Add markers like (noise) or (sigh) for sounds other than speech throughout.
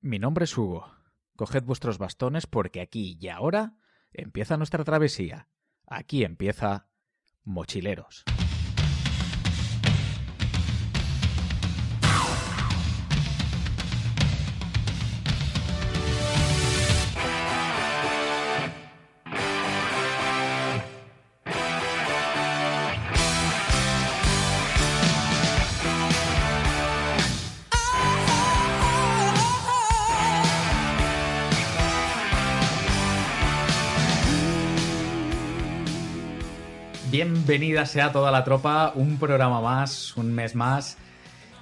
Mi nombre es Hugo. Coged vuestros bastones porque aquí y ahora empieza nuestra travesía. Aquí empieza Mochileros. Bienvenida sea toda la tropa, un programa más, un mes más.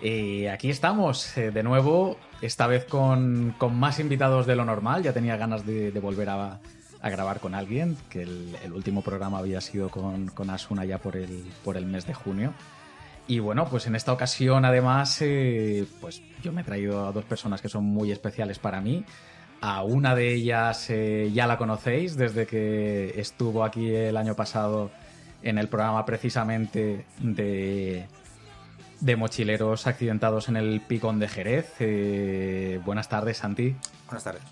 Y aquí estamos eh, de nuevo, esta vez con, con más invitados de lo normal. Ya tenía ganas de, volver a, a grabar con alguien, que el, el último programa había sido con, con, Asuna ya por el, por el mes de junio. Y bueno, pues en esta ocasión además, eh, pues yo me he traído a dos personas que son muy especiales para mí. A una de ellas eh, ya la conocéis desde que estuvo aquí el año pasado en el programa precisamente de, de mochileros accidentados en el Picón de Jerez. Eh, buenas tardes, Santi. Buenas tardes.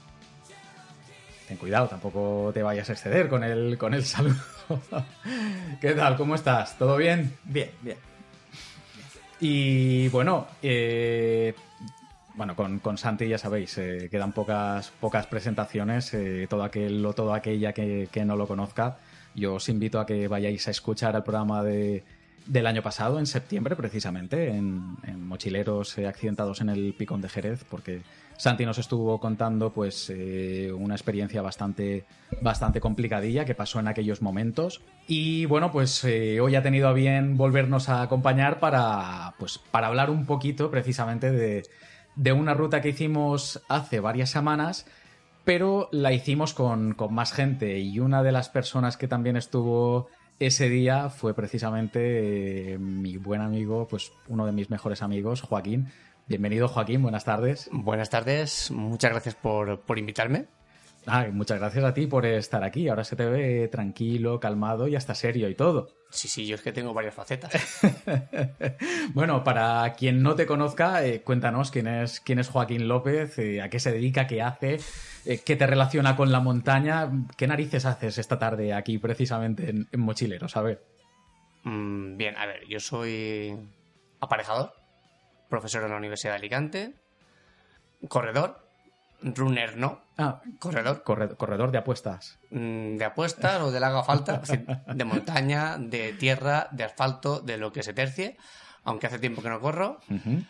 Ten cuidado, tampoco te vayas a exceder con el, con el (laughs) saludo. ¿Qué tal? ¿Cómo estás? ¿Todo bien? Bien, bien. Y bueno, eh, bueno, con, con, Santi ya sabéis, eh, quedan pocas, pocas presentaciones. Todo aquel o toda aquella que, que no lo conozca, yo os invito a que vayáis a escuchar el programa de, del año pasado, en septiembre precisamente, en, Mochileros Accidentados en el Picón de Jerez, porque Santi nos estuvo contando pues eh, una experiencia bastante, bastante complicadilla que pasó en aquellos momentos. Y bueno, pues eh, hoy ha tenido a bien volvernos a acompañar para, pues, para hablar un poquito precisamente de, de una ruta que hicimos hace varias semanas pero la hicimos con, con, más gente y una de las personas que también estuvo ese día fue precisamente eh, mi buen amigo, pues uno de mis mejores amigos, Joaquín. Bienvenido Joaquín, buenas tardes. Buenas tardes, muchas gracias por, por invitarme. Ah, muchas gracias a ti por estar aquí. Ahora se te ve tranquilo, calmado y hasta serio y todo. Sí, sí, yo es que tengo varias facetas. (laughs) bueno, para quien no te conozca, eh, cuéntanos quién es, quién es Joaquín López, eh, a qué se dedica, qué hace, eh, qué te relaciona con la montaña, qué narices haces esta tarde aquí precisamente en, en Mochileros, a ver. Mm, bien, a ver, yo soy aparejador, profesor en la Universidad de Alicante, corredor, runner no. Ah, corredor. Corredor, corredor de apuestas. Mm, De apuestas o de la haga falta. (laughs) De montaña, de tierra, de asfalto, de lo que se tercie. Aunque hace tiempo que no corro. Uh -huh.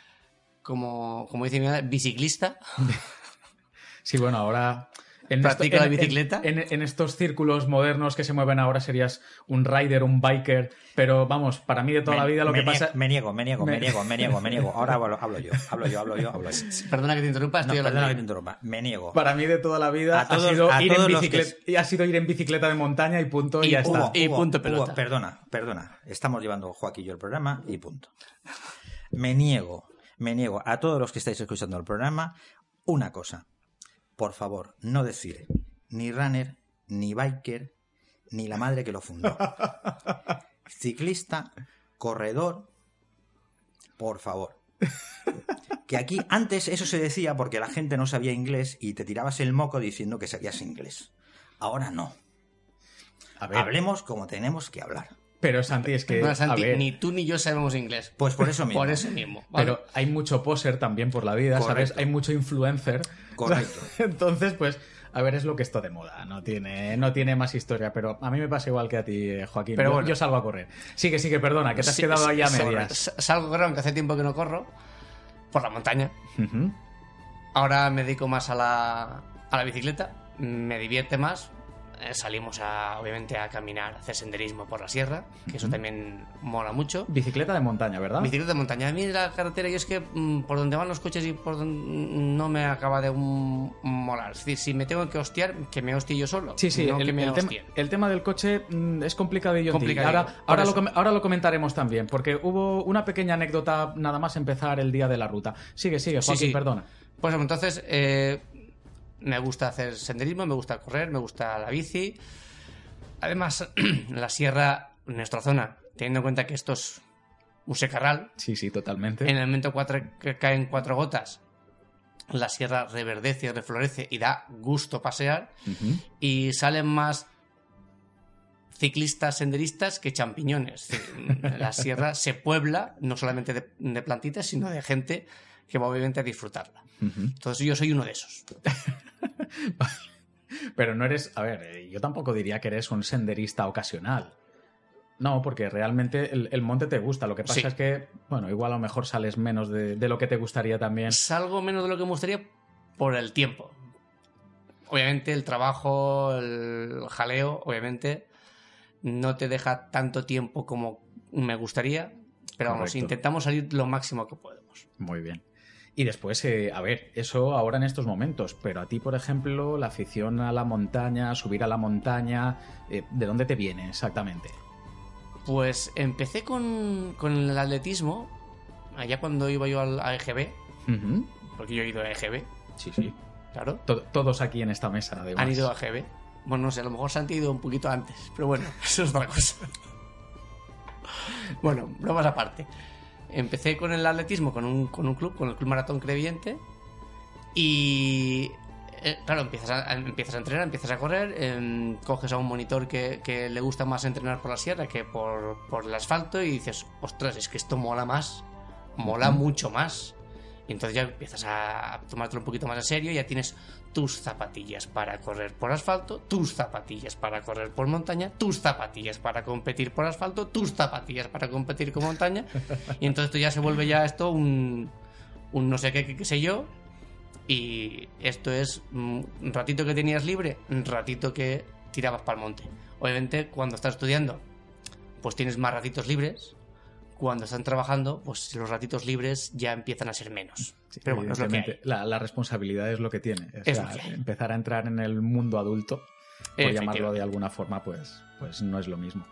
Como, como dice mi madre, biciclista. (laughs) Sí, bueno, ahora. En Practica esto, en, la bicicleta. En, en, en, estos círculos modernos que se mueven ahora serías un rider, un biker, pero vamos, para mí de toda me, la vida lo que pasa. Me niego, me niego, me, me niego, me niego, me niego. (laughs) Ahora hablo, hablo, yo, hablo yo, hablo yo, hablo yo. Perdona que te interrumpa, estoy no, perdona que te interrumpa. Me niego. Para mí de toda la vida a todos, ha, sido a ir en bicicleta, que... ha sido ir en bicicleta de montaña y punto y, y ya Hugo, está. Y punto pelota. Hugo, perdona, perdona. Estamos llevando Joaquín y yo el programa y punto. Me niego, me niego a todos los que estáis escuchando el programa una cosa. Por favor, no decir ni runner, ni biker, ni la madre que lo fundó. (laughs) Ciclista, corredor, por favor. Que aquí antes eso se decía porque la gente no sabía inglés y te tirabas el moco diciendo que sabías inglés. Ahora no. A ver. Hablemos como tenemos que hablar. Pero Santi, es que. No, Santi, a ver, ni tú ni yo sabemos inglés. Pues por eso (laughs) mismo. Por eso mismo. ¿vale? Pero hay mucho poser también por la vida, Correcto. ¿sabes? Hay mucho influencer. Correcto. (laughs) Entonces, pues, a ver, es lo que esto de moda. No tiene, no tiene más historia, pero a mí me pasa igual que a ti, eh, Joaquín. Pero yo, bueno. yo salgo a correr. Sigue, sigue, perdona, que te has Sí, quedado ahí a sí, medias. Salgo a correr, aunque hace tiempo que no corro, por la montaña. Ahora me dedico más a la, a la bicicleta, me divierte más. Eh, salimos a, obviamente a caminar, a hacer senderismo por la sierra, que eso también mola mucho. Bicicleta de montaña, ¿verdad? Bicicleta de montaña. A mí la carretera, yo es que mm, por donde van los coches y por donde no me acaba de molar. Es decir, si me tengo que hostiar, que me hostie yo solo. Sí, sí, no el, que me el tema, el tema del coche mm, es ti. Complicadillo, Ahora, ahora, lo, ahora lo comentaremos también, porque hubo una pequeña anécdota nada más empezar el día de la ruta. Sigue, sigue, Sí, Joaquín, sí. perdona. Pues entonces, eh, me gusta hacer senderismo, me gusta correr, me gusta la bici. Además, (clears throat) la sierra, en nuestra zona, teniendo en cuenta que esto es un secarral, Sí, sí, totalmente. en el momento cuatro, que caen cuatro gotas, la sierra reverdece, reflorece y da gusto pasear. Y salen más ciclistas, senderistas que champiñones. La sierra se puebla no solamente de, de plantitas, sino de gente que va obviamente a disfrutarla. Entonces yo soy uno de esos. (laughs) (laughs) Pero no eres, a ver, eh, yo tampoco diría que eres un senderista ocasional. No, porque realmente el, el monte te gusta. Lo que pasa Sí. es que, bueno, igual a lo mejor sales menos de, de lo que te gustaría también. Salgo menos de lo que me gustaría por el tiempo. Obviamente el trabajo, el jaleo, obviamente no te deja tanto tiempo como me gustaría, pero vamos, Correcto. intentamos salir lo máximo que podemos. Muy bien. Y después, eh, a ver, eso ahora en estos momentos, pero a ti, por ejemplo, la afición a la montaña, subir a la montaña, eh, ¿de dónde te viene exactamente? Pues empecé con, con el atletismo, allá cuando iba yo al a EGB, porque yo he ido a EGB, Sí, sí. claro. To- todos aquí en esta mesa, además. Han ido a EGB. Bueno, no sé, a lo mejor Santi ha ido un poquito antes, pero bueno, (laughs) eso es otra cosa. (laughs) bueno, bromas aparte. Empecé con el atletismo con un, con un club, con el Club Maratón Creviente, y eh, claro, empiezas a, empiezas a entrenar, empiezas a correr, em, coges a un monitor que, que le gusta más entrenar por la sierra que por, por el asfalto y dices, ostras, es que esto mola más, mola mucho más. Y entonces ya empiezas a tomártelo un poquito más en serio, ya tienes tus zapatillas para correr por asfalto, tus zapatillas para correr por montaña, tus zapatillas para competir por asfalto, tus zapatillas para competir con montaña. (laughs) Y entonces esto ya se vuelve ya esto un, un no sé qué, qué, qué sé yo. Y esto es mm, un ratito que tenías libre, un ratito que tirabas para el monte. Obviamente cuando estás estudiando, pues tienes más ratitos libres. Cuando están trabajando, pues los ratitos libres ya empiezan a ser menos. Sí, Pero bueno, es lo que hay. la, la responsabilidad es lo que tiene. O Es sea, lo que hay. empezar a entrar en el mundo adulto, por llamarlo de alguna forma, pues, pues no es lo mismo.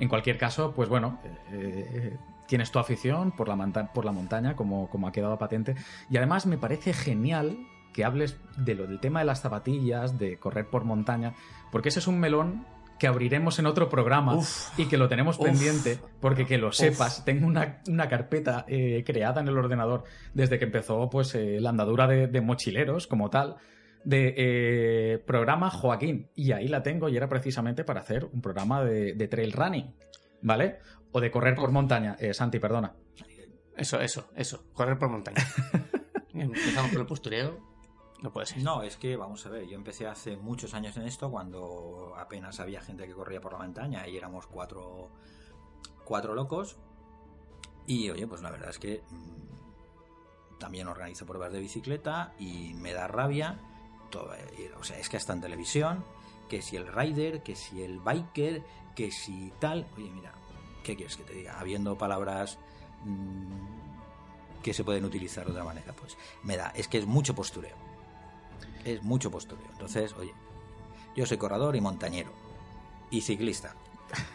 En cualquier caso, pues bueno, eh, eh, tienes tu afición por la, monta- por la montaña, como, como ha quedado patente. Y además me parece genial que hables de lo del tema de las zapatillas, de correr por montaña, porque ese es un melón que abriremos en otro programa Uf. y que lo tenemos Uf. pendiente, porque que lo Uf. sepas, tengo una, una carpeta eh, creada en el ordenador desde que empezó pues eh, la andadura de, de mochileros como tal, de eh, programa Joaquín, y ahí la tengo y era precisamente para hacer un programa de, de trail running, ¿vale? O de correr por montaña. Eh, Santi, perdona. Eso, eso, eso. Correr por montaña. (laughs) Empezamos con el postureo. No puede ser. No, es que, vamos a ver, yo empecé hace muchos años en esto cuando apenas había gente que corría por la montaña y éramos cuatro, cuatro locos. Y oye, pues la verdad es que mm, también organizo pruebas de bicicleta y me da rabia. Todo, eh, o sea, es que hasta en televisión, que si el rider, que si el biker, que si tal. Oye, mira, ¿qué quieres que te diga? Habiendo palabras mm, que se pueden utilizar de otra manera, pues me da, es que es mucho postureo. Es mucho postureo. Entonces, oye, yo soy corredor y montañero. Y ciclista.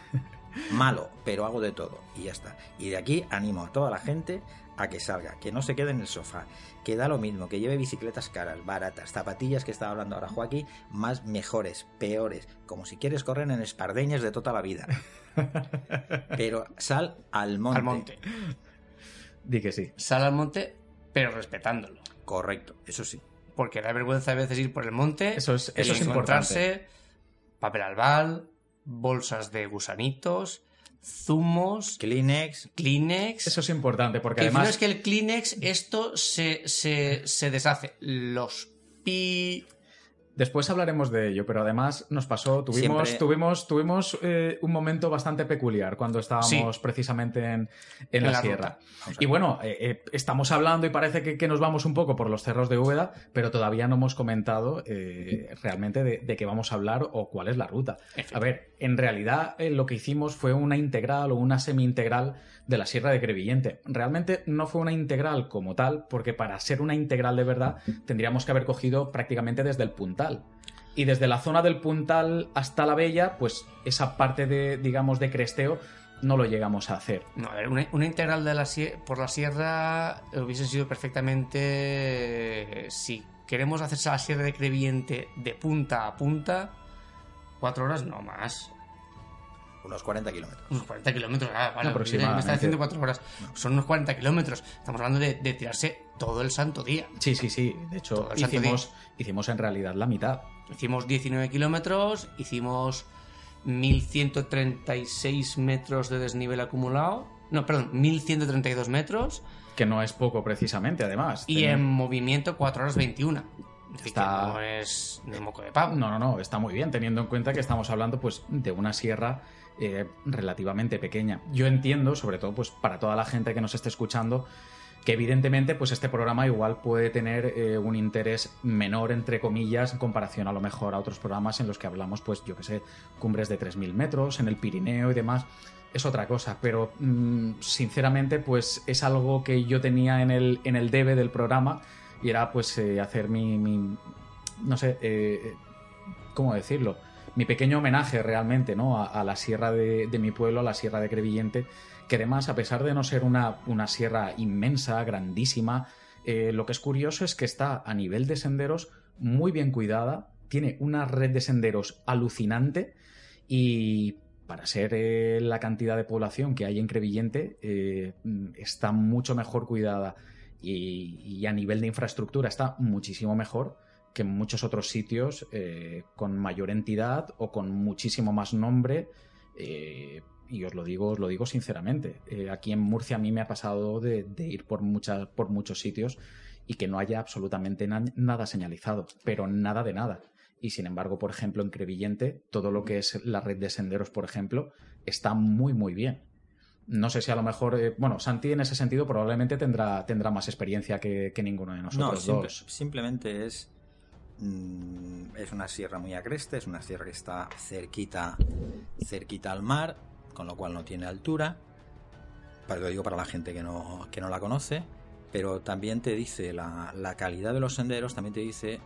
(laughs) Malo, pero hago de todo. Y ya está. Y de aquí animo a toda la gente a que salga, que no se quede en el sofá, que da lo mismo, que lleve bicicletas caras, baratas, zapatillas que estaba hablando ahora Joaquín, más mejores, peores, como si quieres correr en espardeñas de toda la vida. (laughs) Pero sal al monte. Al monte. Di que sí. Sal al monte, pero respetándolo. Correcto, eso sí. Porque da vergüenza a veces ir por el monte Eso es- eso es encontrarse papel albal, bolsas de gusanitos, zumos, Kleenex, Kleenex. Eso es importante, porque que además... es que el Kleenex, esto se, se, se deshace. Los pi. Después hablaremos de ello, pero además nos pasó, tuvimos, Siempre- tuvimos, tuvimos eh, un momento bastante peculiar cuando estábamos precisamente en, en la, la sierra. Y bueno, eh, eh, estamos hablando y parece que, que nos vamos un poco por los cerros de Úbeda, pero todavía no hemos comentado realmente de, de qué vamos a hablar o cuál es la ruta. A ver, en realidad eh, lo que hicimos fue una integral o una semi-integral de la Sierra de Crevillente. Realmente no fue una integral como tal, porque para ser una integral de verdad tendríamos que haber cogido prácticamente desde el puntal. Y desde la zona del puntal hasta la Bella, pues esa parte de, digamos, de cresteo no lo llegamos a hacer. No, una, integral de la por la sierra hubiese sido perfectamente. si queremos hacerse la sierra de Creviente de punta a punta, cuatro horas no más. Unos 40 kilómetros. Unos 40 kilómetros, ah, vale, Aproximadamente. me está haciendo 4 horas. Son unos 40 kilómetros. Estamos hablando de, de tirarse todo el santo día. Sí, sí, sí. De hecho, hicimos, hicimos en realidad la mitad. Hicimos 19 kilómetros, hicimos 1136 metros de desnivel acumulado. No, perdón, 1132 metros. Que no es poco, precisamente, además. Y en movimiento 4 horas 21. Está- no es de moco de pavo. No, no, no, está muy bien, teniendo en cuenta que estamos hablando pues de una sierra eh, relativamente pequeña. Yo entiendo, sobre todo pues para toda la gente que nos esté escuchando, que evidentemente pues este programa igual puede tener eh, un interés menor, entre comillas, en comparación a lo mejor a otros programas en los que hablamos pues yo que sé, cumbres de 3.000 metros, en el Pirineo y demás. Es otra cosa, pero mm, sinceramente pues es algo que yo tenía en el, en el debe del programa y era pues eh, hacer mi, mi- no sé, eh, ¿cómo decirlo? Mi pequeño homenaje realmente, ¿no? A, la sierra de, de mi pueblo, a la sierra de Crevillente, que además, a pesar de no ser una, una sierra inmensa, grandísima, eh, lo que es curioso es que está a nivel de senderos muy bien cuidada, tiene una red de senderos alucinante y para ser la cantidad de población que hay en Crevillente, está mucho mejor cuidada y, a nivel de infraestructura está muchísimo mejor que en muchos otros sitios eh, con mayor entidad o con muchísimo más nombre. eh, y os lo digo, os lo digo sinceramente. Eh, aquí en Murcia a mí me ha pasado de, ir por, muchas, por muchos sitios y que no haya absolutamente na- nada señalizado, pero nada de nada. Y sin embargo, por ejemplo, en Crevillente, todo lo que es la red de senderos, por ejemplo, está muy, muy bien. No sé si a lo mejor, eh, bueno, Santi en ese sentido probablemente tendrá, tendrá más experiencia que, que ninguno de No, nosotros simple- dos. simplemente es. mm, es una sierra muy agreste, es una sierra que está cerquita, cerquita al mar, con lo cual no tiene altura. Para lo digo para la gente que no, que no la conoce. Pero también te dice la, la calidad de los senderos, también te dice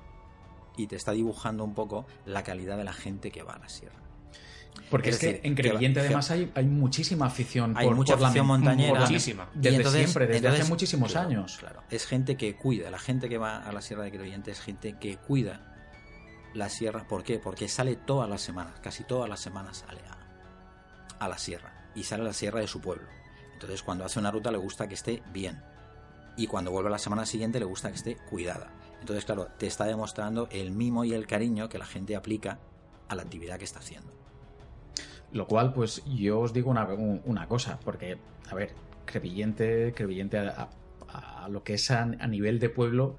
y te está dibujando un poco la calidad de la gente que va a la sierra. Porque es, Es que en Crevillente además hay, hay muchísima afición Hay por, mucha por la afición montañera. Muchísima. Desde entonces- siempre, desde entonces, hace muchísimos claro, años. Claro, es gente que cuida, la gente que va a la Sierra de Crevillente es gente que cuida la sierra. ¿Por qué? Porque sale todas las semanas, casi todas las semanas sale a, a la sierra y sale a la sierra de su pueblo. Entonces cuando hace una ruta le gusta que esté bien y cuando vuelve a la semana siguiente le gusta que esté cuidada. Entonces claro, te está demostrando el mimo y el cariño que la gente aplica a la actividad que está haciendo. Lo cual, pues yo os digo una, un- una cosa, porque, a ver, Crevillente, Crevillente a lo que es a, a nivel de pueblo,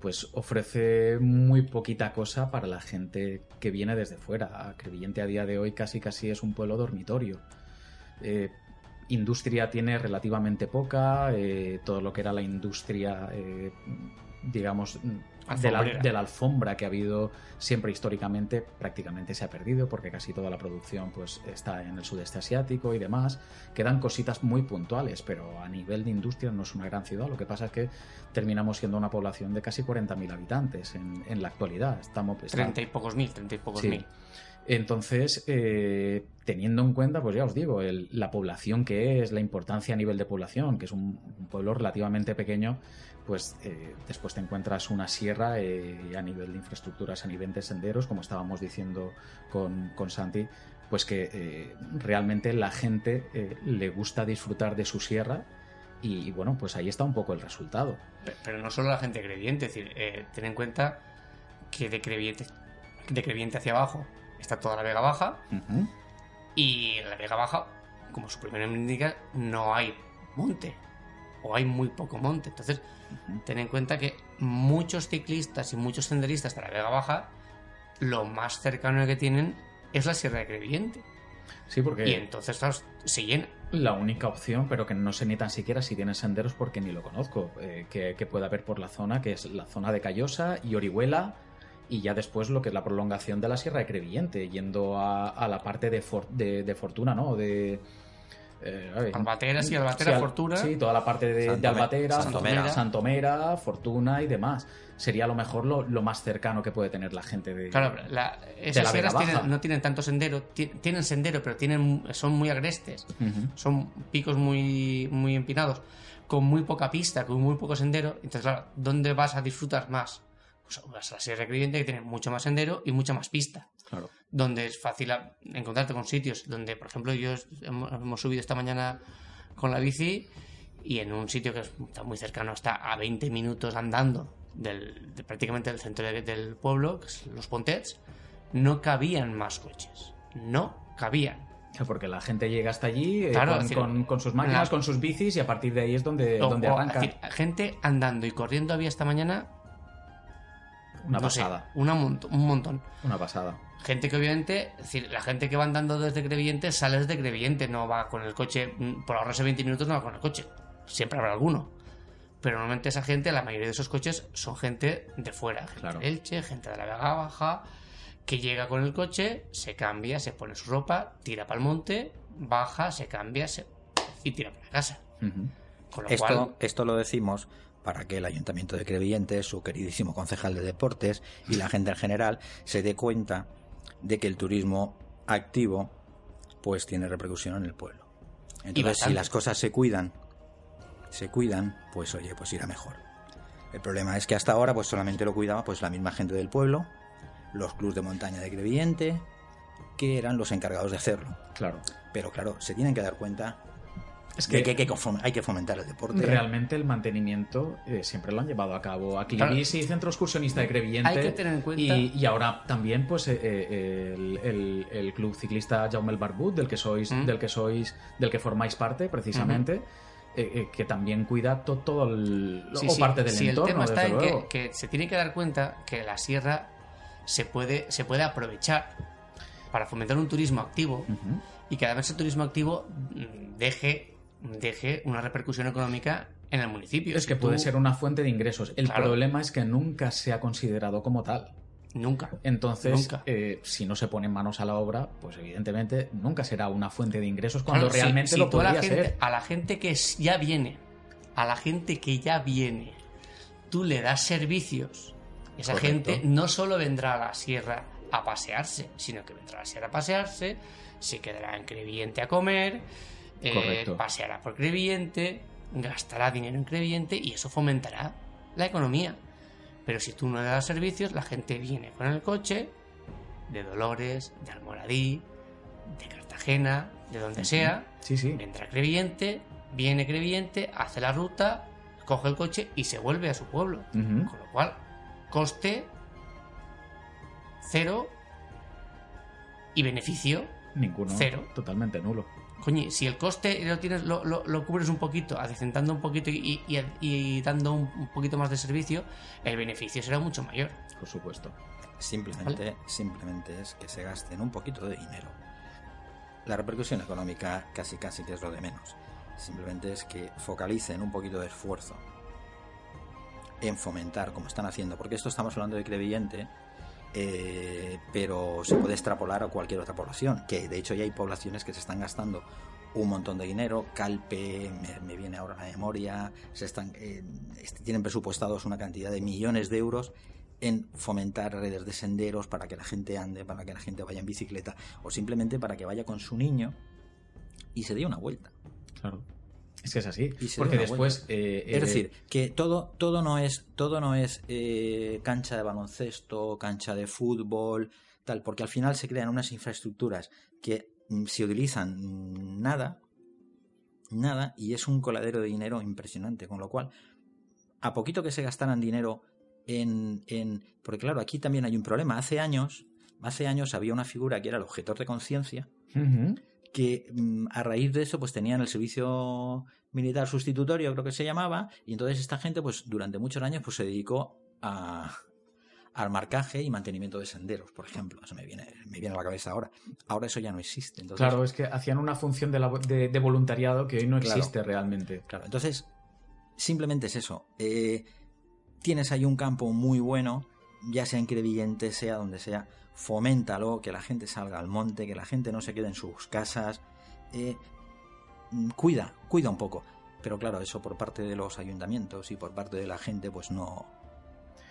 pues ofrece muy poquita cosa para la gente que viene desde fuera. Crevillente a día de hoy casi casi es un pueblo dormitorio. Eh, industria tiene relativamente poca, eh, todo lo que era la industria, eh, digamos, de la, Alfombrera. de la alfombra que ha habido siempre históricamente, prácticamente se ha perdido porque casi toda la producción pues está en el sudeste asiático y demás. Quedan cositas muy puntuales, pero a nivel de industria no es una gran ciudad. Lo que pasa es que terminamos siendo una población de casi 40.000 habitantes en, en la actualidad. Estamos, está- 30 y pocos mil, 30 y pocos Sí. mil. Entonces, eh, teniendo en cuenta, pues ya os digo, la población que es, la importancia a nivel de población, que es un, pueblo relativamente pequeño, pues eh, después te encuentras una sierra eh, a nivel de infraestructuras, a nivel de senderos, como estábamos diciendo con, con Santi, pues que eh, realmente la gente le gusta disfrutar de su sierra y, bueno, pues ahí está un poco el resultado. Pe- Pero no solo la gente creyente, es decir, ten en cuenta que de Creviente, de Creviente hacia abajo está toda la Vega Baja y en la Vega Baja, como su primer nombre indica, no hay monte o hay muy poco monte. Entonces, ten en cuenta que muchos ciclistas y muchos senderistas de la Vega Baja, lo más cercano que tienen es la Sierra de Creviente. Sí, porque... Y entonces, claro, se llena. La única opción, pero que no sé ni tan siquiera si tiene senderos porque ni lo conozco, eh, que, que pueda haber por la zona, que es la zona de Callosa y Orihuela, y ya después lo que es la prolongación de la Sierra de Crevillente, yendo a, a la parte de, For- de, de Fortuna, ¿no? De. eh, ver, Albatera, sí, Albatera, al- Fortuna. Sí, toda la parte de, Albatera, Santomera. Santomera, Fortuna y demás. Sería a lo mejor lo, lo más cercano que puede tener la gente de. Claro, la- esas la sierras tienen- no tienen tanto sendero, ti- tienen sendero, pero tienen, son muy agrestes. Son picos muy, muy empinados, con muy poca pista, con muy poco sendero. Entonces, claro, ¿dónde vas a disfrutar más? Pues vas a la Sierra de Crevillente, que tiene mucho más sendero y mucha más pista. Claro. donde es fácil encontrarte con sitios donde, por ejemplo, yo hemos, subido esta mañana con la bici y en un sitio que está muy cercano, está a 20 minutos andando del, de prácticamente del centro de- del pueblo, que es los Pontets, no cabían más coches. No cabían. Porque la gente llega hasta allí eh, Claro, con, es decir, con- con sus máquinas, la- con sus bicis y a partir de ahí es donde, O- donde o, arranca. es decir, gente andando y corriendo había esta mañana Una no sé, pasada. una mont- un montón. Una pasada. Gente que obviamente, es decir, la gente que va andando desde Crevillente sale desde Crevillente, no va con el coche, mm, por ahorrarse 20 minutos no va con el coche. Siempre habrá alguno. Pero normalmente esa gente, la mayoría de esos coches son gente de fuera, gente Claro. de Elche, gente de la Vega Baja, que llega con el coche, se cambia, se pone su ropa, tira para el monte, baja, se cambia se... y tira para casa. Con lo Esto, cual, esto lo decimos para que el Ayuntamiento de Crevillente, su queridísimo concejal de deportes y la gente en general se dé cuenta de que el turismo activo pues tiene repercusión en el pueblo. Entonces, si las cosas se cuidan, se cuidan, pues oye, pues irá mejor. El problema es que hasta ahora pues solamente lo cuidaba pues la misma gente del pueblo, los clubs de montaña de Crevillente, que eran los encargados de hacerlo. Claro. Pero claro, se tienen que dar cuenta Es que, que hay que, fom- hay que fomentar el deporte. realmente el mantenimiento eh, siempre lo han llevado a cabo. Aquí Claro. y Centro Excursionista de Crevillente. Hay que tener en cuenta- Y, y ahora también, pues, eh, eh, el, el- el club ciclista Jaume el Barbut, del que sois, Mm. del que sois, del que formáis parte, precisamente. eh, que también cuida to- todo el, Sí, o sí, parte del sí, entorno, el tema está en que, se tiene que dar cuenta que la sierra se puede, se puede aprovechar para fomentar un turismo activo y que además el turismo activo mm, deje, deje una repercusión económica en el municipio. Es que puede ser una fuente de ingresos. El Claro. problema es que nunca se ha considerado como tal. Nunca. Entonces, Nunca. eh, si no se ponen manos a la obra, pues evidentemente nunca será una fuente de ingresos cuando Claro, realmente lo tú a la podría gente, ser. A la gente que ya viene, a la gente que ya viene, tú le das servicios. Esa Correcto. gente no solo vendrá a la sierra a pasearse, sino que vendrá a la sierra a pasearse, se quedará en Crevillente a comer, eh, paseará por Crevillente, gastará dinero en Crevillente y eso fomentará la economía. Pero si tú no le das servicios, la gente viene con el coche de Dolores, de Almoradí, de Cartagena, de donde sea, Sí, sí. Entra a Crevillente, viene Crevillente, hace la ruta, coge el coche y se vuelve a su pueblo. Con lo cual, coste cero y beneficio. Ninguno. Cero. Totalmente nulo. Coño, si el coste lo tienes, lo, lo- lo cubres un poquito, adecentando un poquito y, y- y dando un, un poquito más de servicio, el beneficio será mucho mayor. Por supuesto. Simplemente, simplemente es que se gasten un poquito de dinero. La repercusión económica casi casi que es lo de menos. Simplemente es que focalicen un poquito de esfuerzo en fomentar, como están haciendo, porque esto estamos hablando de Crevillente, eh, pero se puede extrapolar a cualquier otra población, que de hecho ya hay poblaciones que se están gastando un montón de dinero, Calpe, me, viene ahora la memoria, se están, eh, este, tienen presupuestados una cantidad de millones de euros en fomentar redes de senderos para que la gente ande, para que la gente vaya en bicicleta o simplemente para que vaya con su niño y se dé una vuelta. Claro. Es que es así. Porque después. eh, Es eh, decir, que todo, todo no es, todo no es eh, cancha de baloncesto, cancha de fútbol, tal, porque al final se crean unas infraestructuras que mm, se utilizan mm, nada, nada, y es un coladero de dinero impresionante, con lo cual, a poquito que se gastaran dinero en, en porque claro, aquí también hay un problema. Hace años, hace años había una figura que era el objetor de conciencia. Que mm, a raíz de eso pues tenían el servicio militar sustitutorio creo que se llamaba y entonces esta gente pues durante muchos años pues se dedicó a al marcaje y mantenimiento de senderos por ejemplo eso me viene me viene a la cabeza ahora ahora eso ya no existe entonces Claro, es que hacían una función de, labo- de- de voluntariado que hoy no Claro. existe realmente. Claro, entonces, simplemente es eso. Eh, tienes ahí un campo muy bueno, ya sea en Crevillente, sea donde sea, foméntalo, que la gente salga al monte, que la gente no se quede en sus casas. eh, mm, cuida, cuida un poco. Pero claro, eso por parte de los ayuntamientos y por parte de la gente, pues no.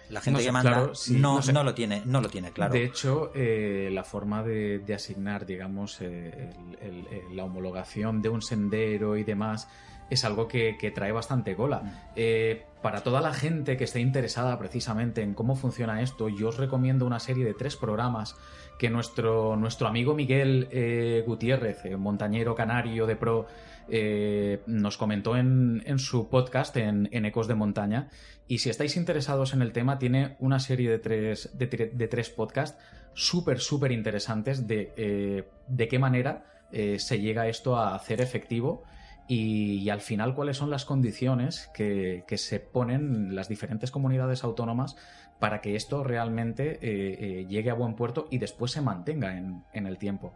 La gente No sé, que manda claro, sí, no, no sé. no lo tiene, no lo tiene claro. De hecho, eh, la forma de, de asignar, digamos, eh, el- el- el- la homologación de un sendero y demás, es algo que, que trae bastante cola. Eh, para toda la gente que esté interesada precisamente en cómo funciona esto, yo os recomiendo una serie de tres programas que nuestro, nuestro amigo Miguel eh, Gutiérrez, eh, montañero canario de pro, eh, nos comentó en, en su podcast en, en Ecos de Montaña. Y si estáis interesados en el tema, tiene una serie de tres, de, tre- de tres podcasts súper, súper interesantes de, eh, de qué manera eh, se llega esto a hacer efectivo y, y al final cuáles son las condiciones que, que se ponen las diferentes comunidades autónomas para que esto realmente eh, eh, llegue a buen puerto y después se mantenga en, en el tiempo.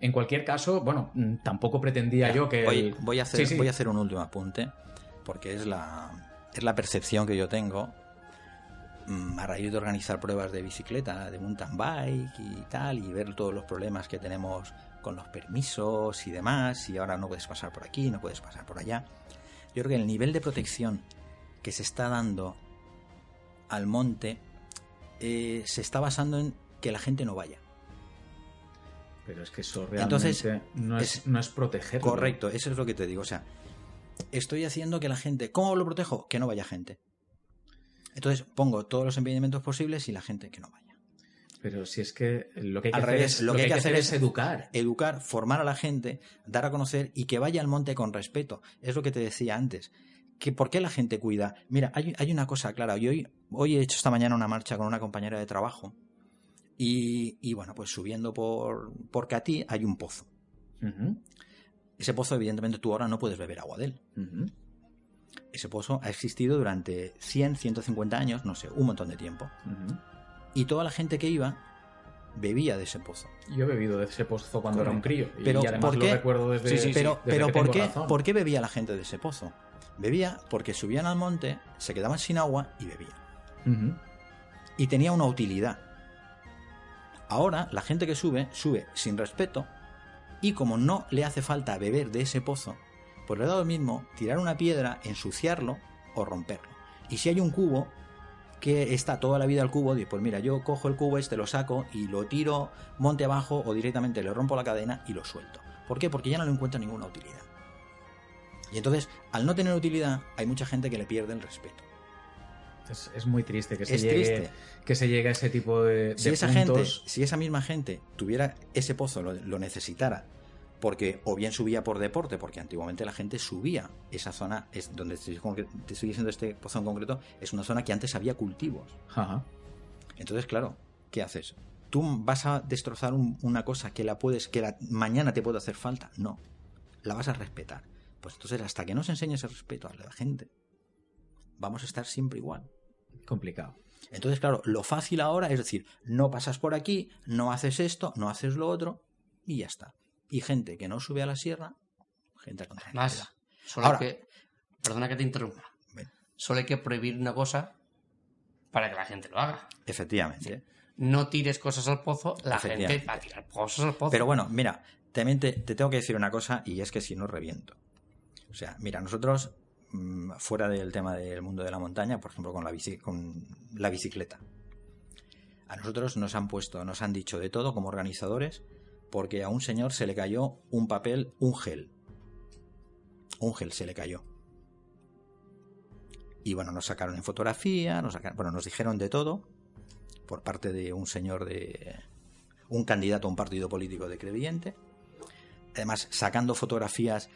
En cualquier caso, bueno, mm, tampoco pretendía yo que... Voy, el- voy a hacer, Sí, sí. voy a hacer un último apunte, porque es la, es la percepción que yo tengo mm, a raíz de organizar pruebas de bicicleta, de mountain bike y tal, y ver todos los problemas que tenemos con los permisos y demás, y ahora no puedes pasar por aquí, no puedes pasar por allá. Yo creo que el nivel de protección que se está dando al monte eh, se está basando en que la gente no vaya. Pero es que eso realmente Entonces, no, es, es- no es proteger. Correcto, eso es lo que te digo. O sea, estoy haciendo que la gente. ¿Cómo lo protejo? Que no vaya gente. Entonces pongo todos los impedimentos posibles y la gente que no vaya. Pero si es que lo que hay que Al hacer, revés, es, lo que hay que hacer es educar. Educar, formar a la gente, dar a conocer y que vaya al monte con respeto. Es lo que te decía antes. Que ¿Por qué la gente cuida? Mira, hay, hay una cosa clara. Yo hoy, hoy he hecho esta mañana una marcha con una compañera de trabajo. Y, y bueno, pues subiendo por, por Catí hay un pozo. Ese pozo, evidentemente, tú ahora no puedes beber agua de él. Ese pozo ha existido durante 100, 150 años, no sé, un montón de tiempo. Y toda la gente que iba bebía de ese pozo. Yo he bebido de ese pozo cuando era un crío. y- Pero, y además ¿por lo qué? recuerdo desde. Sí, sí, pero, desde pero que ¿por, qué, razón. ¿por qué bebía la gente de ese pozo? Bebía porque subían al monte, se quedaban sin agua y bebían. Y tenía una utilidad. Ahora, la gente que sube, sube sin respeto y como no le hace falta beber de ese pozo, pues le da lo mismo tirar una piedra, ensuciarlo o romperlo. Y si hay un cubo que está toda la vida el cubo, pues mira, yo cojo el cubo este, lo saco y lo tiro monte abajo o directamente le rompo la cadena y lo suelto. ¿Por qué? Porque ya no le encuentro ninguna utilidad. Y entonces, al no tener utilidad, hay mucha gente que le pierde el respeto. Es, es muy triste que se, Es llegue, triste. que se llegue a ese tipo de, de Si esa puntos. gente, si esa misma gente tuviera ese pozo, lo, lo necesitara, porque o bien subía por deporte, porque antiguamente la gente subía esa zona, es donde te, estoy- diciendo este pozo en concreto, es una zona que antes había cultivos. Ajá. Entonces, claro, ¿qué haces? ¿Tú vas a destrozar un- una cosa que la puedes, que la- mañana te puede hacer falta? No. La vas a respetar. Pues entonces, hasta que no se enseñe ese respeto a la gente, vamos a estar siempre igual. Complicado. Entonces, claro, lo fácil ahora es decir, no pasas por aquí, no haces esto, no haces lo otro, y ya está. Y gente que no sube a la sierra, gente con. Más. Solo Ahora- que. Perdona que te interrumpa. Solo hay que prohibir una cosa para que la gente lo haga. Efectivamente. No tires cosas al pozo, la gente va a tirar cosas al pozo. Pero bueno, mira, también te, te tengo que decir una cosa, y es que si no reviento. O sea, mira, nosotros, mm, fuera del tema del mundo de la montaña, por ejemplo, con la, bici- con la bicicleta, a nosotros nos han puesto, nos han dicho de todo como organizadores, porque a un señor se le cayó un papel, un gel. Un gel se le cayó. Y bueno, nos sacaron en fotografía, nos sacaron, bueno, nos dijeron de todo por parte de un señor de un candidato a un partido político de creyente. Además, sacando fotografías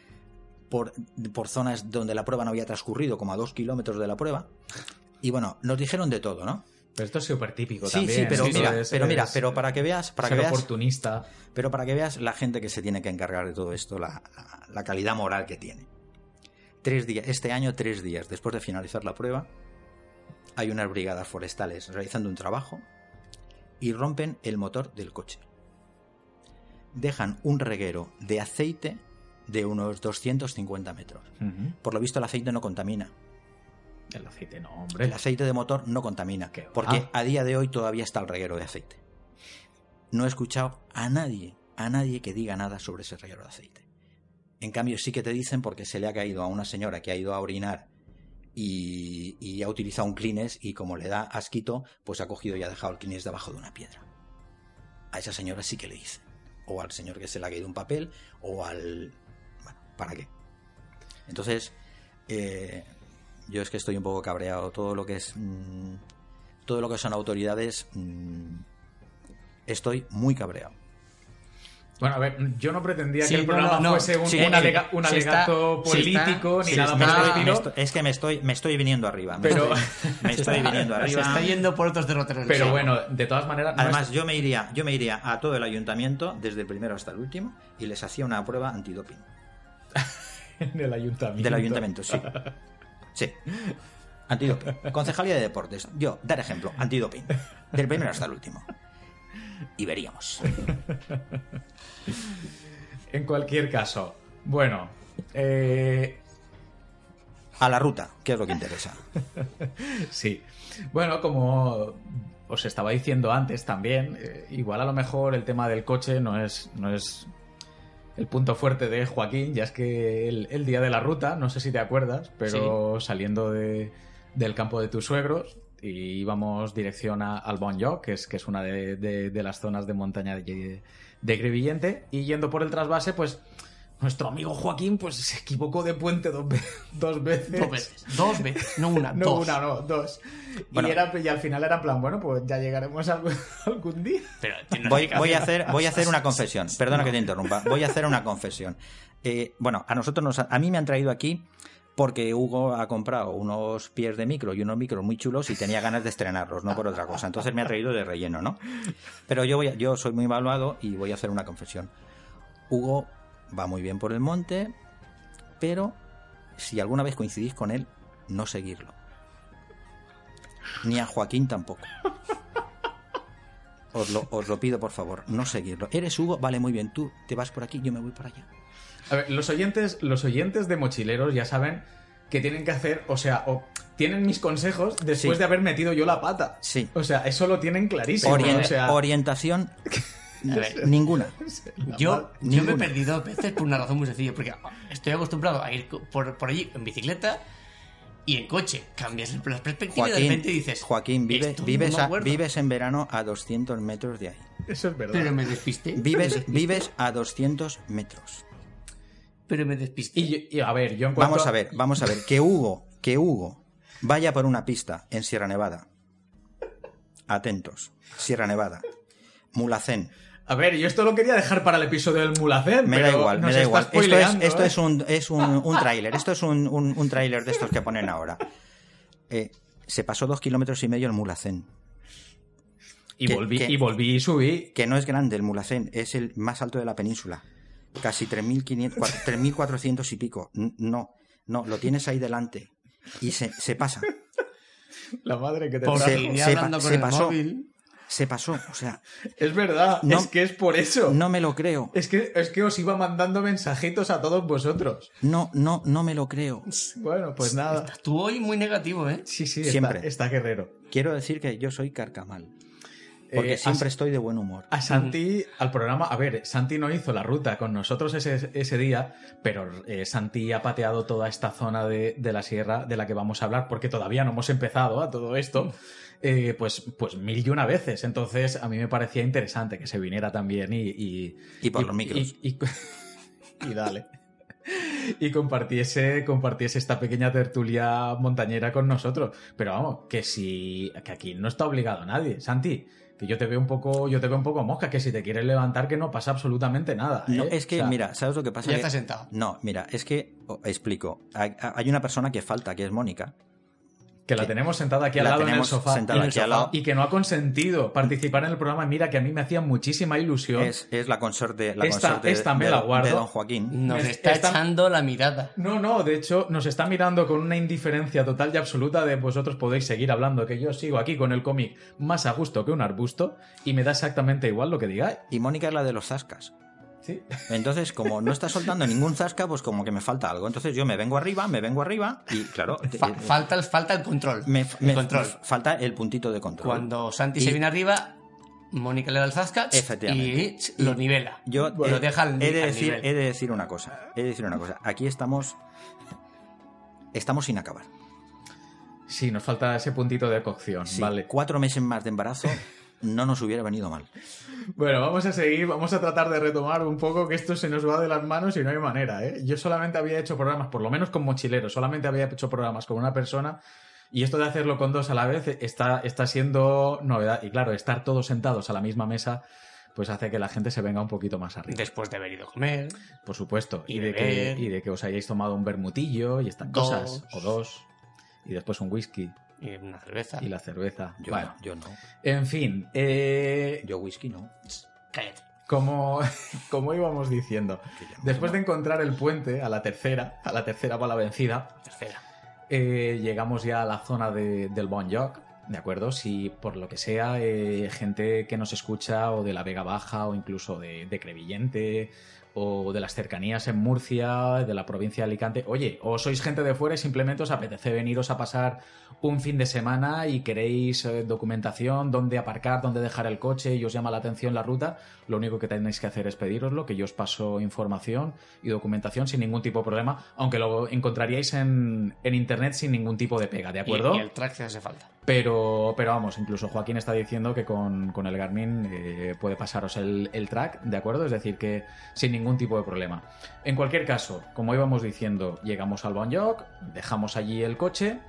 por, por zonas donde la prueba no había transcurrido, como a dos kilómetros de la prueba. Y bueno, nos dijeron de todo, ¿no? Pero esto es súper típico Sí, también. sí, pero esto mira, pero mira, pero para que veas, para que veas, oportunista. pero para que veas la gente que se tiene que encargar de todo esto, la, la- la calidad moral que tiene. Tres días, este año, tres días después de finalizar la prueba, hay unas brigadas forestales realizando un trabajo y rompen el motor del coche. Dejan un reguero de aceite de unos 250 metros. Por lo visto el aceite no contamina. El aceite no, hombre. El aceite de motor no contamina. Porque a día de hoy todavía está el reguero de aceite. No he escuchado a nadie, a nadie que diga nada sobre ese reguero de aceite. En cambio, sí que te dicen porque se le ha caído a una señora que ha ido a orinar y, y ha utilizado un Kleenex y como le da asquito, pues ha cogido y ha dejado el Kleenex debajo de una piedra. A esa señora sí que le dicen. O al señor que se le ha caído un papel, o al... Bueno, ¿para qué? Entonces, eh, yo es que estoy un poco cabreado. Todo lo que es. mm, todo lo que son autoridades. mm, estoy muy cabreado. Bueno, a ver, yo no pretendía Sí, que el programa no, no. fuese un, Sí, un sí. alega- un Sí alegato está- sí está- político ni nada estilo. estoy- es que me estoy, me estoy viniendo arriba. Me Pero- estoy, me estoy (laughs) viniendo Se arriba. está yendo por otros derroteros. Pero Sí. bueno, de todas maneras, no Además, es- yo me iría, yo me iría a todo el ayuntamiento, desde el primero hasta el último, y les hacía una prueba antidoping. (laughs) en el ayuntamiento. Del ayuntamiento, sí. (laughs) Sí. Antidoping. Concejalía de Deportes. Yo, dar ejemplo, antidoping. Del primero hasta el último. Y veríamos. En cualquier caso, bueno, eh, A la ruta, que es lo que interesa. Sí. Bueno, como os estaba diciendo antes también, eh, igual a lo mejor el tema del coche no es, no es el punto fuerte de Joaquín, ya es que el, el día de la ruta, no sé si te acuerdas, pero saliendo de- del campo de tus suegros y íbamos dirección a, al Bon Lloc, que es, que es una de, de- de las zonas de montaña de, de Crevillente, y yendo por el trasvase, pues nuestro amigo Joaquín pues se equivocó de puente dos, ve- dos veces. Dos veces. Dos veces. No una, (laughs) No, dos. una, no, dos. Bueno. y, era, y al final era en plan, bueno, pues ya llegaremos algún, (laughs) algún día. Pero (laughs) Voy, a hacer, voy a hacer una confesión. Perdona que te interrumpa. Voy a hacer una confesión. Eh, bueno, a nosotros nos, a mí me han traído aquí porque Hugo ha comprado unos pies de micro y unos micros muy chulos y tenía ganas de estrenarlos, no por otra cosa. Entonces me ha traído de relleno, ¿no? Pero yo voy, a- yo soy muy malvado y voy a hacer una confesión. Hugo va muy bien por el monte, pero si alguna vez coincidís con él, no seguirlo. Ni a Joaquín tampoco. Os lo, os lo pido, por favor, no seguirlo. Eres Hugo, vale, muy bien. Tú te vas por aquí, yo me voy por allá. A ver, los oyentes, los oyentes de mochileros ya saben que tienen que hacer, o sea, o tienen mis consejos después Sí. de haber metido yo la pata. Sí. O sea, eso lo tienen clarísimo. Orien- o sea, Orientación, (laughs) A ver, ninguna. (laughs) Yo, yo me he perdido dos veces por una razón muy sencilla, porque estoy acostumbrado a ir por, por allí en bicicleta y en coche. Cambias el- la perspectiva y de repente Joaquín, dices... Joaquín vive- "Esto no vives, me a- acuerdo". vives en verano a 200 metros de ahí. eso es verdad. Pero me despisté. (laughs) me Vives, vives a 200 metros. Pero me despisté. Y, yo- y, a ver, yo en cuanto Vamos a ver, vamos a ver. Que Hugo, que Hugo vaya por una pista en Sierra Nevada. Atentos. Sierra Nevada. Mulacén. A ver, yo esto lo quería dejar para el episodio del Mulacén, Me pero da igual, nos me da igual. Esto es, esto ¿eh? es un, es un, un tráiler. Esto es un, un, un tráiler de estos que ponen ahora. Eh, se pasó dos kilómetros y medio el Mulacén. Y que- volví, que- y volví y subí. Que no es grande el Mulacén, es el más alto de la península. Casi 3.500, cua- 3.400 y pico. No, no, lo tienes ahí delante. Y se, se pasa. La madre que te se- se hablando pa- con se el pasó. Se pasó. O sea, (laughs) Es verdad, No- es que es por eso. no me lo creo. Es que, es que os iba mandando mensajitos a todos vosotros. No, no, no me lo creo. Bueno, pues nada. Tú hoy muy negativo, ¿eh? Sí, sí, Siempre. Está, está guerrero. Quiero decir que yo soy carcamal. Porque Eh, siempre has- estoy de buen humor. A Santi, al programa, a ver, Santi no hizo la ruta con nosotros ese, ese día, pero eh, Santi ha pateado toda esta zona de, de la sierra de la que vamos a hablar, porque todavía no hemos empezado a todo esto, eh, pues, pues mil y una veces. Entonces, a mí me parecía interesante que se viniera también y... Y, Y por los micros. Y, y- y dale. (laughs) Y compartiese, compartiese esta pequeña tertulia montañera con nosotros. Pero vamos, que si. que aquí no está obligado nadie. Santi, que yo te veo un poco, yo te veo un poco mosca, que si te quieres levantar, que no pasa absolutamente nada. No, ¿eh? es que, O sea, mira, ¿sabes lo que pasa? Ya Que- está sentado. No, mira, es que, oh, explico. Hay, hay una persona que falta, que es Mónica. Que la tenemos sentada aquí al la lado en el tenemos sofá. sentada en el aquí al sofá, lado. Y que no ha consentido participar en el programa. Mira, que a mí me hacía muchísima ilusión. Es, es la consorte, la Esta- consorte esta me de, la de guardo. Don Joaquín. Nos está echando la mirada. No, no, de hecho, nos está mirando con una indiferencia total y absoluta de vosotros podéis seguir hablando, que yo sigo aquí con el cómic más a gusto que un arbusto y me da exactamente igual lo que digáis. Y Mónica es la de los zascas. Sí. Entonces, como no está soltando ningún zasca, pues como que me falta algo. Entonces yo me vengo arriba, me vengo arriba y claro, Fa- eh, falta, el, falta el control. me, el me- control. me falta el puntito de control. Cuando Santi Y- se viene arriba, Mónica le da el zasca y lo nivela. Yo lo deja al, he, de al decir, nivel. he de decir una cosa. He de decir una cosa. Aquí estamos. Estamos sin acabar. Sí, nos falta ese puntito de cocción, Sí, vale. Cuatro meses más de embarazo no nos hubiera venido mal. Bueno, vamos a seguir, vamos a tratar de retomar un poco que esto se nos va de las manos y no hay manera, ¿eh? Yo solamente había hecho programas, por lo menos con mochileros, solamente había hecho programas con una persona y esto de hacerlo con dos a la vez está, está siendo novedad. Y claro, estar todos sentados a la misma mesa pues hace que la gente se venga un poquito más arriba. Después de haber ido a comer. Por supuesto. Y Y, de, que, y de que os hayáis tomado un bermutillo y estas Dos. cosas. O dos. Y después un whisky Y una cerveza. y la cerveza. Yo, bueno, yo no. en fin. eh, Yo whisky no. Cállate. como, (laughs) como íbamos diciendo, después de encontrar el puente a la tercera, a la tercera bala vencida, Tercera. eh, llegamos ya a la zona de- del Bon Joc, ¿de acuerdo? Si por lo que sea, eh, gente que nos escucha o de la Vega Baja o incluso de, de Crevillente o de las cercanías en Murcia, de la provincia de Alicante, oye, o sois gente de fuera y simplemente os apetece veniros a pasar un fin de semana y queréis eh, documentación, dónde aparcar, dónde dejar el coche y os llama la atención la ruta, lo único que tenéis que hacer es pediroslo, que yo os paso información y documentación sin ningún tipo de problema, aunque lo encontraríais en, en internet sin ningún tipo de pega, ¿de Y- acuerdo? Y, el track si hace falta. Pero, pero vamos, incluso Joaquín está diciendo que con, con el Garmin eh, puede pasaros el, el track, ¿de acuerdo? Es decir, que sin ningún tipo de problema. En cualquier caso, como íbamos diciendo, llegamos al Bon Joc, dejamos allí el coche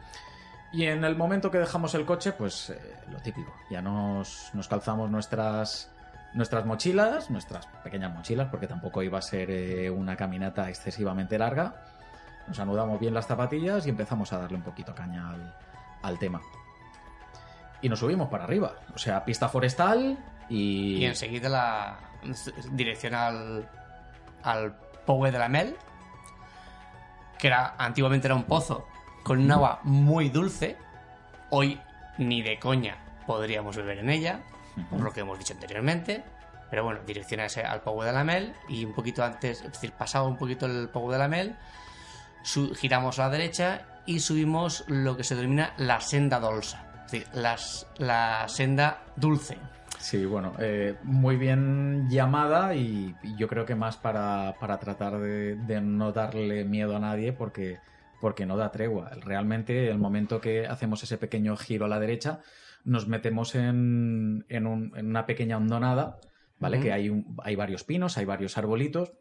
y en el momento que dejamos el coche, pues eh, lo típico, ya nos, nos calzamos nuestras, nuestras mochilas, nuestras pequeñas mochilas, porque tampoco iba a ser eh, una caminata excesivamente larga. Nos anudamos bien las zapatillas y empezamos a darle un poquito caña al, al tema y nos subimos para arriba. O sea, pista forestal y. Y enseguida la dirección al, al Pogue de la Mel, que era antiguamente era un pozo con un agua muy dulce. Hoy ni de coña podríamos beber en ella, por lo que hemos dicho anteriormente. Pero bueno, ese- al Pogue de la Mel y un poquito antes, es decir, pasado un poquito el Pogue de la Mel, giramos a la derecha y subimos lo que se denomina la senda dolsa. Es decir, las- la senda dulce. Sí, bueno, eh, muy bien llamada y, y yo creo que más para, para tratar de, de no darle miedo a nadie porque, porque no da tregua. Realmente, el momento que hacemos ese pequeño giro a la derecha, nos metemos en, en, un- en una pequeña hondonada, ¿vale? Que hay, un- hay varios pinos, hay varios arbolitos.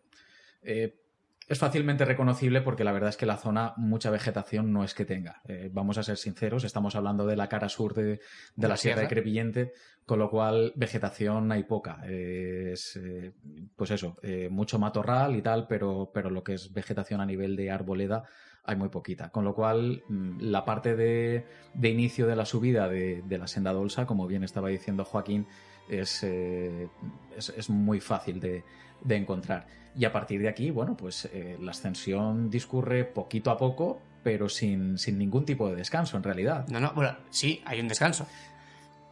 Eh, es fácilmente reconocible porque la verdad es que la zona mucha vegetación no es que tenga. Eh, vamos a ser sinceros, estamos hablando de la cara sur de, de la Sierra de Crevillente, con lo cual vegetación hay poca. Eh, es, eh, pues eso, eh, mucho matorral y tal, pero, pero lo que es vegetación a nivel de arboleda hay muy poquita. Con lo cual, mm, la parte de, de inicio de la subida de, de la senda dolsa, como bien estaba diciendo Joaquín, es, es, es muy fácil de, de encontrar. Y a partir de aquí, bueno, pues eh, la ascensión discurre poquito a poco, pero sin, sin ningún tipo de descanso en realidad. No, no, bueno, sí, hay un descanso.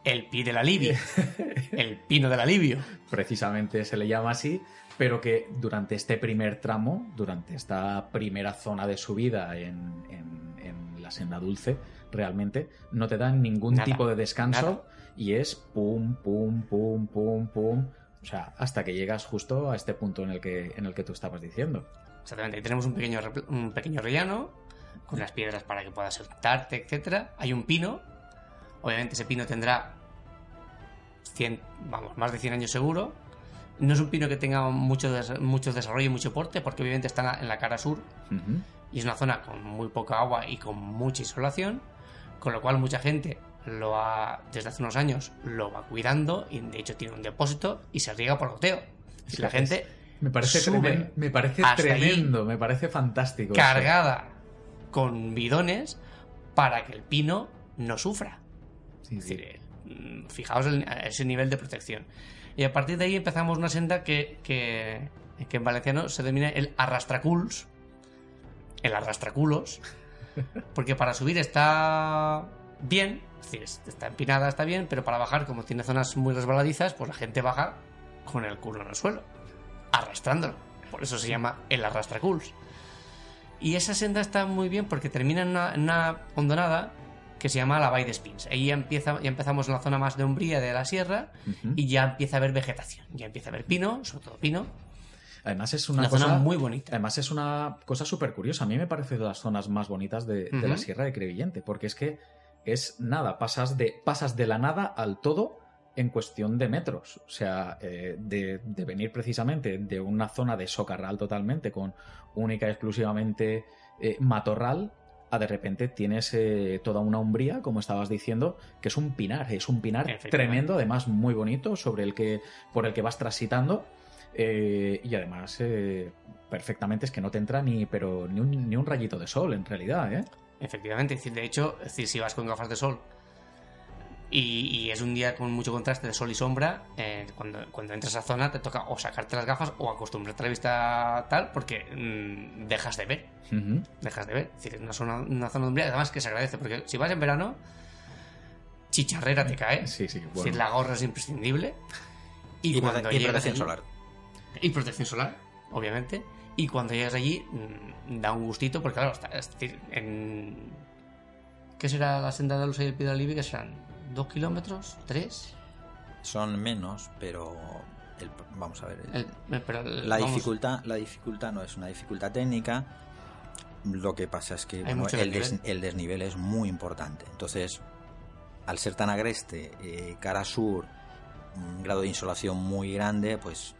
El pi del alivio. (laughs) el pino del alivio. precisamente se le llama así, pero que durante este primer tramo, durante esta primera zona de subida en, en- en la senda dulce, realmente no te dan ningún Nada, tipo de descanso nada. y es pum, pum, pum, pum, pum. O sea, hasta que llegas justo a este punto en el que, en el que tú estabas diciendo. Exactamente, ahí tenemos un pequeño, un pequeño rellano con las piedras para que puedas sentarte, etcétera. Hay un pino. Obviamente ese pino tendrá 100, vamos, más de 100 años seguro. No es un pino que tenga mucho, des- mucho desarrollo y mucho porte, porque obviamente está en la- cara sur y es una zona con muy poca agua y con mucha insolación, con lo cual mucha gente lo ha, desde hace unos años, lo va cuidando y de hecho tiene un depósito y se riega por goteo. Es la gente Me parece, sube tremen- me parece tremendo, me parece fantástico. esto. cargada con bidones para que el pino no sufra. Sí, Es sí. decir, mm, fijaos ese nivel de protección. Y a partir de ahí empezamos una senda que, que, que en valenciano se denomina el arrastraculs. El arrastraculos. (laughs) Porque para subir está bien, es decir, es- está empinada, está bien, pero para bajar, como tiene zonas muy resbaladizas, pues la gente baja con el culo en el suelo, arrastrándolo. Por eso se llama el arrastraculs. Y esa senda está muy bien porque termina en una, en una hondonada que se llama la Vall de Spins. Ahí ya, empieza, ya empezamos en la zona más de umbría de la sierra y ya empieza a haber vegetación. Ya empieza a haber pino, sobre todo pino. Además es una, Una cosa zona muy bonita. Además es una cosa súper curiosa. A mí me parece de las zonas más bonitas de, de la. Sierra de Crevillente, porque es que es nada, pasas de, pasas de la nada al todo en cuestión de metros. O sea, eh, de, de venir precisamente de una zona de socarral totalmente, con única y exclusivamente eh, matorral, a de repente tienes eh, toda una umbría, como estabas diciendo, que es un pinar, es un pinar tremendo, además muy bonito, sobre el que, por el que vas transitando. eh, y además, eh, perfectamente es que no te entra ni, pero ni un, ni un rayito de sol, en realidad, ¿eh? Efectivamente, es decir, de hecho, es decir, si vas con gafas de sol y, y es un día con mucho contraste de sol y sombra, eh, cuando, cuando entras a zona te toca o sacarte las gafas o acostumbrarte a la vista tal porque mm, dejas de ver, dejas de ver. Es decir, es una zona, una zona de umbría, además que se agradece porque si vas en verano, chicharrera te cae. Sí, sí, Es bueno. decir, la gorra es imprescindible. Y, Y, cuando y protección allí- solar. y protección solar, obviamente. Y cuando llegas allí, mm, da un gustito, porque claro, está- es decir, en... ¿Qué será la senda de luz y el Piedra Libre? ¿Que serán? ¿Dos kilómetros? ¿Tres? Son menos, pero el- vamos a ver. el- El- eh, pero la vamos, dificultad, la dificultad no es una dificultad técnica. Lo que pasa es que bueno, des- el desnivel es muy importante. Entonces, al ser tan agreste, eh, cara sur, un grado de insolación muy grande, pues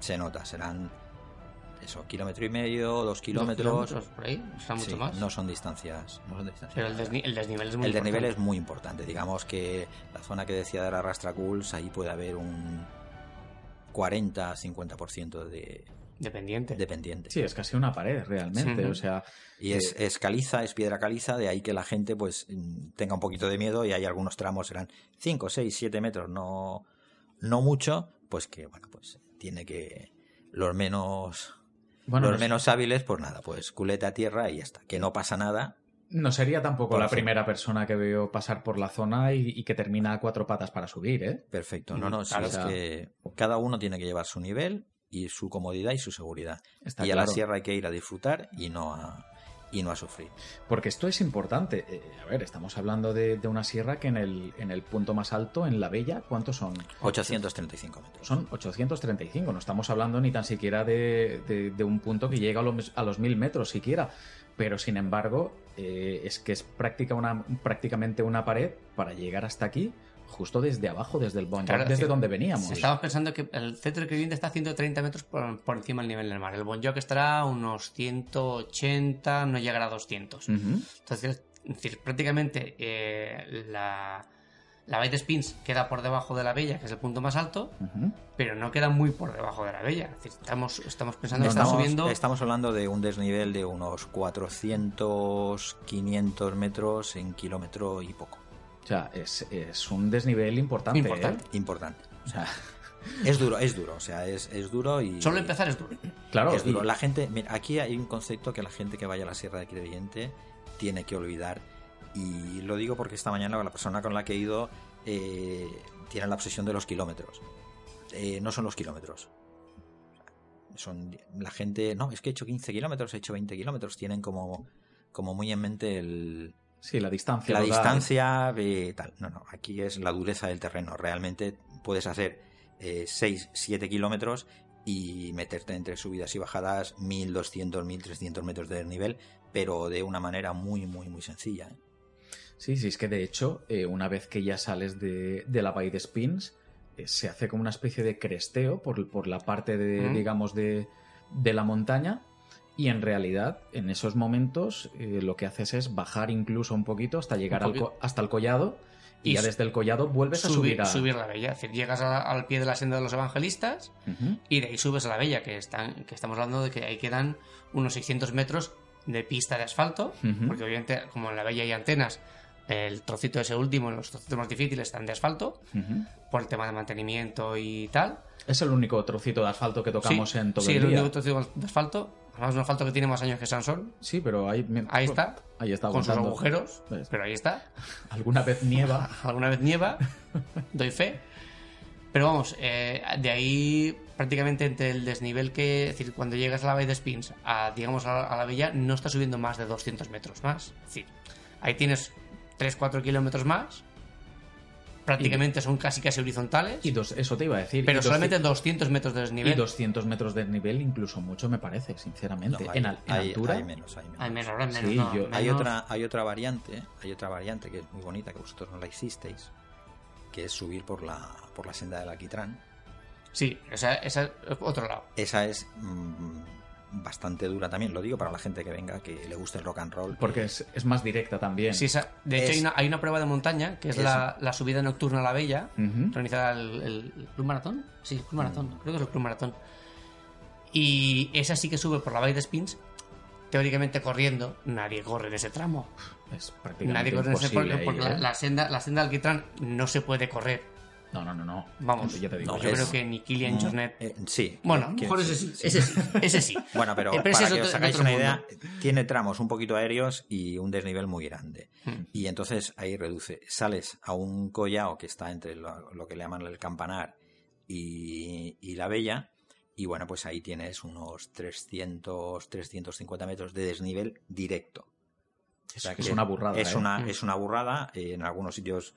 se nota. Serán eso, kilómetro y medio, dos dos kilómetros. por ahí, será mucho Sí, más. No son distancias. no son distancias Pero el, desni- el desnivel es muy el desnivel es importante. muy importante. Digamos que la zona que decía de la Rastraculs, ahí puede haber un 40-50% de, Dependiente. de pendiente. Sí, es casi una pared realmente. O sea, Y es, Eh, es caliza, es piedra caliza, de ahí que la gente pues mm, tenga un poquito de miedo y hay algunos tramos, serán 5, 6, 7 metros, no, no mucho, pues que bueno, pues tiene que los menos bueno, los no, menos hábiles, pues nada, pues culeta a tierra y ya está, que no pasa nada. no sería tampoco la primera persona que veo pasar por la zona y, y que termina a cuatro patas para subir, ¿eh? Perfecto, no, no, sí, Claro, es que cada uno tiene que llevar su nivel y su comodidad y su seguridad. Está y a la sierra hay que ir a disfrutar y no a, y no a sufrir. Porque esto es importante. Eh, a ver, estamos hablando de, de una sierra que en el, en el punto más alto, en la Bella, ¿cuántos son? 835 metros. Son 835. No estamos hablando ni tan siquiera de, de- de un punto que llega a los, a los 1000 metros siquiera. Pero sin embargo, eh, es que es práctica una, prácticamente una pared para llegar hasta aquí, justo desde abajo, desde el Claro, desde sí. donde veníamos. Estamos pensando que el centro de Crevillente está a 130 metros por, por encima del nivel del mar. El Bonjoc estará a unos 180, no llegará a 200. Ujú. Entonces, es decir, prácticamente eh, la, la Bay de Spins queda por debajo de la Bella, que es el punto más alto, pero no queda muy por debajo de la Bella. Es decir, estamos, estamos pensando que estamos, está subiendo. estamos hablando de un desnivel de unos 400, 500 metros en kilómetro y poco. O sea, es, es un desnivel importante. ¿eh? Importante. Importante. O sea, (laughs) Es duro, es duro, o sea, es, es duro y... Solo empezar es duro. claro, es duro. y- La gente, mira, aquí hay un concepto que la gente que vaya a la Sierra de Crevillente tiene que olvidar. Y lo digo porque esta mañana la persona con la que he ido eh, tiene la obsesión de los kilómetros. Eh, no son los kilómetros. Son la gente, no, es que he hecho 15 kilómetros, he hecho 20 kilómetros. Tienen como, como muy en mente el, sí, la distancia. la distancia tal. No, no, aquí es la dureza del terreno. Realmente puedes hacer 6, 7 kilómetros y meterte entre subidas y bajadas 1200, 1300 metros de desnivel, pero de una manera muy, muy, muy sencilla. ¿eh? Sí, sí, es que de hecho, eh, una vez que ya sales de, de la Bay de Spins, eh, se hace como una especie de cresteo por, por la parte de, Mm. digamos, de, de la montaña. Y en realidad, en esos momentos, eh, lo que haces es bajar incluso un poquito hasta llegar al poquito. co- hasta el collado. Y, Y ya desde el collado vuelves a subir subir, a. la Bella. Es decir, llegas a- al pie de la senda de los evangelistas y de ahí subes a la Bella, que, están, que estamos hablando de que ahí quedan unos 600 metros de pista de asfalto, porque obviamente como en la Bella hay antenas, el trocito ese último, los trocitos más difíciles están de asfalto, por el tema de mantenimiento y tal. Es el único trocito de asfalto que tocamos sí, en todo sí, el día. único trocito de asfalto, además un asfalto que tiene más años que Sansón. Sí, pero ahí, Ahí está, Ahí está con sus agujeros, pero ahí está. (laughs) Alguna vez nieva. (laughs) alguna vez nieva, (laughs) doy fe. Pero vamos, eh, de ahí prácticamente entre el desnivel que, es decir, cuando llegas a la Bay de Spins, a, digamos a, a la Bella, no está subiendo más de 200 metros más. Es decir, ahí tienes 3-4 kilómetros más, prácticamente son casi casi horizontales, Y dos, eso te iba a decir. pero y solamente 200 200 metros de desnivel. Y 200 metros de nivel, incluso mucho me parece, sinceramente. No, hay, en, al- en hay- altura. hay menos, hay menos. Hay menos, hay menos, Sí, no, yo- menos. Hay otra, hay otra variante, hay otra variante que es muy bonita que vosotros no la hicisteis, que es subir por la, por la senda del alquitrán. Sí, esa, esa es otro lado. Esa es mm, bastante dura también, lo digo para la gente que venga, que le guste el rock and roll. Porque es, es más directa también. Sí, esa- de hecho, Es- hay una, hay una prueba de montaña que es, Es- la, la subida nocturna a la Bella, Ujú. organizada el, el- Club Maratón. Sí, el Club Maratón, Mm. creo que es el Club Maratón. Y esa sí que sube por la Valle de Spins. Teóricamente corriendo, nadie corre en ese tramo. Es prácticamente Nadie corre en ese porque, imposible porque ahí, la, ¿eh? la senda, la senda de Alquitrán no se puede correr. No, no, no, no. Vamos, Ya te digo. No, yo es- creo que ni Kilian Mm, Jornet. eh, sí. Bueno, a lo quiero mejor ese sí, ese sí, (laughs) ese sí. Bueno, pero Eh, para es que os hagáis una mundo. idea, tiene tramos un poquito aéreos y un desnivel muy grande. Mm. Y entonces ahí reduce. Sales a un collao que está entre lo, lo que le llaman el campanar y, y la bella. Y bueno, pues ahí tienes unos 300, 350 metros de desnivel directo. O sea Es que una burrada, Es, ¿eh? una, Mm. es una burrada. eh, En algunos sitios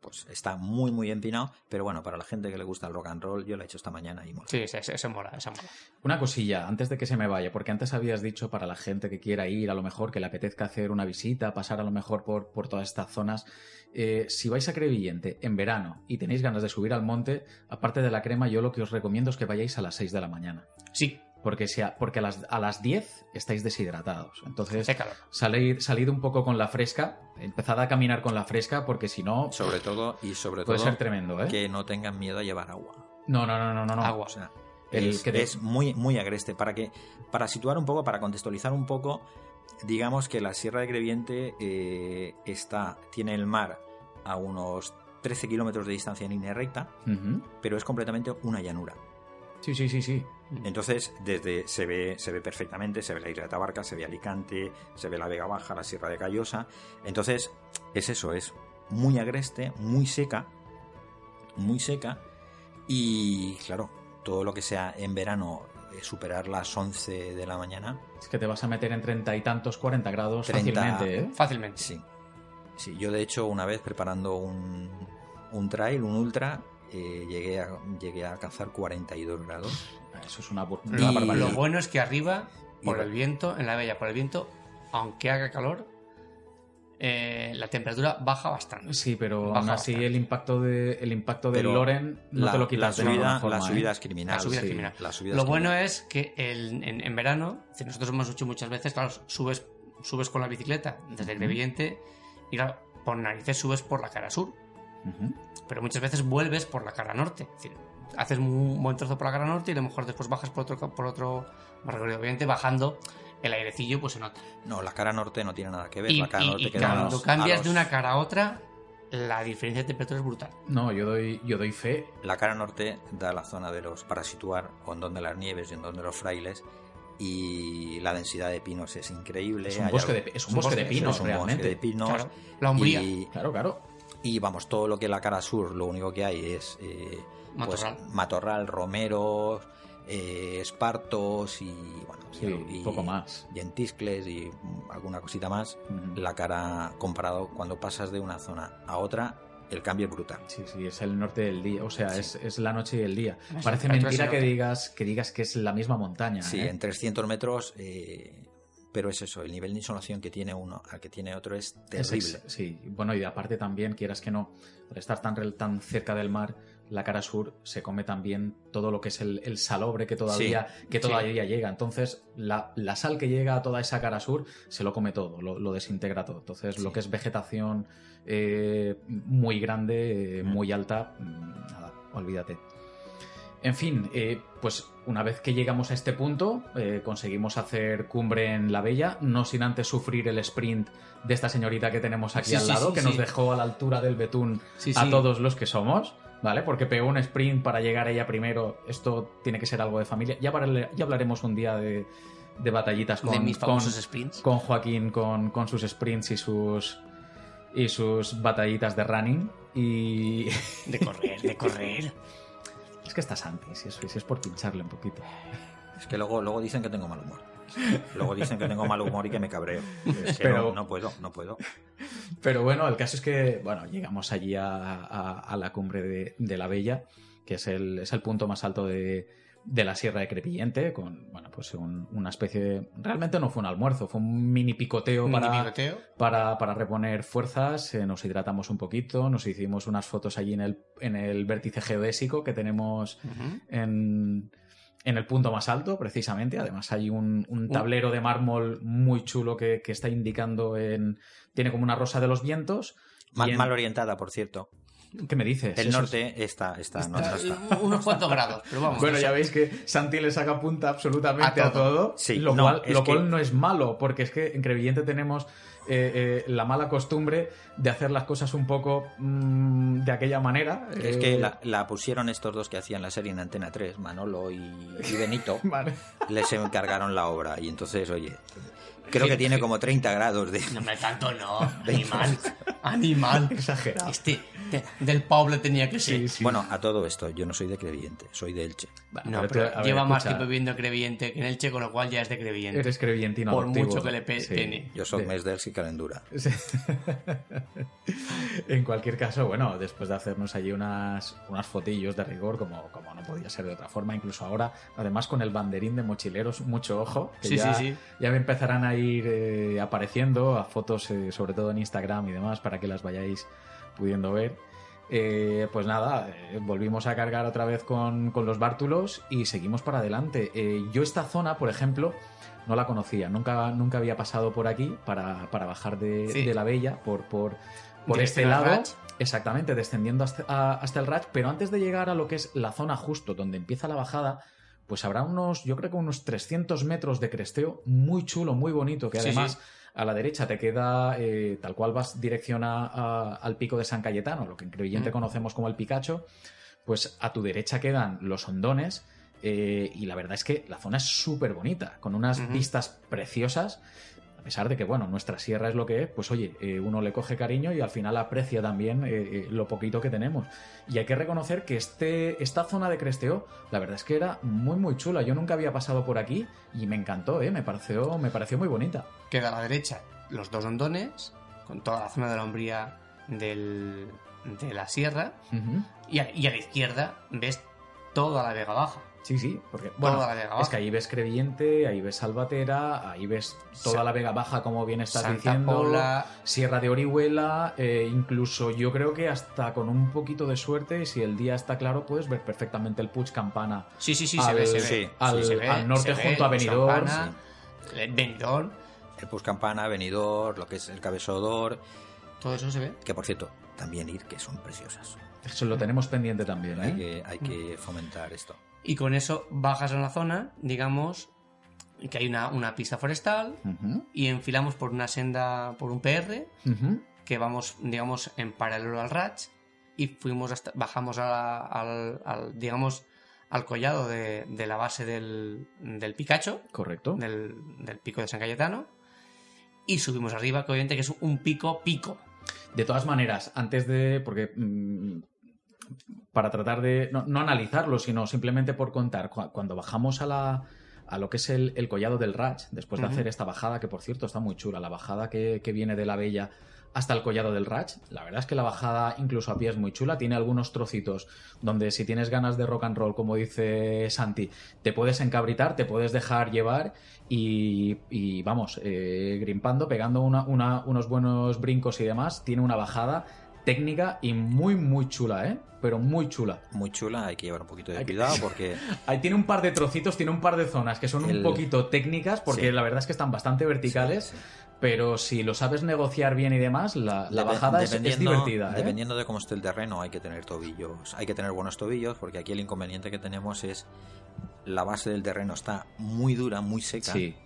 pues está muy, muy empinado. Pero bueno, para la gente que le gusta el rock and roll, yo lo he hecho esta mañana y mola. Sí, ese, ese mola, ese mola. Una cosilla, antes de que se me vaya, porque antes habías dicho para la gente que quiera ir, a lo mejor que le apetezca hacer una visita, pasar a lo mejor por, por todas estas zonas. Eh, si vais a Crevillente en verano y tenéis ganas de subir al monte, aparte de la crema, yo lo que os recomiendo es que vayáis a las 6 de la mañana. Sí, Porque, si a, porque a, las, a las 10 estáis deshidratados. Entonces, salid, salid un poco con la fresca, empezad a caminar con la fresca, porque si no, Sobre todo, y sobre puede todo, ser tremendo, ¿eh? que no tengan miedo a llevar agua. No, no, no, no, no. no. Agua. O sea, El es, que te- es muy, muy agreste. Para que, para situar un poco, para contextualizar un poco, digamos que la Sierra de Creviente eh, está, tiene el mar a unos 13 kilómetros de distancia en línea recta, pero es completamente una llanura. Sí, sí, sí, sí. Entonces, desde se ve, se ve perfectamente, se ve la isla de Tabarca, se ve Alicante, se ve la Vega Baja, la Sierra de Callosa. Entonces, es eso, es muy agreste, muy seca, muy seca. Y claro, todo lo que sea en verano, eh, superar las 11 de la mañana, Es que te vas a meter en treinta y tantos, 40 grados 30. fácilmente, ¿eh? Fácilmente. sí. Sí, yo de hecho una vez preparando un, un trail, un ultra, eh, llegué, a, llegué a alcanzar 42 grados. Eso es una, Lo, una Y- barbaridad. lo bueno es que arriba, por Y- el viento, en la bella, por el viento, aunque haga calor, eh, la temperatura baja bastante. Sí, pero Baja aún así bastante. el impacto de el impacto del Pero Loren no la, te lo la quitas de ninguna subida, forma, la ¿eh? subida es criminal. La subida es sí, criminal. la subida Lo es bueno criminal. es que el- en, en verano, nosotros hemos hecho muchas veces, claro, subes, subes con la bicicleta desde Ujú. Crevillente y claro, por narices subes por la cara sur, Ujú. pero muchas veces vuelves por la cara norte. Es decir, haces un buen trozo por la cara norte y a lo mejor después bajas por otro, por otro recorrido. Obviamente bajando el airecillo pues se nota. No, la cara norte no tiene nada que ver. Y, la cara y- norte y queda cuando los- cambias a de los- una cara a otra, la diferencia de temperatura es brutal. No, yo doy yo doy fe. La cara norte da la zona de los para situar Hondón de las Nieves y Hondón de los Frailes y la densidad de pinos es increíble. Es un bosque algo- de, es un es un bosque de bosque, pinos es un realmente. bosque de pinos Claro, la umbría. y, Claro, claro. Y vamos, todo lo que la cara sur, lo único que hay es eh, pues, Matorral. matorral, romeros, eh, espartos y bueno, Sí, y, poco más. y entiscles y alguna cosita más. La cara comparado cuando pasas de una zona a otra, el cambio es brutal. Sí, sí, es el norte del día, o sea, Sí. es, es la noche y el día. Es Parece mentira que digas que digas que es la misma montaña. Sí, ¿eh? en 300 metros, eh, pero es eso, el nivel de insolación que tiene uno al que tiene otro es Es terrible. ex- sí, bueno, y aparte también, quieras que no, por estar tan, tan cerca del mar, la cara sur se come también todo lo que es el, el salobre que todavía, que sí. todavía llega. Entonces, la, la sal que llega a toda esa cara sur se lo come todo, lo, lo desintegra todo. Entonces, lo que es vegetación eh, muy grande, eh, Mm. muy alta, mm, nada, olvídate. En fin, eh, pues una vez que llegamos a este punto, eh, conseguimos hacer cumbre en la Bella, no sin antes sufrir el sprint de esta señorita que tenemos aquí Sí, al sí, lado, sí, que nos dejó a la altura del betún a todos los que somos, ¿vale? Porque pegó un sprint para llegar ella primero. Esto tiene que ser algo de familia. Ya, ya hablaremos un día de, de batallitas con, de mis con, famosos sprints. con Joaquín, con, con sus sprints y sus y sus batallitas de running. Y De correr, de correr. (laughs) es que está Santi, si es, si es por pincharle un poquito. Es que luego, luego dicen que tengo mal humor. Luego dicen que tengo mal humor y que me cabreo. Es que Pero- no, no puedo, no puedo. Pero bueno, el caso es que, bueno, llegamos allí a, a- a la cumbre de, de la Bella, que es el, es el punto más alto de, de la Sierra de Crepillente, con bueno, pues un- una especie de. Realmente no fue un almuerzo, fue un mini picoteo, Mini para, picoteo. para, para reponer fuerzas, eh, nos hidratamos un poquito, nos hicimos unas fotos allí en el, en el vértice geodésico que tenemos en, en el punto más alto, precisamente. Además, hay un, un Uh. tablero de mármol muy chulo que, que está indicando en. Tiene como una rosa de los vientos. y Mal, en- mal orientada, por cierto. ¿Qué me dices? El es- norte está, está, no, no está. Unos cuantos grados, pero vamos. Bueno, ya veis que Santi le saca punta absolutamente A a todo. Sí, lo, no, cual, es lo que- cual no es malo, porque es que en Crevillente tenemos eh, eh, la mala costumbre de hacer las cosas un poco mm, de aquella manera. Es eh, que la, la pusieron estos dos que hacían la serie en Antena 3, Manolo y, y Benito, (laughs) Vale. les encargaron la obra. Y entonces, oye, creo que tiene como 30 grados de... No me tanto, no. (laughs) Animal. Animal. Exagerado. Este, de- del pueblo tenía que ser. Sí, sí. Bueno, a todo esto, yo no soy de Crevillente, soy de Elche. No, pero ver, lleva más escucha, tiempo viviendo en Creviente que en Elche, con lo cual ya es de Creviente. Eres crevillentino Por adoptivo. mucho que le pe- Sí. pene. Yo soy De- mes d'Elche y Calendura. Sí. (laughs) en cualquier caso, bueno, después de hacernos allí unas, unas fotillos de rigor, como, como no podía ser de otra forma, incluso ahora, además con el banderín de mochileros, mucho ojo, que Sí, ya, sí, sí. ya me empezarán a ir eh, apareciendo a fotos, eh, sobre todo en Instagram y demás, para que las vayáis pudiendo ver. Eh, pues nada, eh, volvimos a cargar otra vez con, con los bártulos y seguimos para adelante. Eh, yo esta zona, por ejemplo, no la conocía, nunca, nunca había pasado por aquí para, para bajar de, Sí. de la Bella, por, por, por este lado. Exactamente, descendiendo hasta, a- hasta el Ratch, pero antes de llegar a lo que es la zona justo donde empieza la bajada, pues habrá unos, yo creo que unos 300 metros de cresteo muy chulo, muy bonito, que Sí, además sí. A la derecha te queda eh, tal cual vas dirección a- a- al pico de San Cayetano, lo que en Crevillente Mm. conocemos como el Picacho, pues a tu derecha quedan los hondones eh, y la verdad es que la zona es súper bonita, con unas vistas preciosas. A pesar de que, bueno, nuestra sierra es lo que es, pues oye, eh, uno le coge cariño y al final aprecia también eh, eh, lo poquito que tenemos. Y hay que reconocer que este, esta zona de cresteo, la verdad es que era muy, muy chula. Yo nunca había pasado por aquí y me encantó, ¿eh? me, pareció, me pareció muy bonita. Queda a la derecha los dos hondones, con toda la zona de la hombría del, de la sierra. Y a, y a la izquierda ves toda la Vega Baja. Sí, sí, porque bueno, es que ahí ves Crevillente, ahí ves Salvatera, ahí ves toda Sa- la Vega Baja, como bien estás Santa diciendo. Pola. Sierra de Orihuela, eh, incluso yo creo que hasta con un poquito de suerte, si el día está claro, puedes ver perfectamente el Puig Campana Sí, sí, sí, Al- se ve, se ve. sí, al- se ve, al norte se junto a Benidorm, Campana, eh, Benidorm, El Puscampana, Benidorm, lo que es el Cabezodor, todo eso se ve. que por cierto, también ir, que son preciosas. Eso lo tenemos pendiente también, Hay ¿eh? que, hay que fomentar esto. Y con eso bajas a una zona, digamos, que hay una, una pista forestal y enfilamos por una senda, por un PR, que vamos, digamos, en paralelo al Ratch y fuimos hasta, bajamos a la- al, al, digamos, al collado de, de la base del, del Picacho, Correcto. del, del pico de San Cayetano, y subimos arriba, que obviamente que es un pico pico. De todas maneras, antes de. Porque. mm, para tratar de. No, no analizarlo, sino simplemente por contar. cu- Cuando bajamos a la. A lo que es el, el collado del Ratch, después de hacer esta bajada, que por cierto está muy chula, la bajada que, que viene de la Bella hasta el collado del Ratch, la verdad es que la bajada incluso a pie es muy chula, tiene algunos trocitos donde si tienes ganas de rock and roll, como dice Santi, te puedes encabritar, te puedes dejar llevar y, y vamos, eh, grimpando, pegando una- una- unos buenos brincos y demás, tiene una bajada técnica y muy, muy chula, ¿eh? Pero muy chula. Muy chula, hay que llevar un poquito de cuidado (laughs) porque Ahí tiene un par de trocitos, tiene un par de zonas que son un poquito técnicas, porque Sí. la verdad es que están bastante verticales, Sí, sí. pero si lo sabes negociar bien y demás, la, bajada es, divertida. ¿eh? Dependiendo de cómo esté el terreno, hay que tener tobillos. Hay que tener buenos tobillos, porque aquí el inconveniente que tenemos es la base del terreno está muy dura, muy seca, Sí.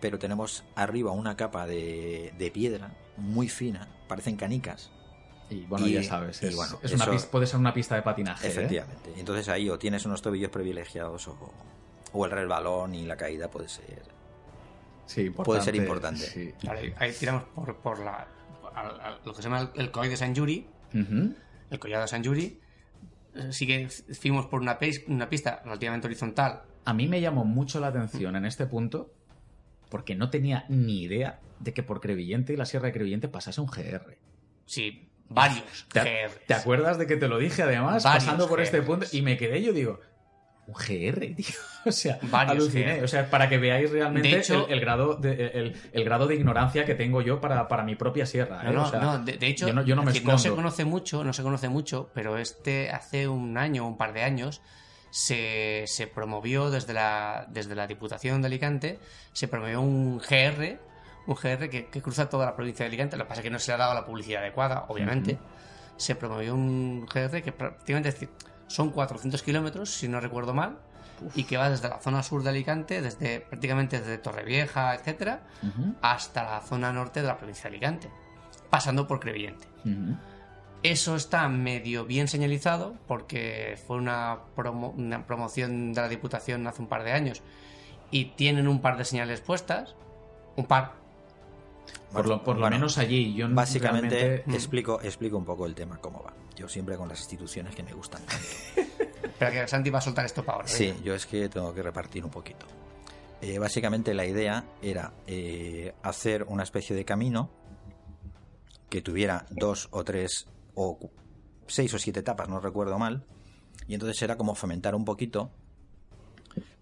pero tenemos arriba una capa de, de piedra muy fina, parecen canicas. Y bueno, Y- ya sabes, es, bueno, es una pista- puede ser una pista de patinaje. ¿eh? Efectivamente. Entonces ahí o tienes unos tobillos privilegiados o, o el resbalón y la caída puede ser. Sí, Puede ser importante. sí. Claro, ahí tiramos por, por la, lo que se llama el, el de San Yuri, el collado de San Yuri. Eh, Sí que fuimos por una, pis- una pista relativamente horizontal. A mí me llamó mucho la atención en este punto porque no tenía ni idea de que por Crevillente y la Sierra de Crevillente pasase un GR. Sí, varios ¿Te, GRs. te acuerdas de que te lo dije además, Varios pasando por este punto? Y me quedé, yo digo, Un GR, (laughs) tío. O sea, Varios aluciné. O sea, para que veáis realmente De hecho- el, el grado de, el, el grado de ignorancia que tengo yo para, para mi propia sierra. No, ¿eh? no, O sea, no, de, de hecho, yo no, yo no me se conoce mucho, no se conoce mucho, pero este hace un año, un par de años, se, se promovió desde la, desde la Diputación de Alicante, se promovió un GR, un GR que, que cruza toda la provincia de Alicante, lo que pasa es que no se le ha dado la publicidad adecuada, obviamente. Se promovió un GR que prácticamente son 400 kilómetros, si no recuerdo mal, y que va desde la zona sur de Alicante, desde prácticamente desde Torrevieja, etcétera, Ujú, hasta la zona norte de la provincia de Alicante, pasando por Crevillente. Eso está medio bien señalizado porque fue una, promo- una promoción de la Diputación hace un par de años y tienen un par de señales puestas. Un par. Por lo, por lo Bueno, menos allí. Yo Básicamente realmente- Mm. explico, explico un poco el tema, cómo va. Yo siempre con las instituciones que me gustan. (laughs) Pero que Santi va a soltar esto para ahora. Sí, yo es que tengo que repartir un poquito. Eh, básicamente la idea era eh, hacer una especie de camino que tuviera dos o tres o seis o siete etapas, no recuerdo mal. Y entonces era como fomentar un poquito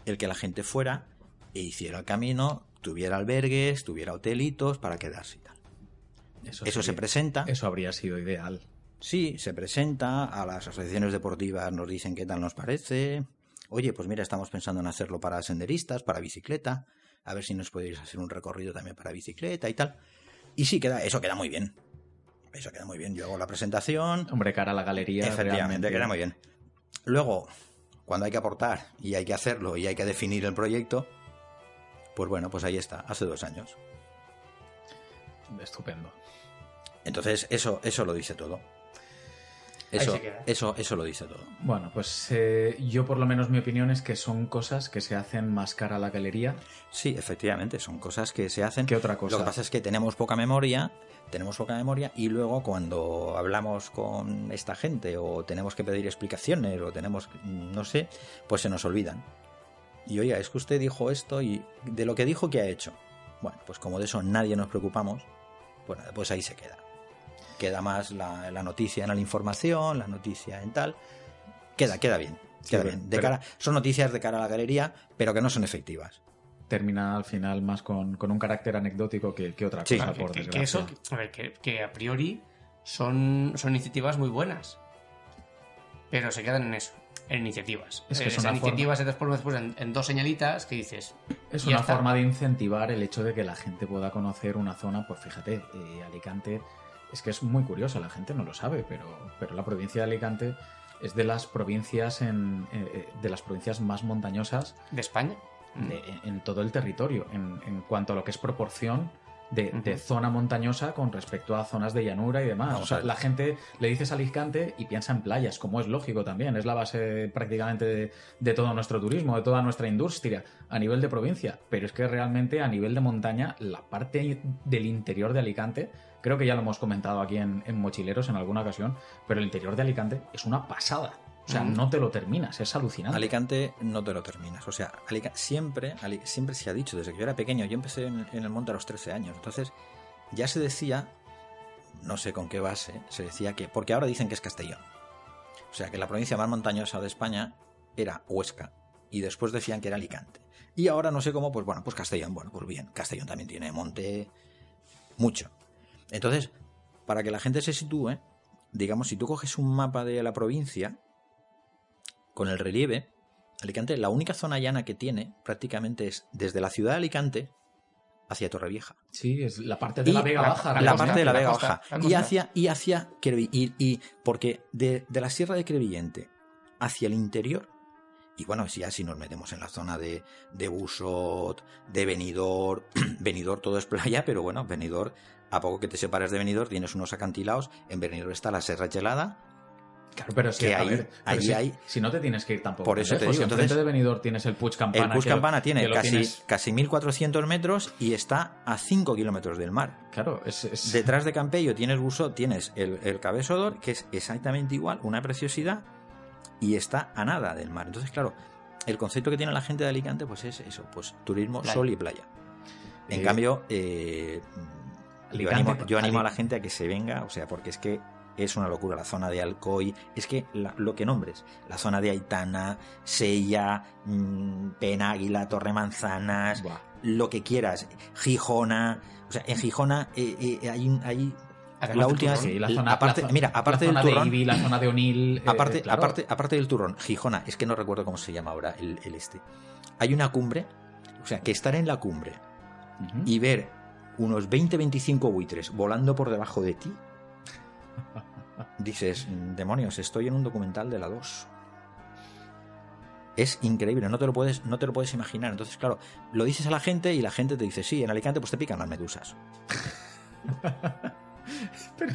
el que la gente fuera e hiciera el camino, tuviera albergues, tuviera hotelitos para quedarse y tal. Eso se sería- presenta. Eso habría sido ideal. Sí, se presenta, a las asociaciones deportivas nos dicen qué tal nos parece. Oye, pues mira, estamos pensando en hacerlo para senderistas, para bicicleta, a ver si nos podéis hacer un recorrido también para bicicleta y tal. Y sí, queda, eso queda muy bien. Eso queda muy bien. Yo hago la presentación, Hombre, cara a la galería. efectivamente, realmente. queda muy bien. Luego, cuando hay que aportar y hay que hacerlo y hay que definir el proyecto, pues bueno, pues ahí está, hace dos años. Estupendo. Entonces, eso, eso lo dice todo. Eso, queda. eso, eso lo dice todo. Bueno, pues eh, yo por lo menos mi opinión es que son cosas que se hacen más cara a la galería. Sí, efectivamente, son cosas que se hacen. ¿Qué otra cosa? Lo que pasa es que tenemos poca memoria, tenemos poca memoria y luego cuando hablamos con esta gente o tenemos que pedir explicaciones o tenemos, no sé, pues se nos olvidan. Y oiga, es que usted dijo esto y de lo que dijo, ¿qué ha hecho? Bueno, pues como de eso nadie nos preocupamos, bueno, pues ahí se queda. Queda más la, la noticia en la información, la noticia en tal. Queda, queda bien. Queda bien. De pero- cara, son noticias de cara a la galería, pero que no son efectivas. Termina al final más con, con un carácter anecdótico que, que otra Sí. cosa, por que, eso, a ver, que, que a priori son, son iniciativas muy buenas. Pero se quedan en eso, en iniciativas. Es que Eh, es Esas una iniciativas se transforman después en, en dos señalitas que dices. Es una está. forma de incentivar el hecho de que la gente pueda conocer una zona, pues fíjate, eh, Alicante es que es muy curioso, la gente no lo sabe, pero, pero la provincia de Alicante es de las provincias en, eh, de las provincias más montañosas ¿De España? de- en todo el territorio, en, en cuanto a lo que es proporción de, zona montañosa con respecto a zonas de llanura y demás. O sea, la gente le dices Alicante y piensa en playas, como es lógico también, es la base prácticamente de, de todo nuestro turismo, de toda nuestra industria a nivel de provincia, pero es que realmente a nivel de montaña, la parte del interior de Alicante, creo que ya lo hemos comentado aquí en, en Mochileros en alguna ocasión, pero el interior de Alicante es una pasada. O sea, Mm. no te lo terminas, es alucinante. Alicante no te lo terminas. O sea, siempre, siempre se ha dicho, desde que yo era pequeño, yo empecé en, en el monte a los 13 años. Entonces, ya se decía, no sé con qué base, se decía que, porque ahora dicen que es Castellón. O sea, que la provincia más montañosa de España era Huesca. Y después decían que era Alicante. Y ahora no sé cómo, pues bueno, pues Castellón. Bueno, pues bien, Castellón también tiene monte mucho. Entonces, para que la gente se sitúe, digamos, si tú coges un mapa de la provincia, con el relieve, Alicante, la única zona llana que tiene prácticamente es desde la ciudad de Alicante hacia Torrevieja. Sí, es la parte de la Y Vega la- Baja. la La, costa, parte de la la Vega costa, Baja. Y hacia, y hacia y, y porque de, de la sierra de Crevillente hacia el interior, y bueno, si ya si nos metemos en la zona de, de Busot, de Benidorm, (clears throat) Benidorm todo es playa, pero bueno, Benidorm, a poco que te separes de Benidorm, tienes unos acantilados, en Benidorm está la Serra Gelada, Claro, pero si, que ahí- ver, pero ahí si, hay- si no te tienes que ir tampoco. Por eso te lejos, digo, entonces- de Benidorm tienes el Puig Campana. el Puig que Campana tiene que casi, tienes- casi 1400 metros y está a 5 kilómetros del mar. Claro, es, es- Detrás de Campello tienes Busot, tienes el, el Cabezodor, que es exactamente igual, una preciosidad, y está a nada del mar. Entonces, claro, el concepto que tiene la gente de Alicante, pues es eso, pues turismo, Playa. sol y playa. En Eh, cambio, eh, yo animo, yo animo a la gente a que se venga, o sea, porque es que es una locura. La zona de Alcoy, es que la- lo que nombres, la zona de Aitana, Sella, mm, Penáguila, Torre Manzanas, Buah. lo que quieras, Gijona, o sea, en Gijona eh, eh, hay, hay Además la última, turrón. Sí, la zona, aparte, la mira, aparte la zona del turrón, de Ibi, la zona de Onil. eh, aparte, claro. aparte, aparte del turrón, Gijona, es que no recuerdo cómo se llama ahora el, el este. Hay una cumbre, o sea, que estar en la cumbre y ver unos 20-25 buitres volando por debajo de ti, dices, demonios, estoy en un documental de la 2. Es increíble, no te lo puedes, no te lo puedes imaginar. Entonces, claro, lo dices a la gente y la gente te dice, sí, en Alicante pues te pican las medusas. (laughs) Me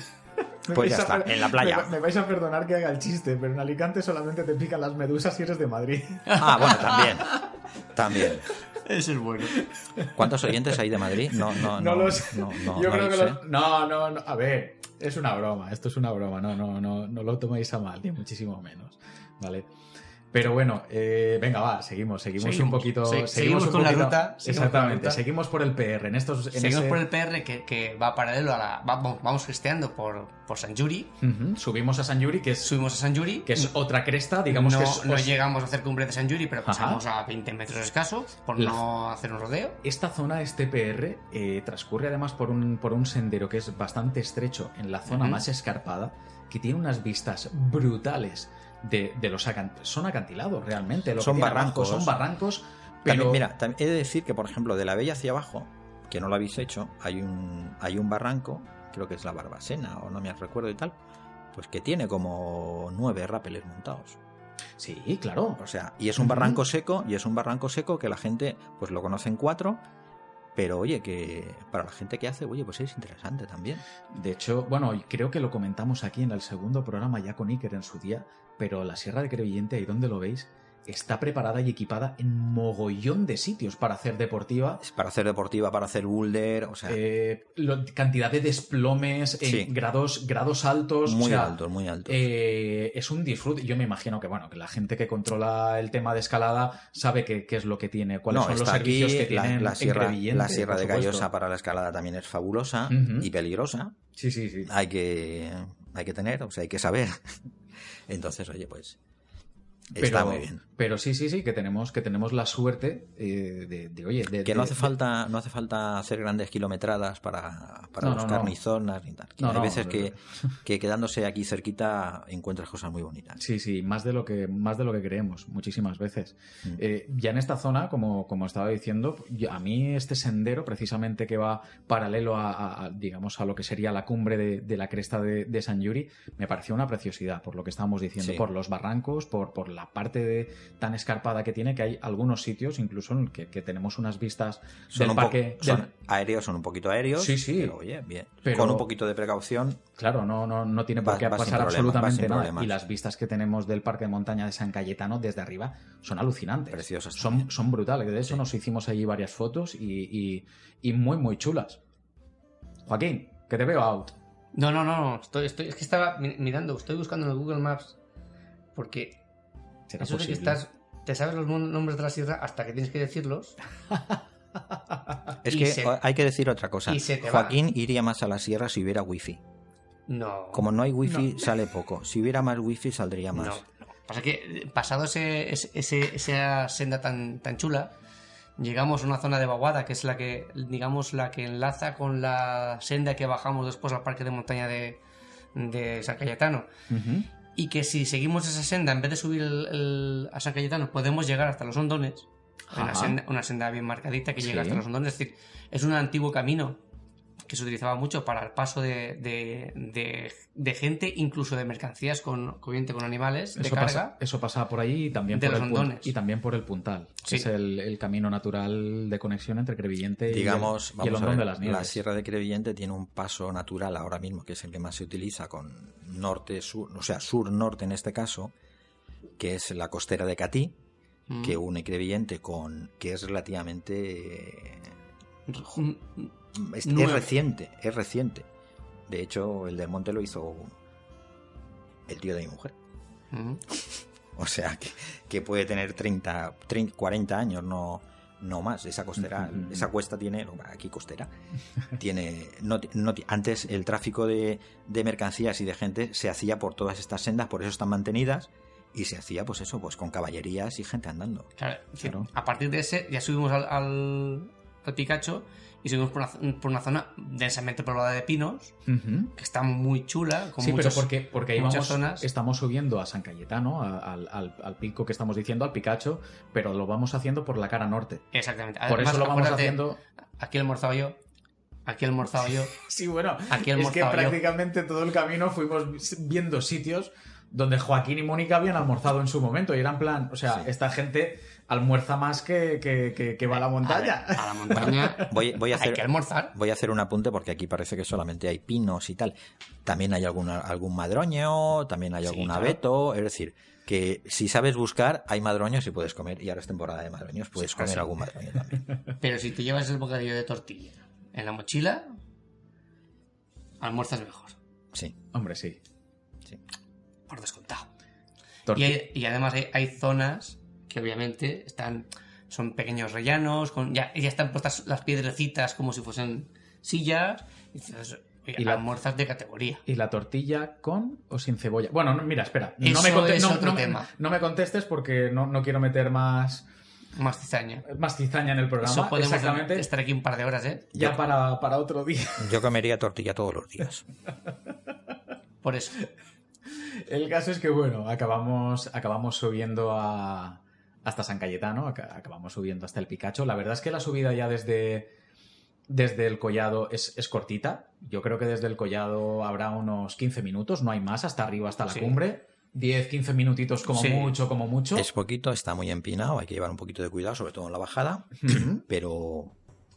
Pues ya está, en la playa. Me, me vais a perdonar que haga el chiste, pero en Alicante solamente te pican las medusas si eres de Madrid. Ah, bueno, también. También. Ese es bueno. ¿Cuántos oyentes hay de Madrid? No, no, No, no. lo sé. no, no, Yo no creo que sé. lo- No, no, no. A ver, es una broma. Esto es una broma. No, no, no, no lo toméis a mal, ni muchísimo menos. ¿Vale? Pero bueno, eh, venga, va, seguimos, seguimos, Seguimos. un poquito. Se- seguimos un con la ruta, Exactamente, ruta. seguimos por el PR. En estos, en Seguimos ese- por el PR que, que va paralelo a la. Vamos, vamos gesteando por, por San Yuri. Subimos a San Yuri, que es, Subimos a San Yuri. que es otra cresta, digamos no, que es. no os- llegamos a hacer cumbre de San Yuri, pero Ajá. pasamos a 20 metros escasos por La- no hacer un rodeo. Esta zona, este PR, eh, transcurre además por un, por un sendero que es bastante estrecho en la zona más escarpada, que tiene unas vistas brutales de, de los acantilados. Son acantilados realmente. Son abajo barrancos. Son barrancos, pero. También, mira, también he de decir que, por ejemplo, de la Bella hacia abajo, que no lo habéis hecho, hay un, hay un barranco, creo que es la Barbacena, o no me recuerdo y tal, pues que tiene como nueve rápeles montados. Sí, claro. O sea, y es un barranco seco, y es un barranco seco que la gente, pues lo conoce en cuatro, pero oye, que para la gente que hace, oye, pues es interesante también. De hecho, bueno, creo que lo comentamos aquí en el segundo programa ya con Iker en su día, pero la Sierra de Crevillente, ahí donde lo veis, está preparada y equipada en mogollón de sitios para hacer deportiva. Es para hacer deportiva, para hacer boulder, o sea, Eh, lo- cantidad de desplomes, en Sí. grados, grados altos. muy o sea, alto, muy alto. eh, es un disfrute. Yo me imagino que, bueno, que la gente que controla el tema de escalada sabe qué es lo que tiene, cuáles no, son los está aquí servicios que la, tienen la en sierra, Crevillente, la sierra de. Gallosa para la escalada también es fabulosa y peligrosa. Sí, sí, sí. hay que hay que tener, o sea, hay que saber. Entonces, oye, pues está muy bien. Pero sí, sí, sí, que tenemos, que tenemos la suerte eh, de, de, oye, de, Que no hace de- falta no hace falta hacer grandes kilometradas para, para No, buscar no. ni zonas ni tal. Hay veces que, (laughs) que quedándose aquí cerquita encuentras cosas muy bonitas. Sí, sí, más de lo que, más de lo que creemos, muchísimas veces. Mm. Eh, ya en esta zona, como, como estaba diciendo, yo- a mí este sendero, precisamente que va paralelo a, a- a, digamos, a lo que sería la cumbre de, la cresta de, de San Yuri, me pareció una preciosidad, por lo que estábamos diciendo, Sí. por los barrancos, por, por la parte de- tan escarpada que tiene, que hay algunos sitios, incluso en que, que tenemos unas vistas Son, del un parque. son del- aéreos, son un poquito aéreos, Sí, sí. pero oye, bien. Pero- Con un poquito de precaución, Claro, no, no, no tiene por Vas- qué pasar absolutamente nada. problemas. Y las vistas que tenemos del Parque de Montaña de San Cayetano desde arriba son alucinantes. Preciosas Son, también. son brutales. De hecho, Sí. nos hicimos allí varias fotos y, y- y muy, muy chulas. Joaquín, que te veo out. No, no, no, no. Estoy, estoy, es que estaba mi- mirando, estoy buscando en el Google Maps. Porque ¿Será eso de que estás. Te sabes los nom- nombres de la sierra hasta que tienes que decirlos. (laughs) es que se- hay que decir otra cosa. va. Joaquín iría más a la sierra si hubiera wifi. No. Como no hay wifi, sale poco. Si hubiera más wifi, saldría más. No, no. Pasa que eh, pasado ese, ese- ese- esa senda tan, tan chula, llegamos a una zona de vaguada que es la que, digamos, la que enlaza con la senda que bajamos después al parque de montaña de, de San Cayetano. Y que si seguimos esa senda, en vez de subir el- el- a San Cayetano, podemos llegar hasta los hondones. Una senda, una senda bien marcadita que Sí. llega hasta los hondones. Es decir, es un antiguo camino que se utilizaba mucho para el paso de, de- de- de gente, incluso de mercancías con, con animales, de Eso carga. pasa, eso pasa por ahí y también De por, los el y también por el puntal, que es el, el camino natural de conexión entre Crevillente y el- Digamos, y el, vamos a hondón ver, de las nieves. la Sierra de Crevillente tiene un paso natural ahora mismo, que es el que más se utiliza con norte-sur, o sea, sur-norte en este caso, que es la costera de Catí, Mm. que une Crevillente con, que es relativamente, eh, Mm, es, reciente, es reciente. De hecho, el del monte lo hizo el tío de mi mujer. (laughs) O sea, que, que puede tener 30, 30, 40 años, no, no más. Esa costera, esa cuesta tiene, aquí costera, (laughs) tiene, no, no antes el tráfico de, de mercancías y de gente se hacía por todas estas sendas, por eso están mantenidas y se hacía, pues eso, pues con caballerías y gente andando. Claro, Claro. a partir de ese ya subimos al, al, al Picacho y subimos por una, por una zona densamente poblada de pinos, Ujú. que está muy chula, con sí, muchos- pero porque, porque ahí muchas vamos, zonas. estamos subiendo a San Cayetano, al, al- al pico que estamos diciendo, al Picacho, pero lo vamos haciendo por la cara norte. Exactamente. Por Además, eso lo vamos haciendo... Aquí he almorzado yo, aquí he almorzado yo. (laughs) Sí, bueno, Aquí he es que almorzado yo. prácticamente todo el camino fuimos viendo sitios donde Joaquín y Mónica habían almorzado en su momento y era en plan, o sea, Sí. esta gente almuerza más que, que, que- que va a la montaña. A, ver, a la montaña Voy, voy a (laughs) hay hacer, que almorzar. Voy a hacer un apunte porque aquí parece que solamente hay pinos y tal. También hay alguna, algún madroño, también hay Sí, algún claro. abeto. Es decir, que si sabes buscar, hay madroños y puedes comer. Y ahora es temporada de madroños, puedes Sí, comer sí. algún madroño también. (laughs) Pero si te llevas el bocadillo de tortilla en la mochila, almuerzas mejor, Sí, Hombre, sí. sí. Por descontado. Y, hay- y además hay, hay zonas que obviamente están son pequeños rellanos, con, ya, ya están puestas las piedrecitas como si fuesen sillas. Y la- almuerzas de categoría. ¿Y la tortilla con o sin cebolla? Bueno, no, mira, espera. No me, conte- es no- otro no me- tema. no me contestes porque no, no quiero meter más, Más cizaña. más cizaña en el programa. Eso podemos Exactamente. estar aquí un par de horas, ¿eh? Ya para, para otro día. Yo comería tortilla todos los días. Por eso. El caso es que, bueno, acabamos, acabamos subiendo a, hasta San Cayetano, aca- acabamos subiendo hasta el Picacho. La verdad es que la subida ya desde, desde el collado es, es cortita. Yo creo que desde el collado habrá unos 15 minutos, no hay más, hasta arriba, hasta la Sí. cumbre. 10, 15 minutitos como Sí. mucho, como mucho. Es poquito, está muy empinado, hay que llevar un poquito de cuidado, sobre todo en la bajada. Pero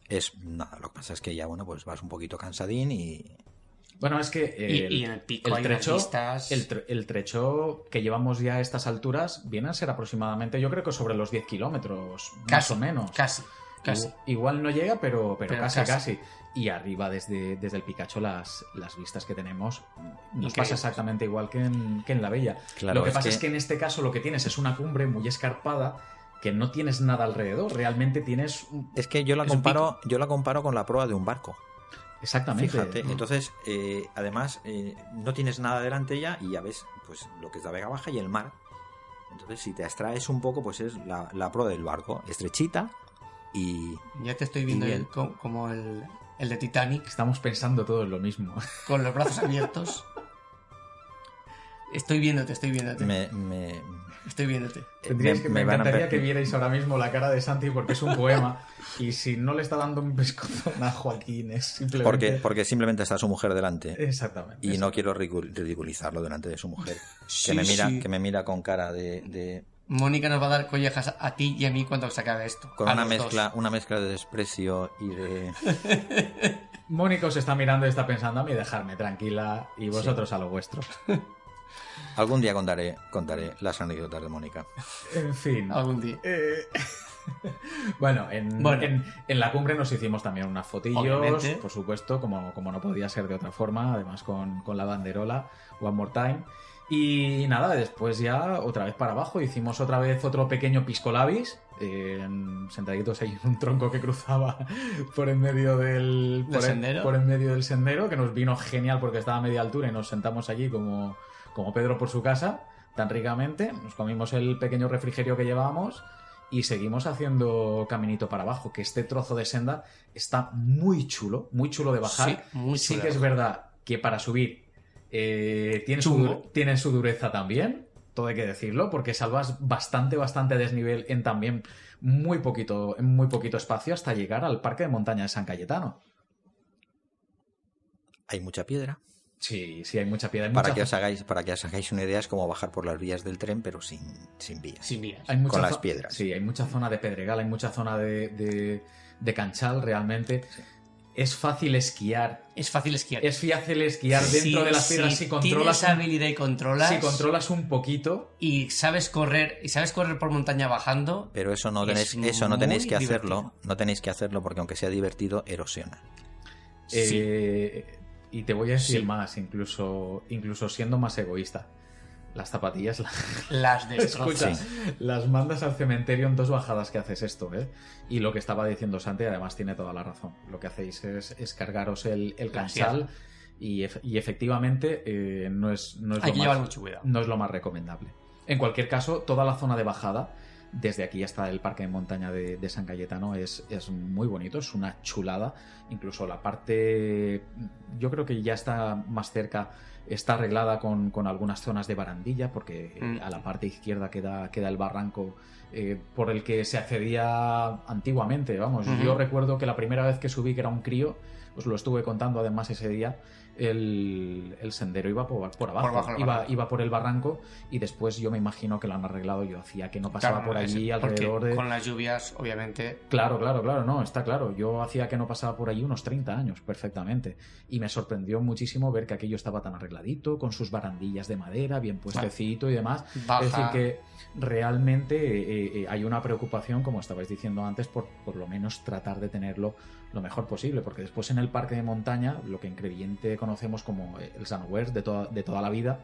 es nada, lo que pasa es que ya, bueno, pues vas un poquito cansadín y Bueno, es que Y, el, y en el pico el hay unas trecho, vistas. el, tre- el trecho que llevamos ya a estas alturas viene a ser aproximadamente, yo creo que sobre los 10 kilómetros, más Casi, o menos. Casi, casi. Igu- Igual no llega, pero, pero, Pero casi, casi. casi, Y arriba, desde, desde el Picacho, las, las vistas que tenemos nos Increíbles. pasa exactamente igual que en, que en la Bella. Claro, lo que es pasa que- es que en este caso lo que tienes es una cumbre muy escarpada que no tienes nada alrededor. Realmente tienes. un- es que yo la comparo, yo la comparo con la proa de un barco. Exactamente. Fíjate, entonces, eh, además, eh, no tienes nada delante ya y ya ves pues lo que es la Vega Baja y el mar. Entonces, si te abstraes un poco, pues es la, la proa del barco, estrechita y Ya te estoy viendo el- como el, el de Titanic, Estamos pensando todos lo mismo. (laughs) con los brazos abiertos. Estoy viéndote, estoy viéndote. me, me, Estoy viéndote. Tendríais que, me, me encantaría que vierais ahora mismo la cara de Santi porque es un poema. y si no le está dando un pescozón a Joaquín, es simplemente. porque, porque simplemente está su mujer delante Exactamente. y no quiero ridicu- ridiculizarlo delante de su mujer. Sí, que me mira, sí. que me mira con cara de, de- Mónica nos va a dar collejas a ti y a mí cuando se acabe esto. con A una dos. mezcla, una mezcla de desprecio y de (laughs) Mónica os está mirando y está pensando a mí dejarme tranquila y vosotros a lo vuestro. (laughs) algún día contaré, contaré las anécdotas de Mónica. En fin. Algún día. Eh, (laughs) bueno, en, Bueno. En, en la cumbre nos hicimos también unas fotillos, Obviamente. por supuesto, como, como no podía ser de otra forma, además con, con la banderola One More Time. Y nada, después ya otra vez para abajo, hicimos otra vez otro pequeño piscolabis, eh, sentaditos ahí en un tronco que cruzaba (laughs) por en medio del, por por en medio del sendero, que nos vino genial porque estaba a media altura y nos sentamos allí como, como Pedro por su casa, tan ricamente, nos comimos el pequeño refrigerio que llevábamos y seguimos haciendo caminito para abajo, que este trozo de senda está muy chulo, muy chulo de bajar. Sí, muy Sí chulo. que de es verdad que para subir eh, tiene, su, tiene su dureza también, todo hay que decirlo, porque salvas bastante, bastante desnivel en también muy poquito, en muy poquito espacio hasta llegar al parque de montaña de San Cayetano. Hay mucha piedra. Sí, sí, hay mucha piedra. Hay Para mucha que, os hagáis, para que os hagáis una idea, es como bajar por las vías del tren, pero sin, sin vías. Sin vías. Hay mucha con las piedras. Sí, hay mucha zona de pedregal, hay mucha zona de, de- de canchal realmente. Es fácil esquiar. Es fácil esquiar. Es fácil esquiar dentro Si- de las piedras si, controlas, tienes habilidad y controlas, si controlas un poquito. y sabes correr y sabes correr por montaña bajando, Pero eso no Es tenéis, eso no tenéis que hacerlo. No tenéis que hacerlo porque aunque sea divertido, erosiona. Eh, y te voy a decir Sí. más, incluso, incluso siendo más egoísta. Las zapatillas la- Las (laughs) destroza. Escucha, las mandas al cementerio en dos bajadas que haces esto, ¿eh? Y lo que estaba diciendo Santi, además tiene toda la razón. Lo que hacéis es, es cargaros el, el cansal y, ef- y efectivamente eh, no es, no es Hay lo que más- llevar mucho cuidado. no es lo más recomendable. En cualquier caso, toda la zona de bajada, desde aquí hasta el parque de montaña de, de San Cayetano, es, es muy bonito, es una chulada. Incluso la parte, yo creo que ya está más cerca, está arreglada con, con algunas zonas de barandilla, porque eh, Mm. a la parte izquierda queda, queda el barranco eh, por el que se accedía antiguamente. Vamos, yo recuerdo que la primera vez que subí, que era un crío, os lo estuve contando además ese día, el, el sendero iba por, por abajo, Por abajo del iba, por el barranco y después yo me imagino que lo han arreglado. Yo hacía que no pasaba Claro, por allí es- alrededor de. Con las lluvias, obviamente. Claro, claro, claro, no, está claro. Yo hacía que no pasaba por allí unos 30 años perfectamente. Y me sorprendió muchísimo ver que aquello estaba tan arregladito, con sus barandillas de madera, bien puestecito y demás. Baja. Es decir, que realmente eh, eh, hay una preocupación, como estabais diciendo antes, por por lo menos tratar de tenerlo lo mejor posible, porque después en el parque de montaña, lo que en Crevillente conocemos como eh, el Sandwest de toda, de toda la vida,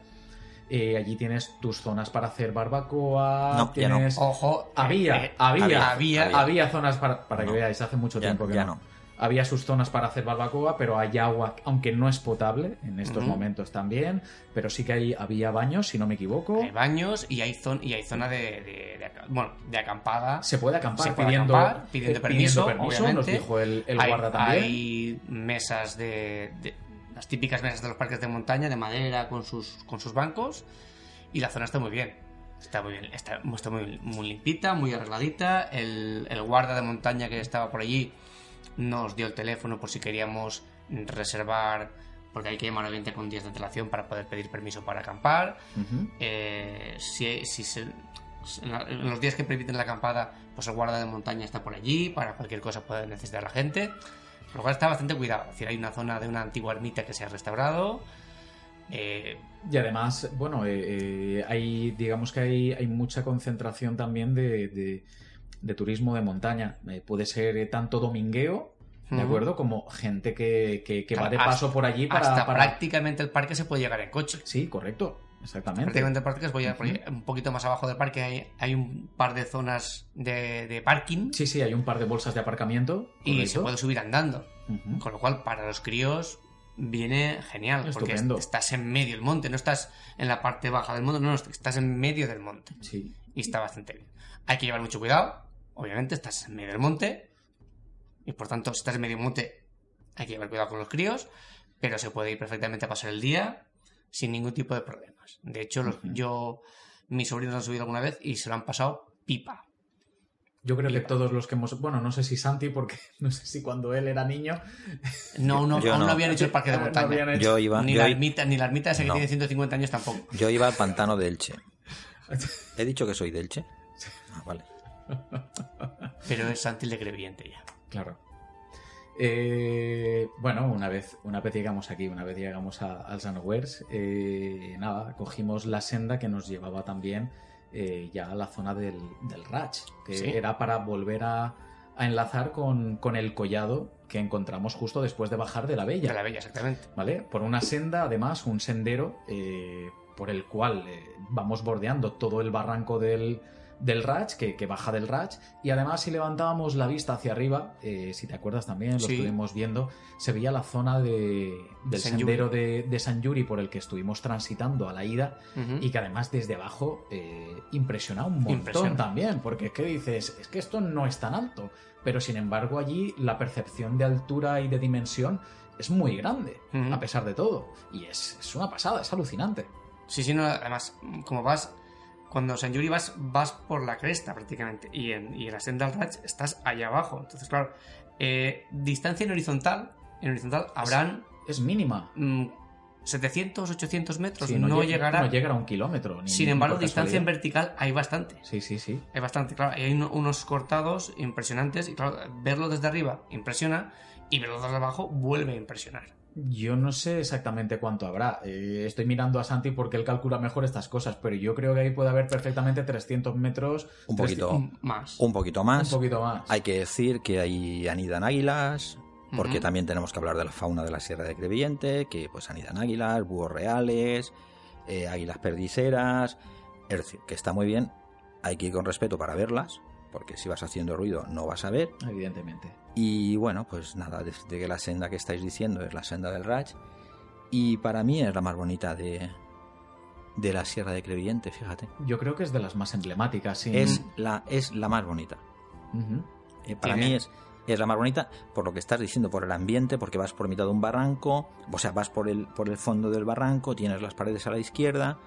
eh, allí tienes tus zonas para hacer barbacoa, No, ya no. tienes... Ojo. Había, eh, había, había, había, había. zonas para, para que No. veáis, hace mucho Ya- tiempo que ya no. Había sus zonas para hacer barbacoa, pero hay agua, aunque no es potable en estos Ujú. momentos también, pero sí que hay, había baños, si no me equivoco. Hay baños y hay, zon- y hay zona de, de- de bueno, de acampada. Se puede acampar Se puede pidiendo, acampar, pidiendo eh, permiso, nos obviamente. dijo el, el hay, guarda también. hay mesas de, de- Las típicas mesas de los parques de montaña, de madera, con sus, con sus bancos. Y la zona está muy bien. Está muy bien, está, está muy, muy limpita, muy arregladita. El, el guarda de montaña que estaba por allí nos dio el teléfono por si queríamos reservar, porque hay que llamar obviamente con días de antelación para poder pedir permiso para acampar. Eh, si, si se- en la- en los días que permiten la acampada, pues el guarda de montaña está por allí para cualquier cosa puede necesitar la gente. Lo cual está bastante cuidado. Es decir, hay una zona de una antigua ermita que se ha restaurado. Eh, Y además, bueno, eh, eh, hay, digamos que hay, hay mucha concentración también de, de- de turismo de montaña. Eh, puede ser eh, tanto domingueo, ¿de acuerdo? Como gente que, que- que va de paso por allí para... hasta para- prácticamente el parque se puede llegar en coche. Sí, correcto, exactamente. Prácticamente el parque allí. Un poquito más abajo del parque hay, hay un par de zonas de, de parking Sí, sí, hay un par de bolsas de aparcamiento. y correcto. se puede subir andando. Con lo cual, para los críos viene genial, porque Estupendo. estás en medio del monte, no estás en la parte baja del monte, no, no, estás en medio del monte. Sí. Y está bastante bien. Hay que llevar mucho cuidado, obviamente, estás en medio del monte, y por tanto, si estás en medio del monte, hay que llevar cuidado con los críos, pero se puede ir perfectamente a pasar el día sin ningún tipo de problemas. De hecho, los- yo, mis sobrinos han subido alguna vez y se lo han pasado pipa. Yo creo que todos los que hemos... Bueno, no sé si Santi, porque (laughs) no sé si cuando él era niño... No, no, Yo aún no no. habían hecho el parque de montaña. Yo iba, Ni yo, la i- ermita, ni la ermita esa que No. tiene 150 años tampoco. yo iba al pantano de Elche. (laughs) ¿He dicho que soy de Elche? Pero es Santi el de ya. Claro. Eh, bueno, una vez, una vez llegamos aquí, una vez llegamos a, al Sandwers, eh, nada, cogimos la senda que nos llevaba también eh, ya a la zona del, del Ratch, que Sí. era para volver a, a enlazar con, con el collado que encontramos justo después de bajar de la Bella. De la Bella, exactamente. ¿vale? Por una senda, además, un sendero por el cual vamos bordeando todo el barranco del, del Ratch, que, que baja del Ratch, y además si levantábamos la vista hacia arriba, eh, si te acuerdas también, lo Sí. estuvimos viendo, se veía la zona de, del San sendero de, de San Yuri por el que estuvimos transitando a la ida, y que además desde abajo eh, impresiona un montón Impresiona. también, porque es que dices, es que esto no es tan alto, pero sin embargo allí la percepción de altura y de dimensión es muy grande, a pesar de todo, y es, es una pasada, es alucinante. Sí, sí, no, además, como vas, cuando San Yuri vas, vas por la cresta prácticamente, y en, y en la senda Ratch estás allá abajo. Entonces, claro, eh, distancia en horizontal, en horizontal habrán Es mínima. mm, 700, 800 metros, Sí, no, llega- llegará. no llegará a un kilómetro. ni- Sin embargo, distancia en vertical hay bastante. Sí, sí, sí. Hay bastante, claro. Hay uno- unos cortados impresionantes, y claro, verlo desde arriba impresiona, y verlo desde abajo vuelve a impresionar. Yo no sé exactamente cuánto habrá. Eh, estoy mirando a Santi porque él calcula mejor estas cosas, pero yo creo que ahí puede haber perfectamente 300 metros. Un 300 poquito, Más. un poquito un más. poquito más. Hay que decir que ahí anidan águilas, porque también tenemos que hablar de la fauna de la Sierra de Crevillente, que pues anidan águilas, búhos reales, eh, águilas perdiceras, es decir, que está muy bien, hay que ir con respeto para verlas, porque si vas haciendo ruido no vas a ver. Evidentemente. Y bueno, pues nada, desde que la senda que estáis diciendo es la senda del Raj, y para mí es la más bonita de, de la Sierra de Crevillente, fíjate. Yo creo que es de las más emblemáticas. sí. Es, la, es la más bonita. Eh, para mí es, es la más bonita por lo que estás diciendo, por el ambiente, porque vas por mitad de un barranco, o sea, vas por el, por el fondo del barranco, tienes las paredes a la izquierda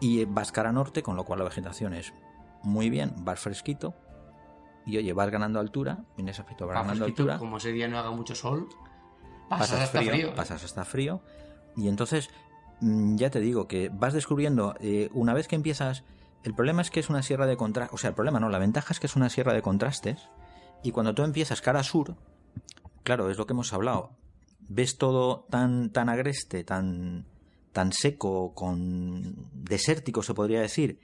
y vas cara norte, con lo cual la vegetación es muy bien, vas fresquito y oye, vas ganando altura, en ese aspecto vas ganando que tú, altura, como ese día no haga mucho sol, pasas, pasas hasta frío, frío. ¿eh? pasas hasta frío y entonces mm, ya te digo que vas descubriendo eh, una vez que empiezas el problema es que es una sierra de contrastes o sea el problema no la ventaja es que es una sierra de contrastes y cuando tú empiezas cara sur claro es lo que hemos hablado ves todo tan tan agreste tan tan seco con desértico se podría decir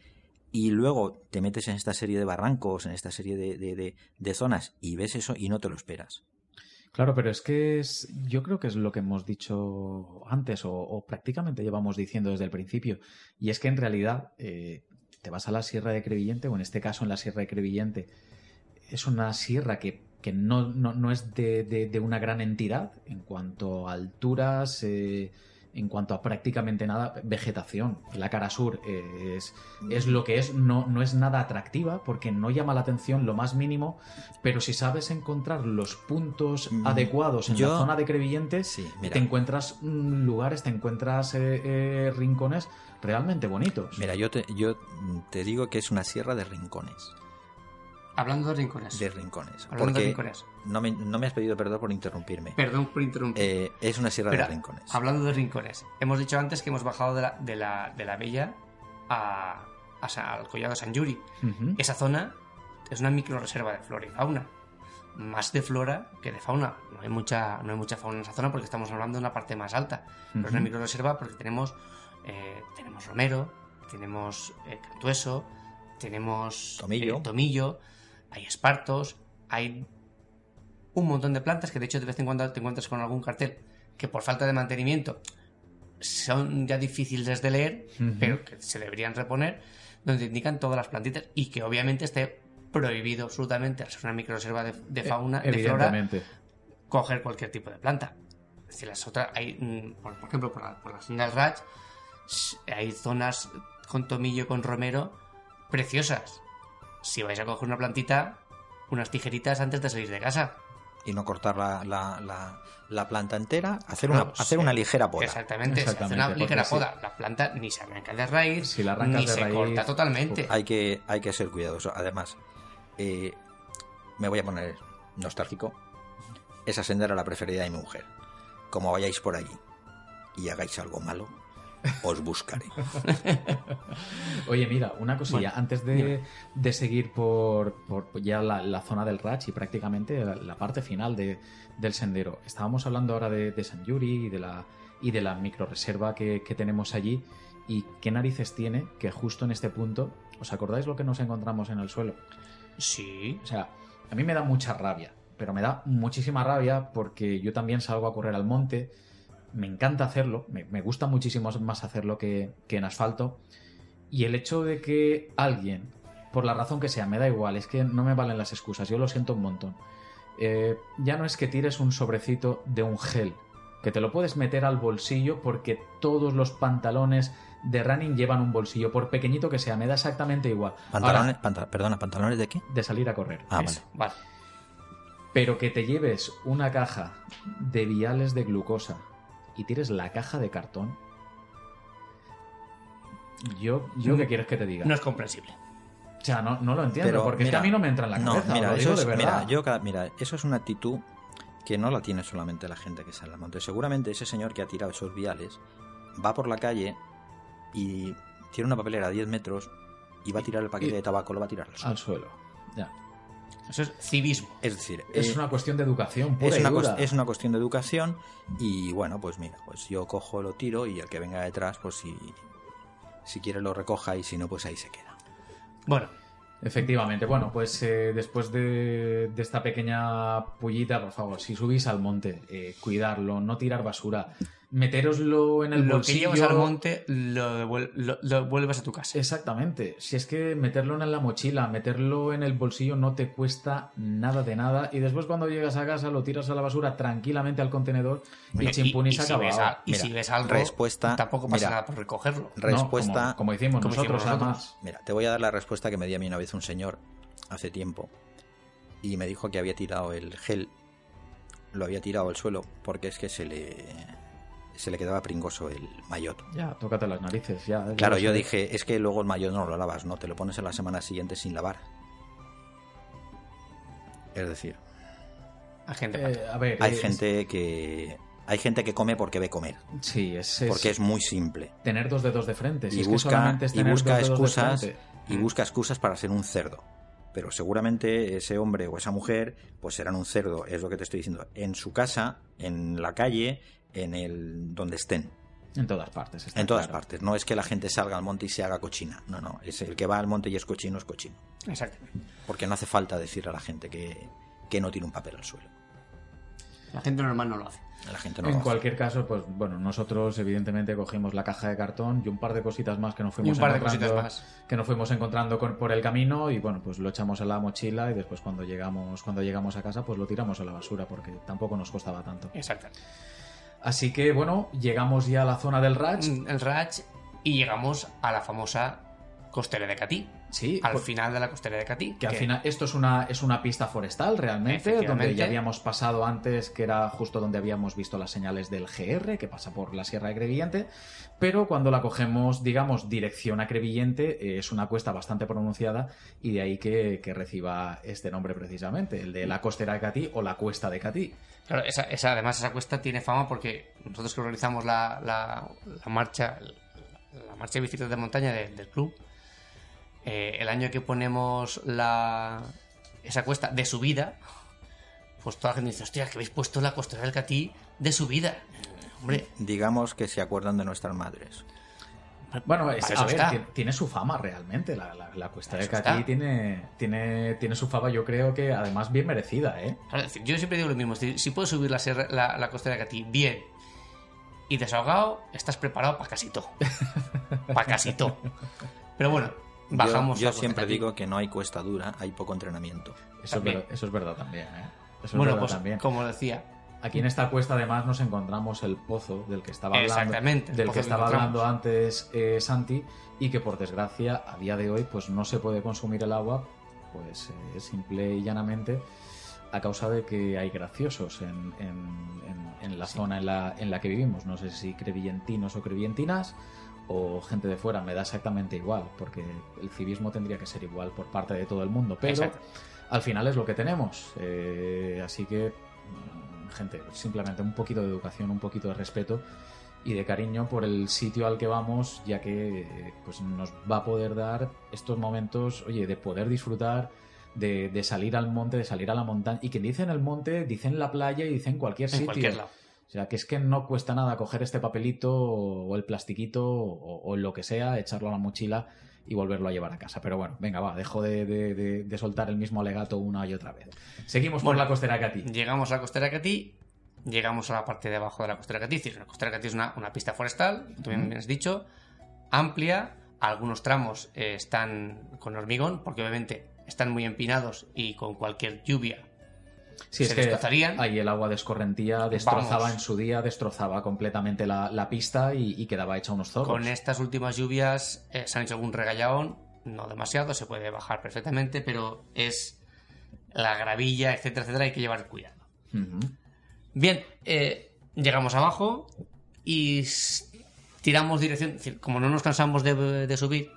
y luego te metes en esta serie de barrancos en esta serie de, de- zonas y ves eso y no te lo esperas Claro, pero es que es, yo creo que es lo que hemos dicho antes o, prácticamente llevamos diciendo desde el principio. Y es que en realidad eh, te vas a la Sierra de Crevillente, o en este caso en la Sierra de Crevillente, es una sierra que, que no, no, no es de, de- de una gran entidad en cuanto a alturas, eh, en cuanto a prácticamente nada, vegetación. La cara sur es, es lo que es, no, no es nada atractiva porque no llama la atención lo más mínimo, pero si sabes encontrar los puntos Mm, adecuados en yo- la zona de sí mira te encuentras mm, lugares, te encuentras eh, eh, rincones realmente bonitos. Mira, yo te, yo te digo que es una sierra de rincones. Hablando de rincones. De rincones. Hablando de Porque rincones. no me, no me has pedido perdón por interrumpirme. Perdón por interrumpir. Eh, es una sierra Espera, de rincones. Hablando de rincones, hemos dicho antes que hemos bajado de la, de la, de la Bella a, a al Collado de San Yuri. Ujú. Esa zona es una microreserva de flora y fauna. Más de flora que de fauna. No hay mucha, no hay mucha fauna en esa zona porque estamos hablando de una parte más alta. Pero es una microreserva porque tenemos, eh, tenemos romero, tenemos eh, cantueso, tenemos Tomillo. eh, tomillo, hay espartos, hay un montón de plantas que de hecho de vez en cuando te encuentras con algún cartel que por falta de mantenimiento son ya difíciles de leer, pero que se deberían reponer, donde indican todas las plantitas y que obviamente esté prohibido absolutamente al ser una microreserva de, de fauna, de flora, coger cualquier tipo de planta. Es decir, las otras, hay, mm, por, por ejemplo, por la, por la senda del Raj, s- hay zonas con tomillo, con romero, preciosas. Si vais a coger una plantita, unas tijeritas antes de salir de casa. Y no cortar la, la, la, la planta entera, hacer No, una, hacer una ligera poda. Exactamente, se hace Exactamente, una ligera poda. La planta ni se arranca de raíz, Si la ni de se raíz, corta totalmente. Hay que, hay que ser cuidadoso. Además, eh, me voy a poner nostálgico. Esa senda era la preferida de mi mujer. Como vayáis por allí y hagáis algo malo, os buscaré. (laughs) Oye, mira, una cosilla, Bueno, antes de, de seguir por, por ya la, la zona del Ratch y prácticamente la, la parte final de- del sendero. Estábamos hablando ahora de, de San Yuri y de la, y de la microreserva que, que tenemos allí. ¿Y qué narices tiene que justo en este punto, ¿os acordáis lo que nos encontramos en el suelo? Sí. O sea, a mí me da mucha rabia, pero me da muchísima rabia porque yo también salgo a correr al monte, me encanta hacerlo, me, me gusta muchísimo más hacerlo que, que en asfalto, y el hecho de que alguien, por la razón que sea, me da igual, es que no me valen las excusas, yo lo siento un montón, eh, ya no es que tires un sobrecito de un gel, que te lo puedes meter al bolsillo porque todos los pantalones de running llevan un bolsillo, por pequeñito que sea, me da exactamente igual. Ahora, Pantalones, panta- perdona, ¿pantalones de qué? de salir a correr. Ah, Eso, vale. Pero que te lleves una caja de viales de glucosa y tires la caja de cartón. Yo, yo Mm. ¿qué quieres que te diga? No es comprensible. O sea, no, no lo entiendo, Pero, porque es que a mí no me entra en la No, cabeza. mira, eso es, de mira, verdad. yo cada- mira, eso es una actitud que no la tiene solamente la gente que sale al monte. Seguramente ese señor que ha tirado esos viales va por la calle y tiene una papelera a 10 metros y va a tirar el paquete y- de tabaco, lo va a tirar al suelo. Al suelo. Ya. Eso es civismo. Es decir, Es eh, una cuestión de educación pura es y una, dura. es una cuestión de educación y bueno, pues mira, pues yo cojo, lo tiro y el que venga detrás, pues si, si quiere lo recoja y si no, pues ahí se queda. Bueno, Efectivamente, bueno, pues eh, después de, de esta pequeña pullita, por favor, si subís al monte, eh, cuidarlo, no tirar basura. Meteroslo en el lo que bolsillo. llevas al monte lo, lo- lo vuelves a tu casa. Exactamente. Si es que meterlo en la mochila, meterlo en el bolsillo no te cuesta nada de nada y después cuando llegas a casa lo tiras a la basura tranquilamente al contenedor y Oye, chimpún y, se si ves a- y Mira, si ves algo, respuesta- tampoco pasa mira. nada por recogerlo. Respuesta. como, como hicimos como nosotros, hicimos además. Mira, te voy a dar la respuesta que me dio a mí una vez un señor hace tiempo y me dijo que había tirado el gel, lo había tirado al suelo porque es que se le se le quedaba pringoso el mayot. Ya, tócate las narices, ya. Claro, yo dije, es que luego el mayot no lo lavas, no, te lo pones en la semana siguiente sin lavar. Es decir, Hay gente Eh, a ver, hay es- gente que hay gente que come porque ve comer, Sí, es, es porque es muy simple. tener dos dedos de frente. Si y es busca, es y busca dos dedos de excusas y busca excusas para ser un cerdo. Pero seguramente ese hombre o esa mujer pues serán un cerdo, es lo que te estoy diciendo, en su casa, en la calle, en el donde estén, En todas partes. está en todas claro. partes. No es que la gente salga al monte y se haga cochina. No, no, es el que va al monte y es cochino es cochino, Exacto. porque no hace falta decir a la gente que, que no tiene un papel al suelo. La gente normal no lo hace. La gente no en lo hace. cualquier caso, pues bueno, nosotros evidentemente cogimos la caja de cartón y un par de cositas más que nos Y fuimos un par de encontrando, cositas más. que nos fuimos encontrando con- por el camino y bueno, pues lo echamos en la mochila y después cuando llegamos cuando llegamos a casa pues lo tiramos a la basura porque tampoco nos costaba tanto. Exacto. Así que bueno, llegamos ya a la zona del Ratch. Mm, El Ratch y llegamos a la famosa costera de Catí. Sí, Al por- final de la costera de Catí. que al final esto es una es una pista forestal realmente donde ya habíamos pasado antes que era justo donde habíamos visto las señales del GR que pasa por la Sierra de Crevillente pero cuando la cogemos digamos dirección a Crevillente eh, es una cuesta bastante pronunciada y de ahí que, que reciba este nombre precisamente el de la costera de Catí o la cuesta de Catí Claro, esa, esa- además esa cuesta tiene fama porque nosotros que organizamos la, la- la marcha la marcha de bicicletas de montaña de- del club, eh, el año que ponemos la esa cuesta de subida, pues toda la gente dice, hostia, que habéis puesto la costera del Catí de subida. Hombre, Digamos que se acuerdan de nuestras madres. Bueno, es- a ver, tiene, tiene su fama realmente. La, la, la cuesta de Catí tiene, tiene, tiene su fama, yo creo que además bien merecida, ¿eh? Yo siempre digo lo mismo. si puedes subir la, la, la costera de Catí bien y desahogado, estás preparado para casi todo. (laughs) Para casi todo. Pero bueno, bajamos. Yo, costera siempre digo que no hay cuesta dura, hay poco entrenamiento. Eso es, verdad, eso es verdad también, ¿eh? Eso es Bueno, verdad pues también. como decía, Aquí en esta cuesta además nos encontramos el pozo del que estaba hablando, Exactamente, del que estaba hablando antes eh, Santi y que por desgracia a día de hoy pues no se puede consumir el agua pues eh, simple y llanamente a causa de que hay graciosos en, en- en- en la zona en la, en la que vivimos. No sé si crevillentinos o crevillentinas o gente de fuera, me da exactamente igual, porque el civismo tendría que ser igual por parte de todo el mundo, pero Exacto. al final es lo que tenemos. Eh, así que, mm, gente, simplemente un poquito de educación, un poquito de respeto y de cariño por el sitio al que vamos, ya que eh, pues nos va a poder dar estos momentos, oye, de poder disfrutar, de, de salir al monte, de salir a la montaña. Y quien dice en el monte, dicen la playa y dicen cualquier en sitio. cualquier lado. O sea, que es que no cuesta nada coger este papelito o el plastiquito o, o lo que sea, echarlo a la mochila y volverlo a llevar a casa. Pero bueno, venga, va, dejo de, de- de- de soltar el mismo alegato una y otra vez. Seguimos por la costera Cati. Llegamos a la costera Catí, llegamos a la parte de abajo de la costera decir, La costera Catí es una, una pista forestal, tú bien me has dicho, amplia. Algunos tramos eh, están con hormigón, porque obviamente están muy empinados y con cualquier lluvia Si se es que ahí el agua descorrentía, destrozaba Vamos. en su día, destrozaba completamente la, la pista y, y quedaba hecha unos zorros. Con estas últimas lluvias eh, se han hecho algún regallaón, no demasiado, se puede bajar perfectamente, pero es la gravilla, etcétera, etcétera, hay que llevar cuidado. Bien, eh, llegamos abajo y tiramos dirección, es decir, como no nos cansamos de, de subir,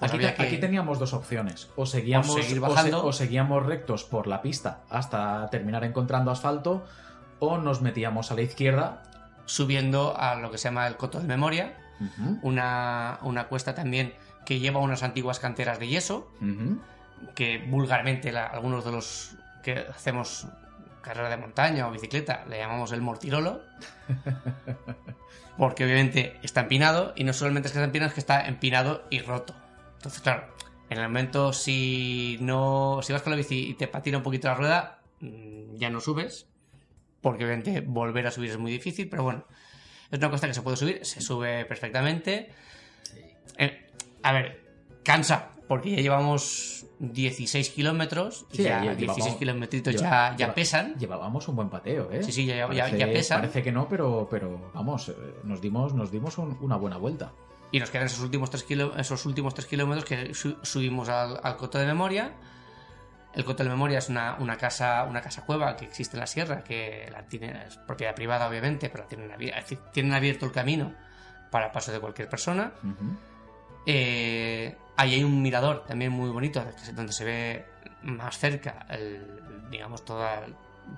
pues Aquí, había te- que- aquí teníamos dos opciones. O seguíamos, O seguir o se- bajando. o seguíamos rectos por la pista hasta terminar encontrando asfalto, o nos metíamos a la izquierda. subiendo a lo que se llama el Coto de Memoria, una, una cuesta también que lleva unas antiguas canteras de yeso, que vulgarmente la- algunos de los que hacemos carrera de montaña o bicicleta le llamamos el mortirolo. (laughs) Porque obviamente está empinado y no solamente es que está empinado, es que está empinado y roto. Entonces, claro, en el momento si no si vas con la bici y te patina un poquito la rueda, mm, ya no subes, porque obviamente volver a subir es muy difícil, pero bueno, Es una costa que se puede subir, se sube perfectamente. Eh, a ver, cansa, porque ya llevamos 16 kilómetros y Sí, ya ya 16 llevamos- kilometritos lleva- ya, ya lleva- pesan. Llevábamos un buen pateo, ¿eh? Sí, sí, ya- ya- Parece- ya pesan. Parece que no, pero, pero vamos, eh, nos dimos, nos dimos un- una buena vuelta. Y nos quedan esos últimos 3 esos últimos tres kilómetros que su- subimos al, al Coto de Memoria. El Coto de Memoria es una, una casa una casa cueva que existe en la sierra, que la tiene, es propiedad privada, obviamente, pero tienen, tienen abierto el camino para el paso de cualquier persona. Eh, ahí hay un mirador también muy bonito, donde se ve más cerca, el, digamos, toda,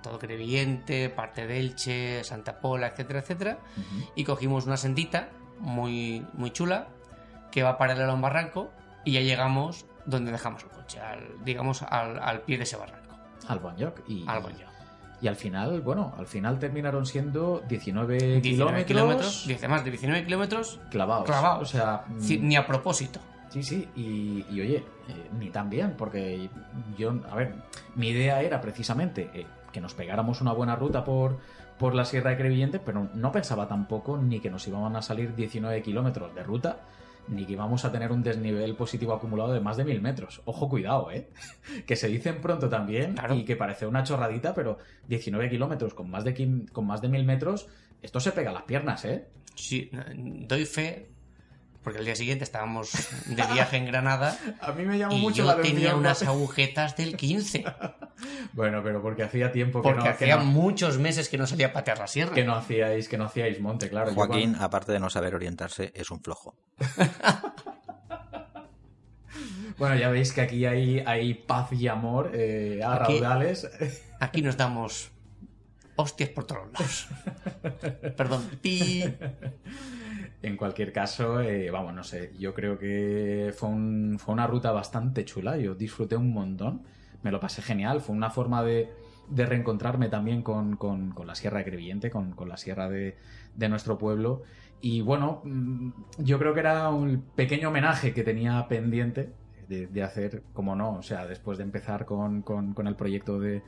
todo Crevillente, parte de Elche, Santa Pola, etcétera, etcétera. Y cogimos una sendita muy, muy chula que va paralelo a un barranco y ya llegamos donde dejamos el coche, al- digamos, al, al pie de ese barranco, Al Bonjoc. Y, al Bonjo. y al final, bueno, al final terminaron siendo 19, 19 kilómetros, kilómetros, dice más de 19 kilómetros, clavados. clavados. O sea, mm, ni a propósito. Sí, sí, y, y oye, eh, ni tan bien, porque yo, a ver, mi idea era precisamente eh, que nos pegáramos una buena ruta por, por la Sierra de Crevillente, pero no pensaba tampoco ni que nos iban a salir 19 kilómetros de ruta, ni que íbamos a tener un desnivel positivo acumulado de más de mil metros. Ojo, cuidado, ¿eh? (laughs) Que se dicen pronto también Claro. y que parece una chorradita, pero 19 kilómetros con más de, con más de mil metros, esto se pega a las piernas, ¿eh? Sí, doy fe, porque el día siguiente estábamos de viaje en Granada (laughs) A mí me llamó y mucho yo la tenía atención. unas agujetas del 15, (laughs) Bueno, pero porque hacía tiempo que porque no, que hacía no- muchos meses que no salía a patear la sierra. que no hacíais que no hacíais monte claro Joaquín, cuando- aparte de no saber orientarse, es un flojo. (laughs) bueno ya veis que aquí hay, hay paz y amor eh, a Aquí- raudales Aquí nos damos hostias por todos lados. Perdón. Pi. En cualquier caso eh, vamos no sé yo creo que fue un- fue una ruta bastante chula yo disfruté un montón me lo pasé genial fue una forma de, reencontrarme también con, la sierra Crevillente con, la sierra de, nuestro pueblo. Y bueno mm, yo creo que era un pequeño homenaje que tenía pendiente de, hacer, como no, o sea, después de empezar con, el proyecto de,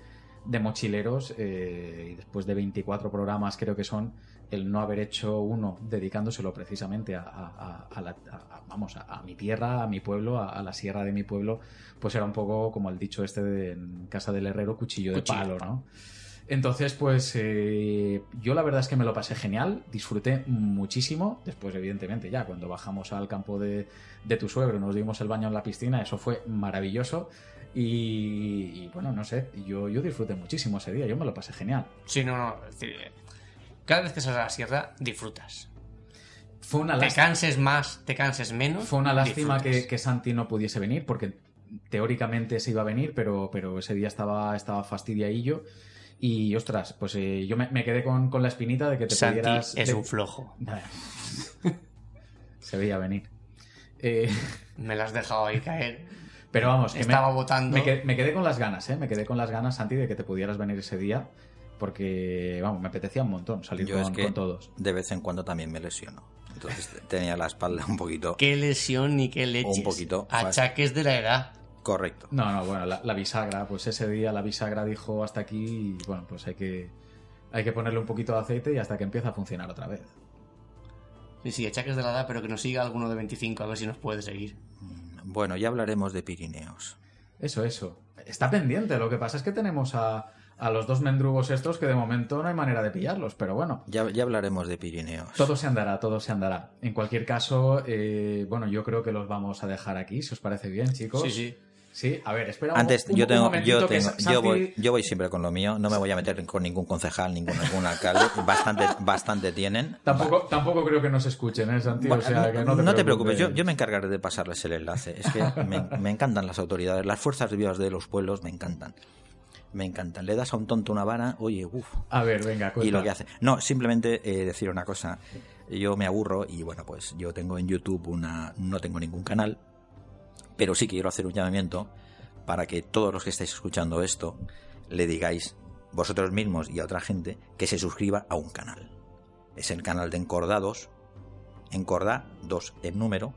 mochileros eh, después de 24 programas creo que son, el no haber hecho uno dedicándoselo precisamente a, a- a- a la- a- vamos, a, a mi tierra, a mi pueblo, a, la sierra de mi pueblo, pues era un poco como el dicho este de en casa del herrero, cuchillo, Cuchillo de palo, palo. ¿no? Entonces, pues eh, yo la verdad es que me lo pasé genial, disfruté muchísimo. Después, evidentemente, ya cuando bajamos al campo de, de tu suegro, nos dimos el baño en la piscina, eso fue maravilloso. Y, y, bueno, no sé, yo, yo disfruté muchísimo ese día, yo me lo pasé genial. Sí, no, no. es decir, cada vez que sales a la sierra, disfrutas. Fue una Te lástima, canses más, te canses menos. fue una lástima que, que Santi no pudiese venir, porque teóricamente se iba a venir, pero, pero ese día estaba, estaba fastidiadillo. Y ostras, pues eh, yo me, me quedé con, con la espinita de que te Santi pudieras. es de- un flojo. (laughs) Se veía venir. Eh, (laughs) Me la has dejado ahí caer. pero vamos, que Estaba me, votando. me quedé, me quedé con las ganas, ¿eh? Me quedé con las ganas, Santi, de que te pudieras venir ese día. Porque, vamos, me apetecía un montón salir Yo con, es que con todos. de vez en cuando también me lesiono. Entonces tenía la espalda un poquito Qué lesión ni qué leches. Un poquito. Achaques de la edad. correcto. No, no, bueno, la, la bisagra, pues ese día la bisagra dijo hasta aquí y bueno, pues hay que, hay que ponerle un poquito de aceite y hasta que empiece a funcionar otra vez. Sí, sí, achaques de la edad, pero que nos siga alguno de 25, a ver si nos puede seguir. Bueno, ya hablaremos de Pirineos. Eso, eso. Está pendiente, lo que pasa es que tenemos a, a los dos mendrugos estos que de momento no hay manera de pillarlos, pero bueno. Ya, ya hablaremos de Pirineos. Todo se andará, todo se andará. En cualquier caso, eh, bueno, yo creo que los vamos a dejar aquí, si os parece bien, chicos. Sí, sí. Sí, a ver, espera Antes, un- yo tengo, yo tengo, Santi- yo voy, yo voy siempre con lo mío. No me voy a meter con ningún concejal, ningún, ningún alcalde. (laughs) Bastante, bastante tienen. Tampoco, tampoco creo que nos escuchen, ¿eh, Santi? O sea, que no te, te preocupes, yo, yo me encargaré de pasarles el enlace. Es que me, me encantan las autoridades, las fuerzas vivas de los pueblos me encantan. Me encantan. Le das a un tonto una vara, oye, uff, A ver, venga, cuenta. y lo que hace. No, simplemente eh, decir una cosa. Yo me aburro y bueno, pues yo tengo en YouTube una. No tengo ningún canal, pero sí quiero hacer un llamamiento para que todos los que estáis escuchando esto le digáis vosotros mismos y a otra gente que se suscriba a un canal. Es el canal de Encordados, Encorda 2 en número,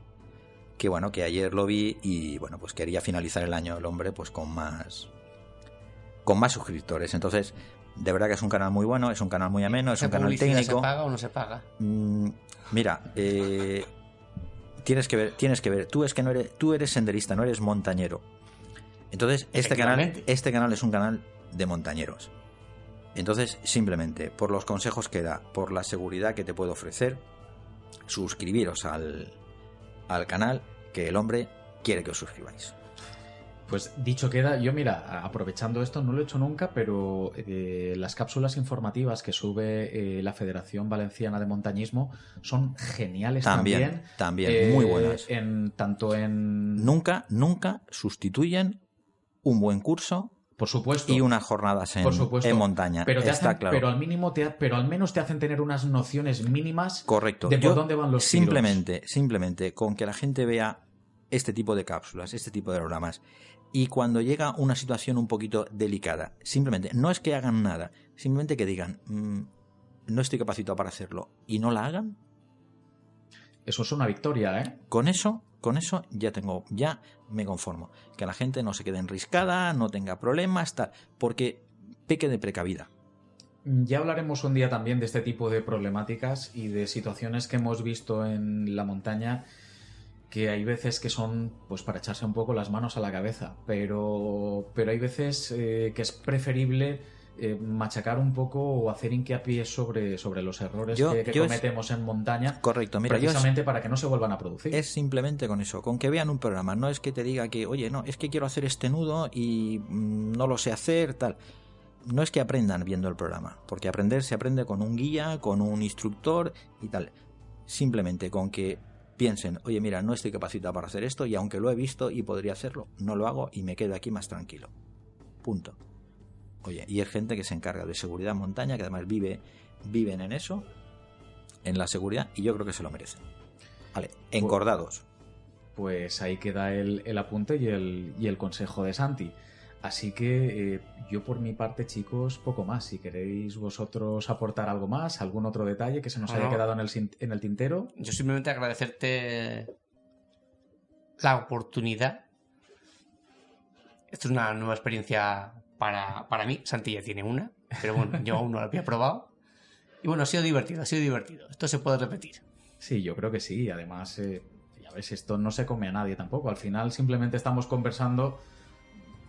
que bueno, que ayer lo vi y bueno, pues quería finalizar el año el hombre pues con más con más suscriptores. Entonces, de verdad que es un canal muy bueno, es un canal muy ameno, es ¿Esa un canal técnico. ¿Se paga o no se paga? Mm, mira, eh, tienes que ver, tienes que ver. Tú es que no eres, tú eres senderista, no eres montañero. Entonces, este canal, este canal es un canal de montañeros. Entonces, simplemente, por los consejos que da, por la seguridad que te puede ofrecer, suscribiros al, al canal que el hombre quiere que os suscribáis. Pues dicho queda, yo mira, aprovechando esto, no lo he hecho nunca, pero eh, las cápsulas informativas que sube eh, la Federación Valenciana de Montañismo son geniales También, también. también, Eh, muy buenas. En, tanto en... Nunca, nunca sustituyen un buen curso Por supuesto. y unas jornadas en, Por supuesto. en montaña. pero, te Está hacen- claro. pero al mínimo te, pero al menos te hacen tener unas nociones mínimas Correcto. de por Yo dónde van los tiros. simplemente, simplemente con que la gente vea este tipo de cápsulas, este tipo de programas, y cuando llega una situación un poquito delicada, simplemente, no es que hagan nada, simplemente que digan, "Mm, no estoy capacitado para hacerlo, y no la hagan, Eso es una victoria, ¿eh? con eso, con eso ya tengo, ya me conformo. Que la gente no se quede enriscada, no tenga problemas, tal, porque peque de precavida. Ya hablaremos un día también de este tipo de problemáticas y de situaciones que hemos visto en la montaña que hay veces que son pues para echarse un poco las manos a la cabeza, pero, pero hay veces eh, que es preferible eh, machacar un poco o hacer hincapié sobre, sobre los errores Yo- que, que yo es- cometemos en montaña, Correcto, mira, yo es- precisamente para que no se vuelvan a producir. Es simplemente con eso, con que vean un programa. No es que te diga que, oye, no, es que quiero hacer este nudo y mm, no lo sé hacer, tal. No es que aprendan viendo el programa, porque aprender se aprende con un guía, con un instructor y tal. Simplemente con que piensen, oye, mira, no estoy capacitado para hacer esto y aunque lo he visto y podría hacerlo, no lo hago y me quedo aquí más tranquilo. Punto. Oye, y es gente que se encarga de seguridad en montaña, que además vive, viven en eso, en la seguridad, y yo creo que se lo merecen. Vale, encordados. Pues ahí queda el, el apunte y el, y el consejo de Santi. Así que eh, yo por mi parte, chicos, poco más. Si queréis vosotros aportar algo más, algún otro detalle que se nos haya quedado en el, en el tintero. Yo simplemente agradecerte la oportunidad. Esto es una nueva experiencia para, para mí. Santi ya tiene una, pero bueno, yo aún no la había probado. Y bueno, ha sido divertido, ha sido divertido. Esto se puede repetir. Sí, yo creo que sí. Además, eh, ya ves, esto no se come a nadie tampoco. Al final simplemente estamos conversando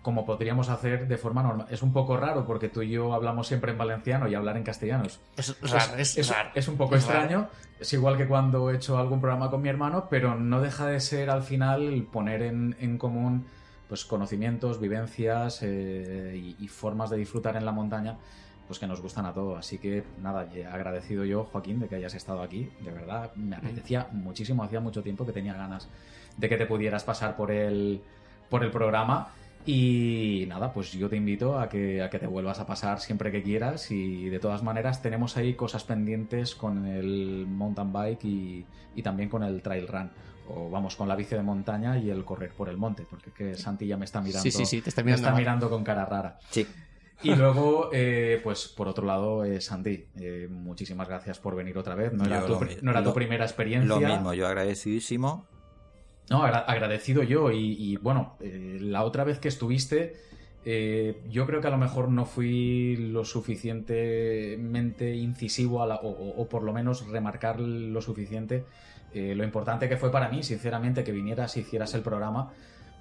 como podríamos hacer de forma normal. Es un poco raro porque tú y yo hablamos siempre en valenciano y hablar en castellanos Es raro, es, es, raro. es un poco raro. extraño. Es igual que cuando he hecho algún programa con mi hermano, pero no deja de ser al final poner en, en común pues conocimientos, vivencias eh, y, y formas de disfrutar en la montaña, pues que nos gustan a todos. Así que nada, y agradecido yo, Joaquín, de que hayas estado aquí. De verdad, me apetecía muchísimo, hacía mucho tiempo que tenía ganas de que te pudieras pasar por el, por el programa. Y nada, pues yo te invito a que, a que te vuelvas a pasar siempre que quieras y de todas maneras tenemos ahí cosas pendientes con el mountain bike y, y también con el trail run. O vamos, con la bici de montaña y el correr por el monte, porque es que Santi ya me está mirando, Sí, sí, sí, te está me mirando está mal. mirando con cara rara. Sí. Y luego, eh, pues por otro lado, eh, Santi, eh, muchísimas gracias por venir otra vez. No era, tu, no era tu primera experiencia. Lo mismo, yo agradecidísimo. No, agra- agradecido yo. Y, bueno, eh, la otra vez que estuviste, eh, yo creo que a lo mejor no fui lo suficientemente incisivo a la- o, o- o por lo menos remarcar lo suficiente eh, lo importante que fue para mí, sinceramente, que vinieras y hicieras el programa,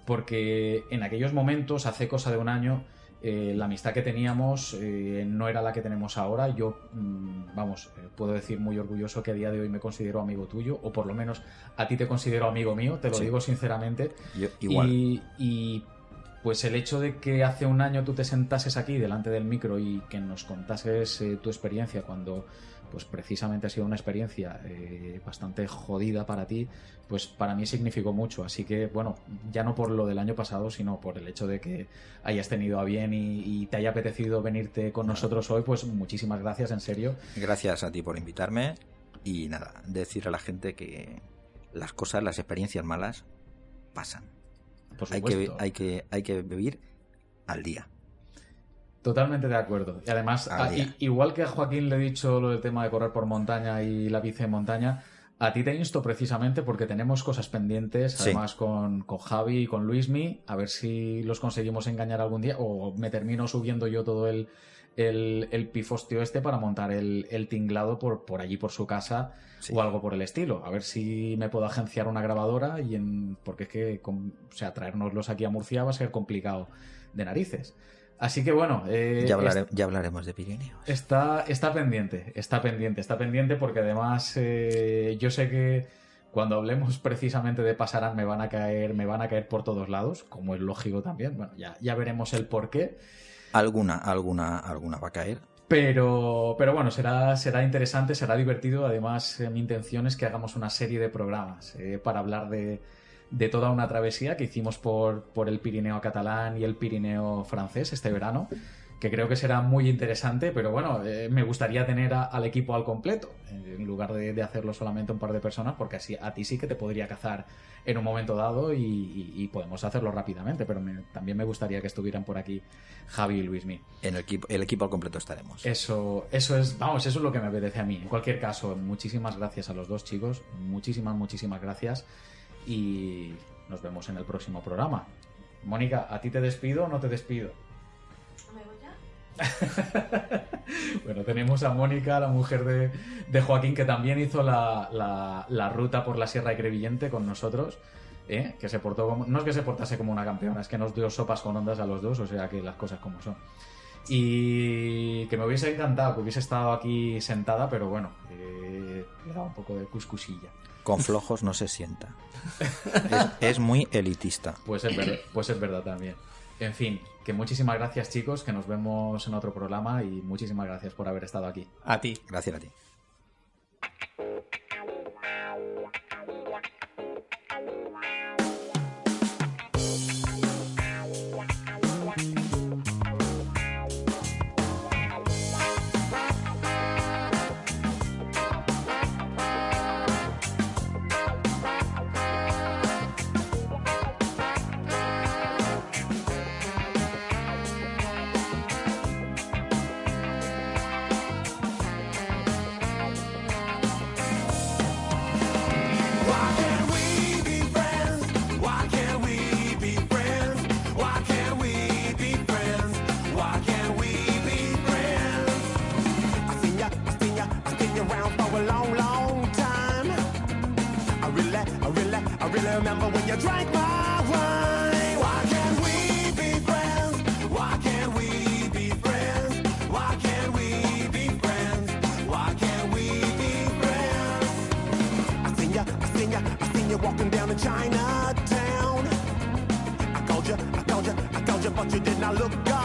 porque en aquellos momentos, hace cosa de un año, eh, la amistad que teníamos eh, no era la que tenemos ahora. Yo, mm, vamos, eh, puedo decir muy orgulloso que a día de hoy me considero amigo tuyo, o por lo menos a ti te considero amigo mío, te lo Sí. digo sinceramente. Yo, igual. Y, y, pues el hecho de que hace un año tú te sentases aquí delante del micro y que nos contases tu experiencia cuando pues precisamente ha sido una experiencia eh, bastante jodida para ti, pues para mí significó mucho. Así que, bueno, ya no por lo del año pasado, sino por el hecho de que hayas tenido a bien y, y te haya apetecido venirte con nosotros hoy, pues muchísimas gracias, en serio. Gracias a ti por invitarme. Y nada, decir a la gente que las cosas, las experiencias malas, pasan. Por Hay que, hay, que, hay que vivir al día. Totalmente de acuerdo. Y además, Al a- día. i- igual que a Joaquín le he dicho lo del tema de correr por montaña y la bici en montaña, A ti te insto precisamente porque tenemos cosas pendientes, Sí. además con, con Javi y con Luismi, a ver si los conseguimos engañar algún día o me termino subiendo yo todo el, el, el pifostio este para montar el, el tinglado por, por allí por su casa Sí. o algo por el estilo. A ver si me puedo agenciar una grabadora y en, porque es que com- o sea, traérnoslos aquí a Murcia va a ser complicado de narices. Así que bueno, eh, Ya, hablare- ya hablaremos de Pirineos. Está, está pendiente, está pendiente, está pendiente porque además eh, yo sé que cuando hablemos (laughs) precisamente de Pasarán me van a caer, me van a caer por todos lados, como es lógico también. Bueno, ya, ya veremos el por qué. Alguna, alguna, alguna va a caer. Pero, pero bueno, será, será interesante, será divertido. Además, eh, mi intención es que hagamos una serie de programas para hablar de, de toda una travesía que hicimos por, por el Pirineo catalán y el Pirineo francés este verano, que creo que será muy interesante, pero bueno, eh, me gustaría tener a- al equipo al completo, eh, en lugar de, de hacerlo solamente un par de personas, porque así a ti sí que te podría cazar en un momento dado y, y- y podemos hacerlo rápidamente, pero me- también me gustaría que estuvieran por aquí Javi y Luismi. En el equipo, el equipo al completo estaremos. Eso, eso es, vamos, eso es lo que me apetece a mí. En cualquier caso, muchísimas gracias a los dos chicos, muchísimas, muchísimas gracias y nos vemos en el próximo programa. Mónica, ¿a ti te despido o no te despido? ¿Me voy ya? (laughs) Bueno, tenemos a Mónica, la mujer de, de Joaquín, que también hizo la, la- la ruta por la Sierra de Crevillente con nosotros. ¿eh? Que se portó como, no es que se portase como una campeona, es que nos dio sopas con ondas a los dos, o sea que las cosas como son. Y que me hubiese encantado que hubiese estado aquí sentada, pero bueno, eh, le daba un poco de cuscusilla. Con flojos no se sienta. Es, es muy elitista. Pues es, verdad, pues es verdad también. En fin, que muchísimas gracias chicos, que nos vemos en otro programa y muchísimas gracias por haber estado aquí. A ti. Gracias a ti. Remember when you drank my wine. Why can't we be friends? Why can't we be friends? Why can't we be friends? Why can't we be friends? I seen ya, I seen ya, I seen you walking down in Chinatown. I called you, I called you, I called you, but you did not look around.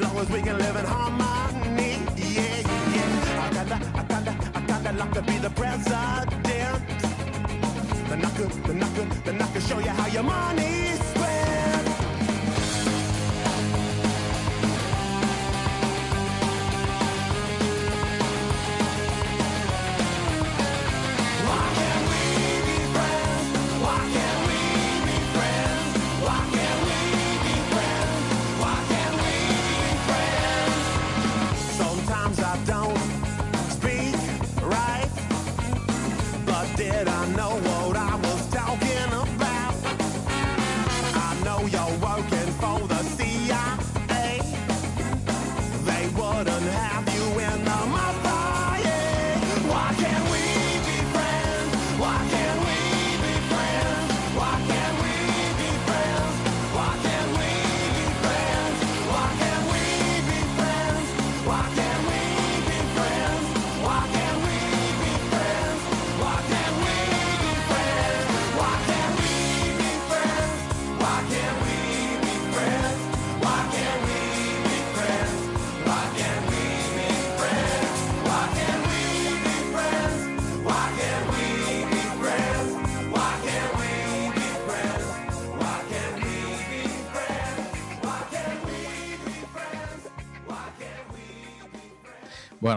As, long as we can live in harmony. Yeah, yeah. I kinda, I kinda, I kinda like to be the president. Then I could, then I could, then I could show you how your money's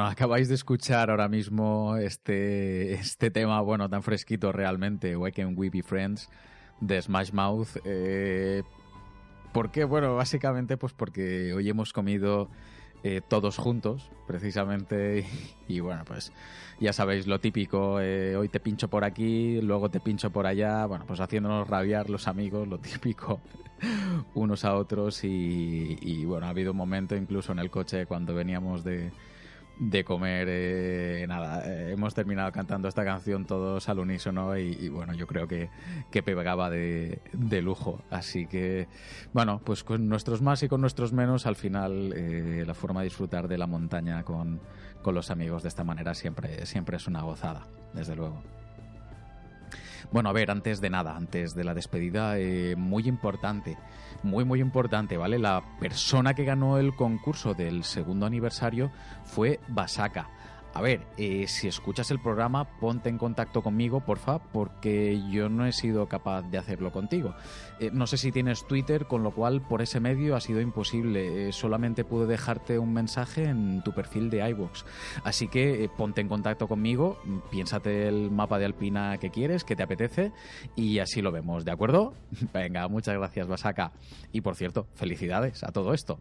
acabáis de escuchar ahora mismo este, este tema, bueno, tan fresquito realmente, Why Can We Be Friends, de Smash Mouth. Eh, ¿Por qué? Bueno, básicamente pues porque hoy hemos comido eh, todos juntos, precisamente, (laughs) y, bueno, pues ya sabéis lo típico, eh, hoy te pincho por aquí, luego te pincho por allá, bueno, pues haciéndonos rabiar los amigos, lo típico, (laughs) unos a otros, y, bueno, ha habido un momento incluso en el coche cuando veníamos de, de comer, eh, nada, eh, hemos terminado cantando esta canción todos al unísono y, y bueno, yo creo que, que pegaba de, de lujo. Así que, bueno, pues con nuestros más y con nuestros menos, al final eh, la forma de disfrutar de la montaña con, con los amigos de esta manera siempre, siempre es una gozada, desde luego. Bueno, a ver, antes de nada, antes de la despedida, muy importante, muy, muy importante, ¿vale? La persona que ganó el concurso del segundo aniversario fue Basaka. A ver, eh, si escuchas el programa, ponte en contacto conmigo, porfa, porque yo no he sido capaz de hacerlo contigo. Eh, no sé si tienes Twitter, con lo cual por ese medio ha sido imposible. Eh, solamente pude dejarte un mensaje en tu perfil de iVoox. Así que ponte en contacto conmigo, piénsate el mapa de Alpina que quieres, que te apetece, y así lo vemos, ¿de acuerdo? (laughs) Venga, muchas gracias, Basaka. Y por cierto, felicidades a todo esto.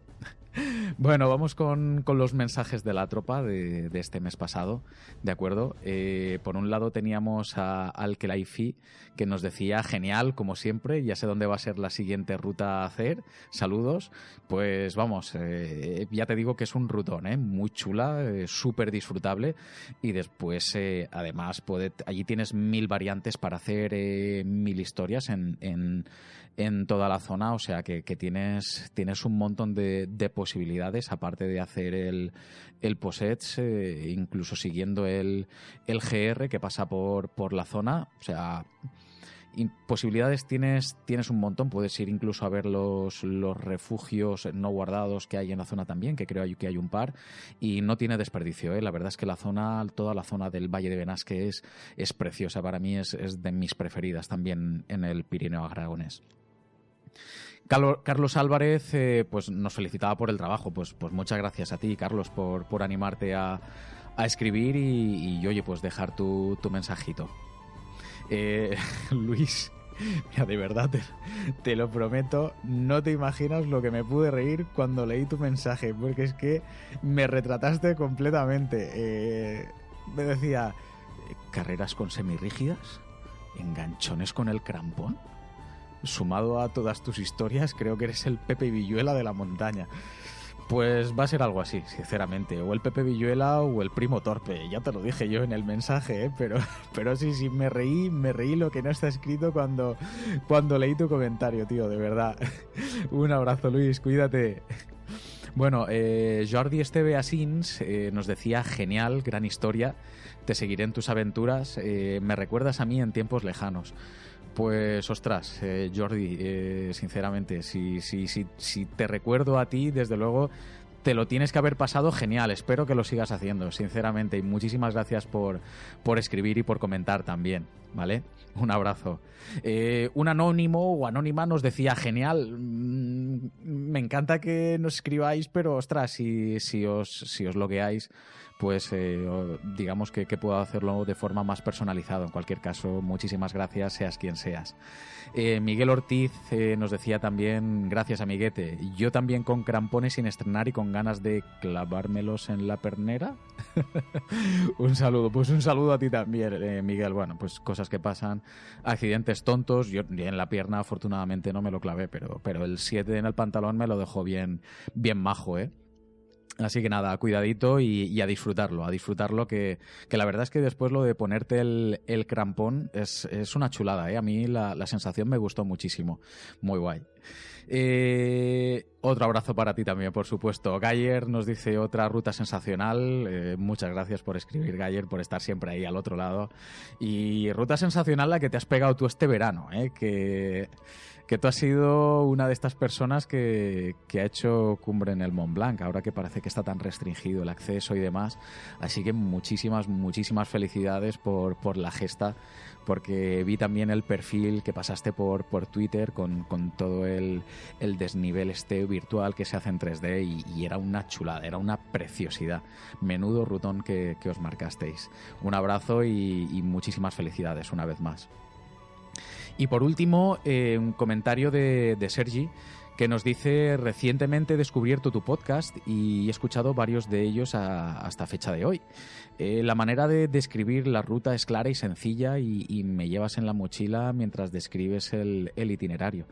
Bueno, vamos con, con, los mensajes de la tropa de, de este mes pasado, ¿de acuerdo? Eh, por un lado teníamos a Alkelaifi, que nos decía, genial, como siempre, ya sé dónde va a ser la siguiente ruta a hacer, saludos. Pues vamos, eh, ya te digo que es un rutón, ¿eh? muy chula, eh, súper disfrutable, y después, eh, además, puede, allí tienes mil variantes para hacer mil historias en, en, en, toda la zona, o sea que, tienes, tienes un montón de, de posibilidades, aparte de hacer el, el POSETS, eh, incluso siguiendo el, el GR que pasa por, por la zona. O sea, posibilidades tienes, tienes un montón. Puedes ir incluso a ver los, los refugios no guardados que hay en la zona también, que creo que hay un par, y no tiene desperdicio. ¿eh? La verdad es que la zona, toda la zona del Valle de Benasque es, es preciosa. Para mí es, es de mis preferidas también en el Pirineo Aragonés. Carlos Álvarez eh, pues nos felicitaba por el trabajo. Pues, pues muchas gracias a ti, Carlos, por, por animarte a, a escribir y, oye, pues dejar tu, tu mensajito. Eh, (laughs) Luis, mira, de verdad, te, lo prometo, no te imaginas lo que me pude reír cuando leí tu mensaje, porque es que me retrataste completamente. Eh, me decía, carreras con semirrígidas, enganchones con el crampón sumado a todas tus historias, creo que eres el Pepe Villuela de la montaña. Pues va a ser algo así, sinceramente. O el Pepe Villuela o el primo torpe. Ya te lo dije yo en el mensaje, ¿eh? pero, (laughs) pero sí, sí, me reí, me reí lo que no está escrito cuando, cuando leí tu comentario, tío, de verdad. (laughs) Un abrazo, Luis, cuídate. Bueno, eh, Jordi Esteve Asins eh, nos decía, genial, gran historia, te seguiré en tus aventuras, eh, me recuerdas a mí en tiempos lejanos. Pues ostras, eh, Jordi, eh, sinceramente, si, si, si, si te recuerdo a ti, desde luego te lo tienes que haber pasado genial. Espero que lo sigas haciendo, sinceramente. Y muchísimas gracias por, por escribir y por comentar también, ¿vale? Un abrazo. Eh, un anónimo o anónima nos decía, genial, mmm, me encanta que nos escribáis, pero ostras, si, si, os, si os logueáis, pues eh, digamos que, que, puedo hacerlo de forma más personalizada. En cualquier caso, muchísimas gracias, seas quien seas. Eh, Miguel Ortiz eh, nos decía también, gracias amiguete, yo también con crampones sin estrenar y con ganas de clavármelos en la pernera. (laughs) un saludo, pues un saludo a ti también, Miguel. Bueno, pues cosas que pasan, accidentes tontos. Yo en la pierna afortunadamente no me lo clavé, pero, pero el 7 en el pantalón me lo dejó bien, bien majo, ¿eh? Así que nada, cuidadito y, a disfrutarlo, a disfrutarlo, que, que, la verdad es que después lo de ponerte el, el crampón es, es, una chulada, ¿eh? A mí la, la, sensación me gustó muchísimo, muy guay. Eh, otro abrazo para ti también, por supuesto. Gayer nos dice otra ruta sensacional. Eh, muchas gracias por escribir, Gayer, por estar siempre ahí al otro lado. Y ruta sensacional la que te has pegado tú este verano, ¿eh? Que que tú has sido una de estas personas que, que ha hecho cumbre en el Mont Blanc, ahora que parece que está tan restringido el acceso y demás. Así que muchísimas, muchísimas felicidades por, por la gesta, porque vi también el perfil que pasaste por, por Twitter con, con todo el, el desnivel este virtual que se hace en 3D y, y era una chulada, era una preciosidad. Menudo rutón que, que os marcasteis. Un abrazo y, y muchísimas felicidades una vez más. Y por último, eh, un comentario de, de Sergi que nos dice recientemente he descubierto tu podcast y he escuchado varios de ellos hasta fecha de hoy. Eh, la manera de describir la ruta es clara y sencilla y, me llevas en la mochila mientras describes el, itinerario.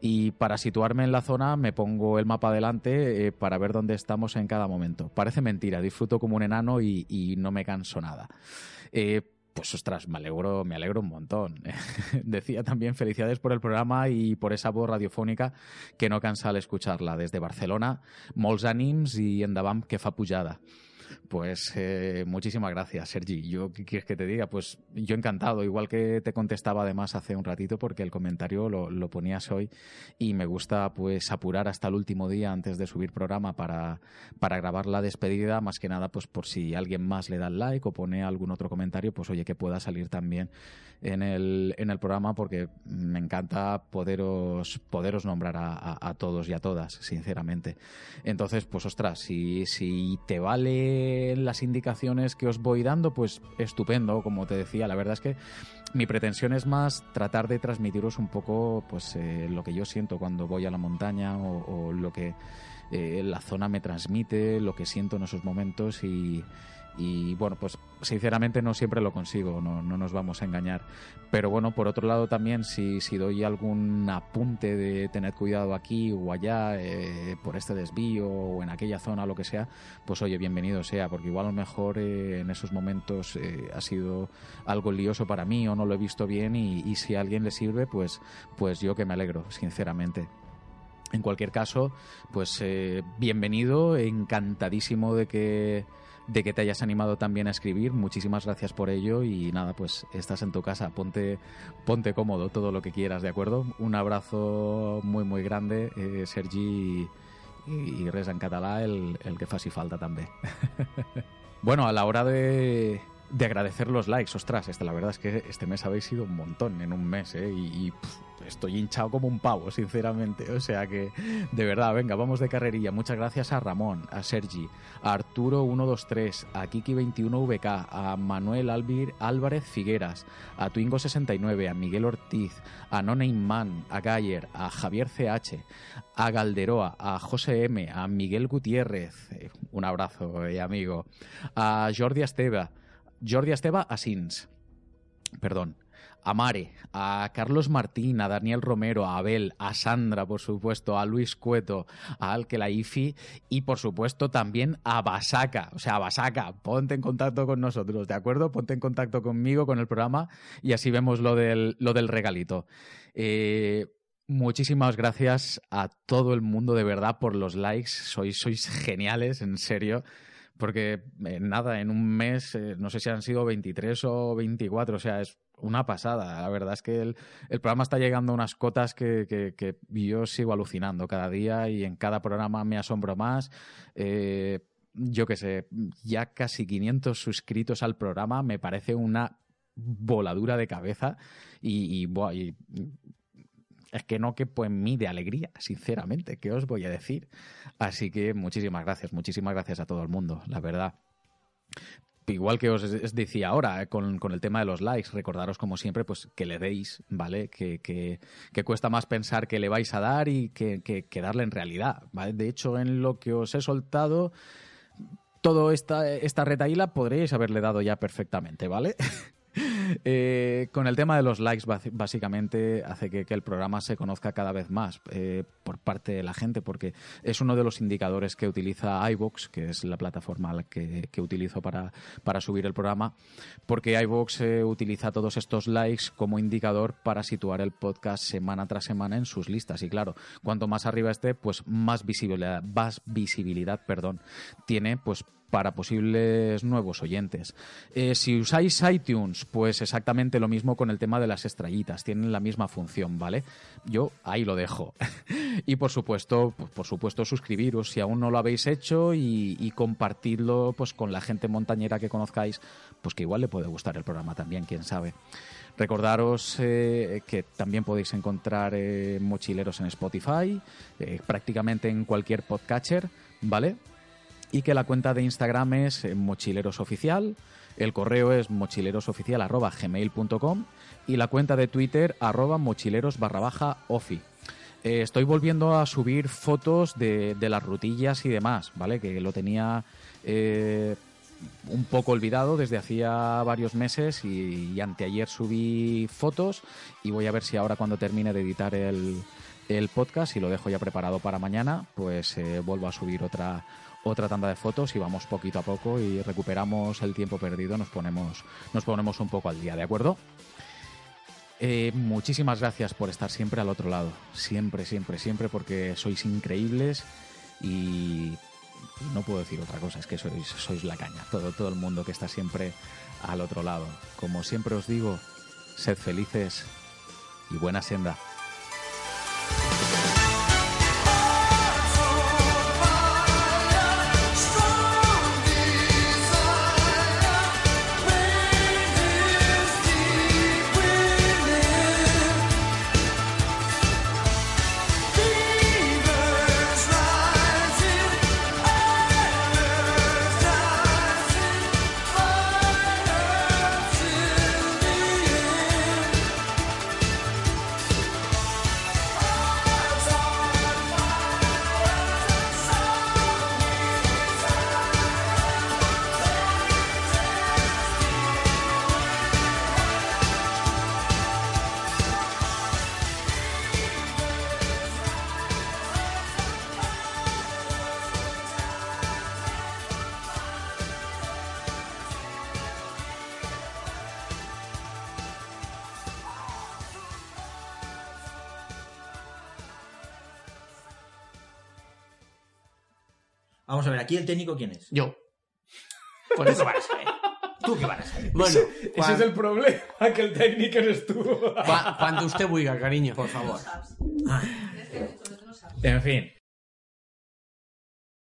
Y para situarme en la zona me pongo el mapa delante eh, para ver dónde estamos en cada momento. Parece mentira, disfruto como un enano y, y no me canso nada. Eh, pues ostras, me alegro, me alegro un montón. (laughs) Decía también felicidades por el programa y por esa voz radiofónica que no cansa al escucharla. Desde Barcelona, molts ànims i endavant que fa pujada. Pues eh, muchísimas gracias, Sergi. Yo, ¿qué quieres que te diga? Pues yo encantado, igual que te contestaba además hace un ratito, porque el comentario lo, lo ponías hoy y me gusta pues apurar hasta el último día antes de subir programa para, para grabar la despedida, más que nada pues por si alguien más le da el like o pone algún otro comentario, pues oye, que pueda salir también en el, en el programa porque me encanta poderos, poderos nombrar a, a- todos y a todas, sinceramente. Entonces, pues ostras, si, si te valen las indicaciones que os voy dando, pues estupendo, como te decía. La verdad es que mi pretensión es más tratar de transmitiros un poco pues eh, lo que yo siento cuando voy a la montaña o, o lo que eh, la zona me transmite, lo que siento en esos momentos y, y bueno, pues sinceramente no siempre lo consigo, no, no nos vamos a engañar. Pero bueno, por otro lado también, si, si doy algún apunte de tener cuidado aquí o allá, eh, por este desvío o en aquella zona, lo que sea, pues oye, bienvenido sea, porque igual a lo mejor eh, en esos momentos eh, ha sido algo lioso para mí o no lo he visto bien y, y si a alguien le sirve, pues, pues yo que me alegro, sinceramente. En cualquier caso, pues eh, bienvenido, encantadísimo de que de que te hayas animado también a escribir. Muchísimas gracias por ello y nada, pues estás en tu casa, ponte, ponte cómodo, todo lo que quieras, ¿de acuerdo? Un abrazo muy, muy grande, eh, Sergi, i, i res en català, el, el que faci falta també. (laughs) bueno, a la hora de, de agradecer los likes, ostras, este, la verdad es que este mes habéis sido un montón en un mes, ¿eh? Y, y, estoy hinchado como un pavo, sinceramente. O sea que, de verdad, venga, vamos de carrerilla. Muchas gracias a Ramón, a Sergi, a Arturo123, a Kiki21VK, a Manuel Albir, Álvarez Figueras, a Twingo69, a Miguel Ortiz, a Man, a Gayer, a Javier CH, a Galderoa, a José M, a Miguel Gutiérrez, eh, un abrazo, eh, amigo, a Jordi Esteva, Jordi Esteva Asins, perdón, a Mare, a Carlos Martín, a Daniel Romero, a Abel, a Sandra, por supuesto, a Luis Cueto, a Alkelaifi y, por supuesto, también a Basaca. O sea, Basaca, ponte en contacto con nosotros, ¿de acuerdo? Ponte en contacto conmigo, con el programa y así vemos lo del, regalito. Eh, Muchísimas gracias a todo el mundo de verdad por los likes. Sois geniales, en serio. Porque eh, nada, en un mes, eh, no sé si han sido 23 o 24, o sea, es una pasada. La verdad es que el, el programa está llegando a unas cotas que, yo sigo alucinando cada día y en cada programa me asombro más. Eh, yo qué sé, ya casi 500 suscritos al programa me parece una voladura de cabeza y, y, y es que no quepo en mí de alegría, sinceramente, ¿qué os voy a decir? Así que muchísimas gracias, muchísimas gracias a todo el mundo, la verdad. Igual que os decía ahora, eh, con, con el tema de los likes, recordaros como siempre, pues que le deis, ¿vale? Que, que, cuesta más pensar que le vais a dar y que, que, que darle en realidad, ¿vale? De hecho, en lo que os he soltado, toda esta, esta retaíla podréis haberle dado ya perfectamente, ¿vale? (laughs) Eh, con el tema de los likes, básicamente hace que, el programa se conozca cada vez más eh, por parte de la gente, porque es uno de los indicadores que utiliza iVoox, que es la plataforma que, utilizo para, subir el programa, porque iVoox eh, utiliza todos estos likes como indicador para situar el podcast semana tras semana en sus listas. Y claro, cuanto más arriba esté, pues más visibilidad, más visibilidad perdón, tiene pues para posibles nuevos oyentes. Eh, si usáis iTunes, pues exactamente lo mismo con el tema de las estrellitas, tienen la misma función, ¿vale? Yo ahí lo dejo. (laughs) y por supuesto, pues, por supuesto suscribiros si aún no lo habéis hecho y, y compartidlo pues con la gente montañera que conozcáis, pues que igual le puede gustar el programa también, quién sabe. Recordaros eh, que también podéis encontrar eh, mochileros en Spotify, prácticamente en cualquier podcatcher, ¿vale? Y que la cuenta de Instagram es eh, mochilerosoficial, el correo es mochilerosoficial.gmail.com y la cuenta de Twitter arroba mochileros barra ofi. Eh, estoy volviendo a subir fotos de, de las rutillas y demás, ¿vale? Que lo tenía eh, un poco olvidado desde hacía varios meses y, anteayer subí fotos y voy a ver si ahora cuando termine de editar el, el podcast y lo dejo ya preparado para mañana, pues vuelvo a subir otra otra tanda de fotos y vamos poquito a poco y recuperamos el tiempo perdido, nos ponemos nos ponemos un poco al día, ¿de acuerdo? Eh, muchísimas gracias por estar siempre al otro lado, siempre, siempre, siempre, porque sois increíbles y no puedo decir otra cosa, es que sois, sois la caña, todo, todo el mundo que está siempre al otro lado. Como siempre os digo, sed felices y buena senda. Aquí el técnico, ¿quién es? Yo. Por eso. ¿Tú qué van a saber? Bueno, cuan- el problema, que el técnico eres tú. cua- cuando usted buiga, cariño. Por favor. En fin,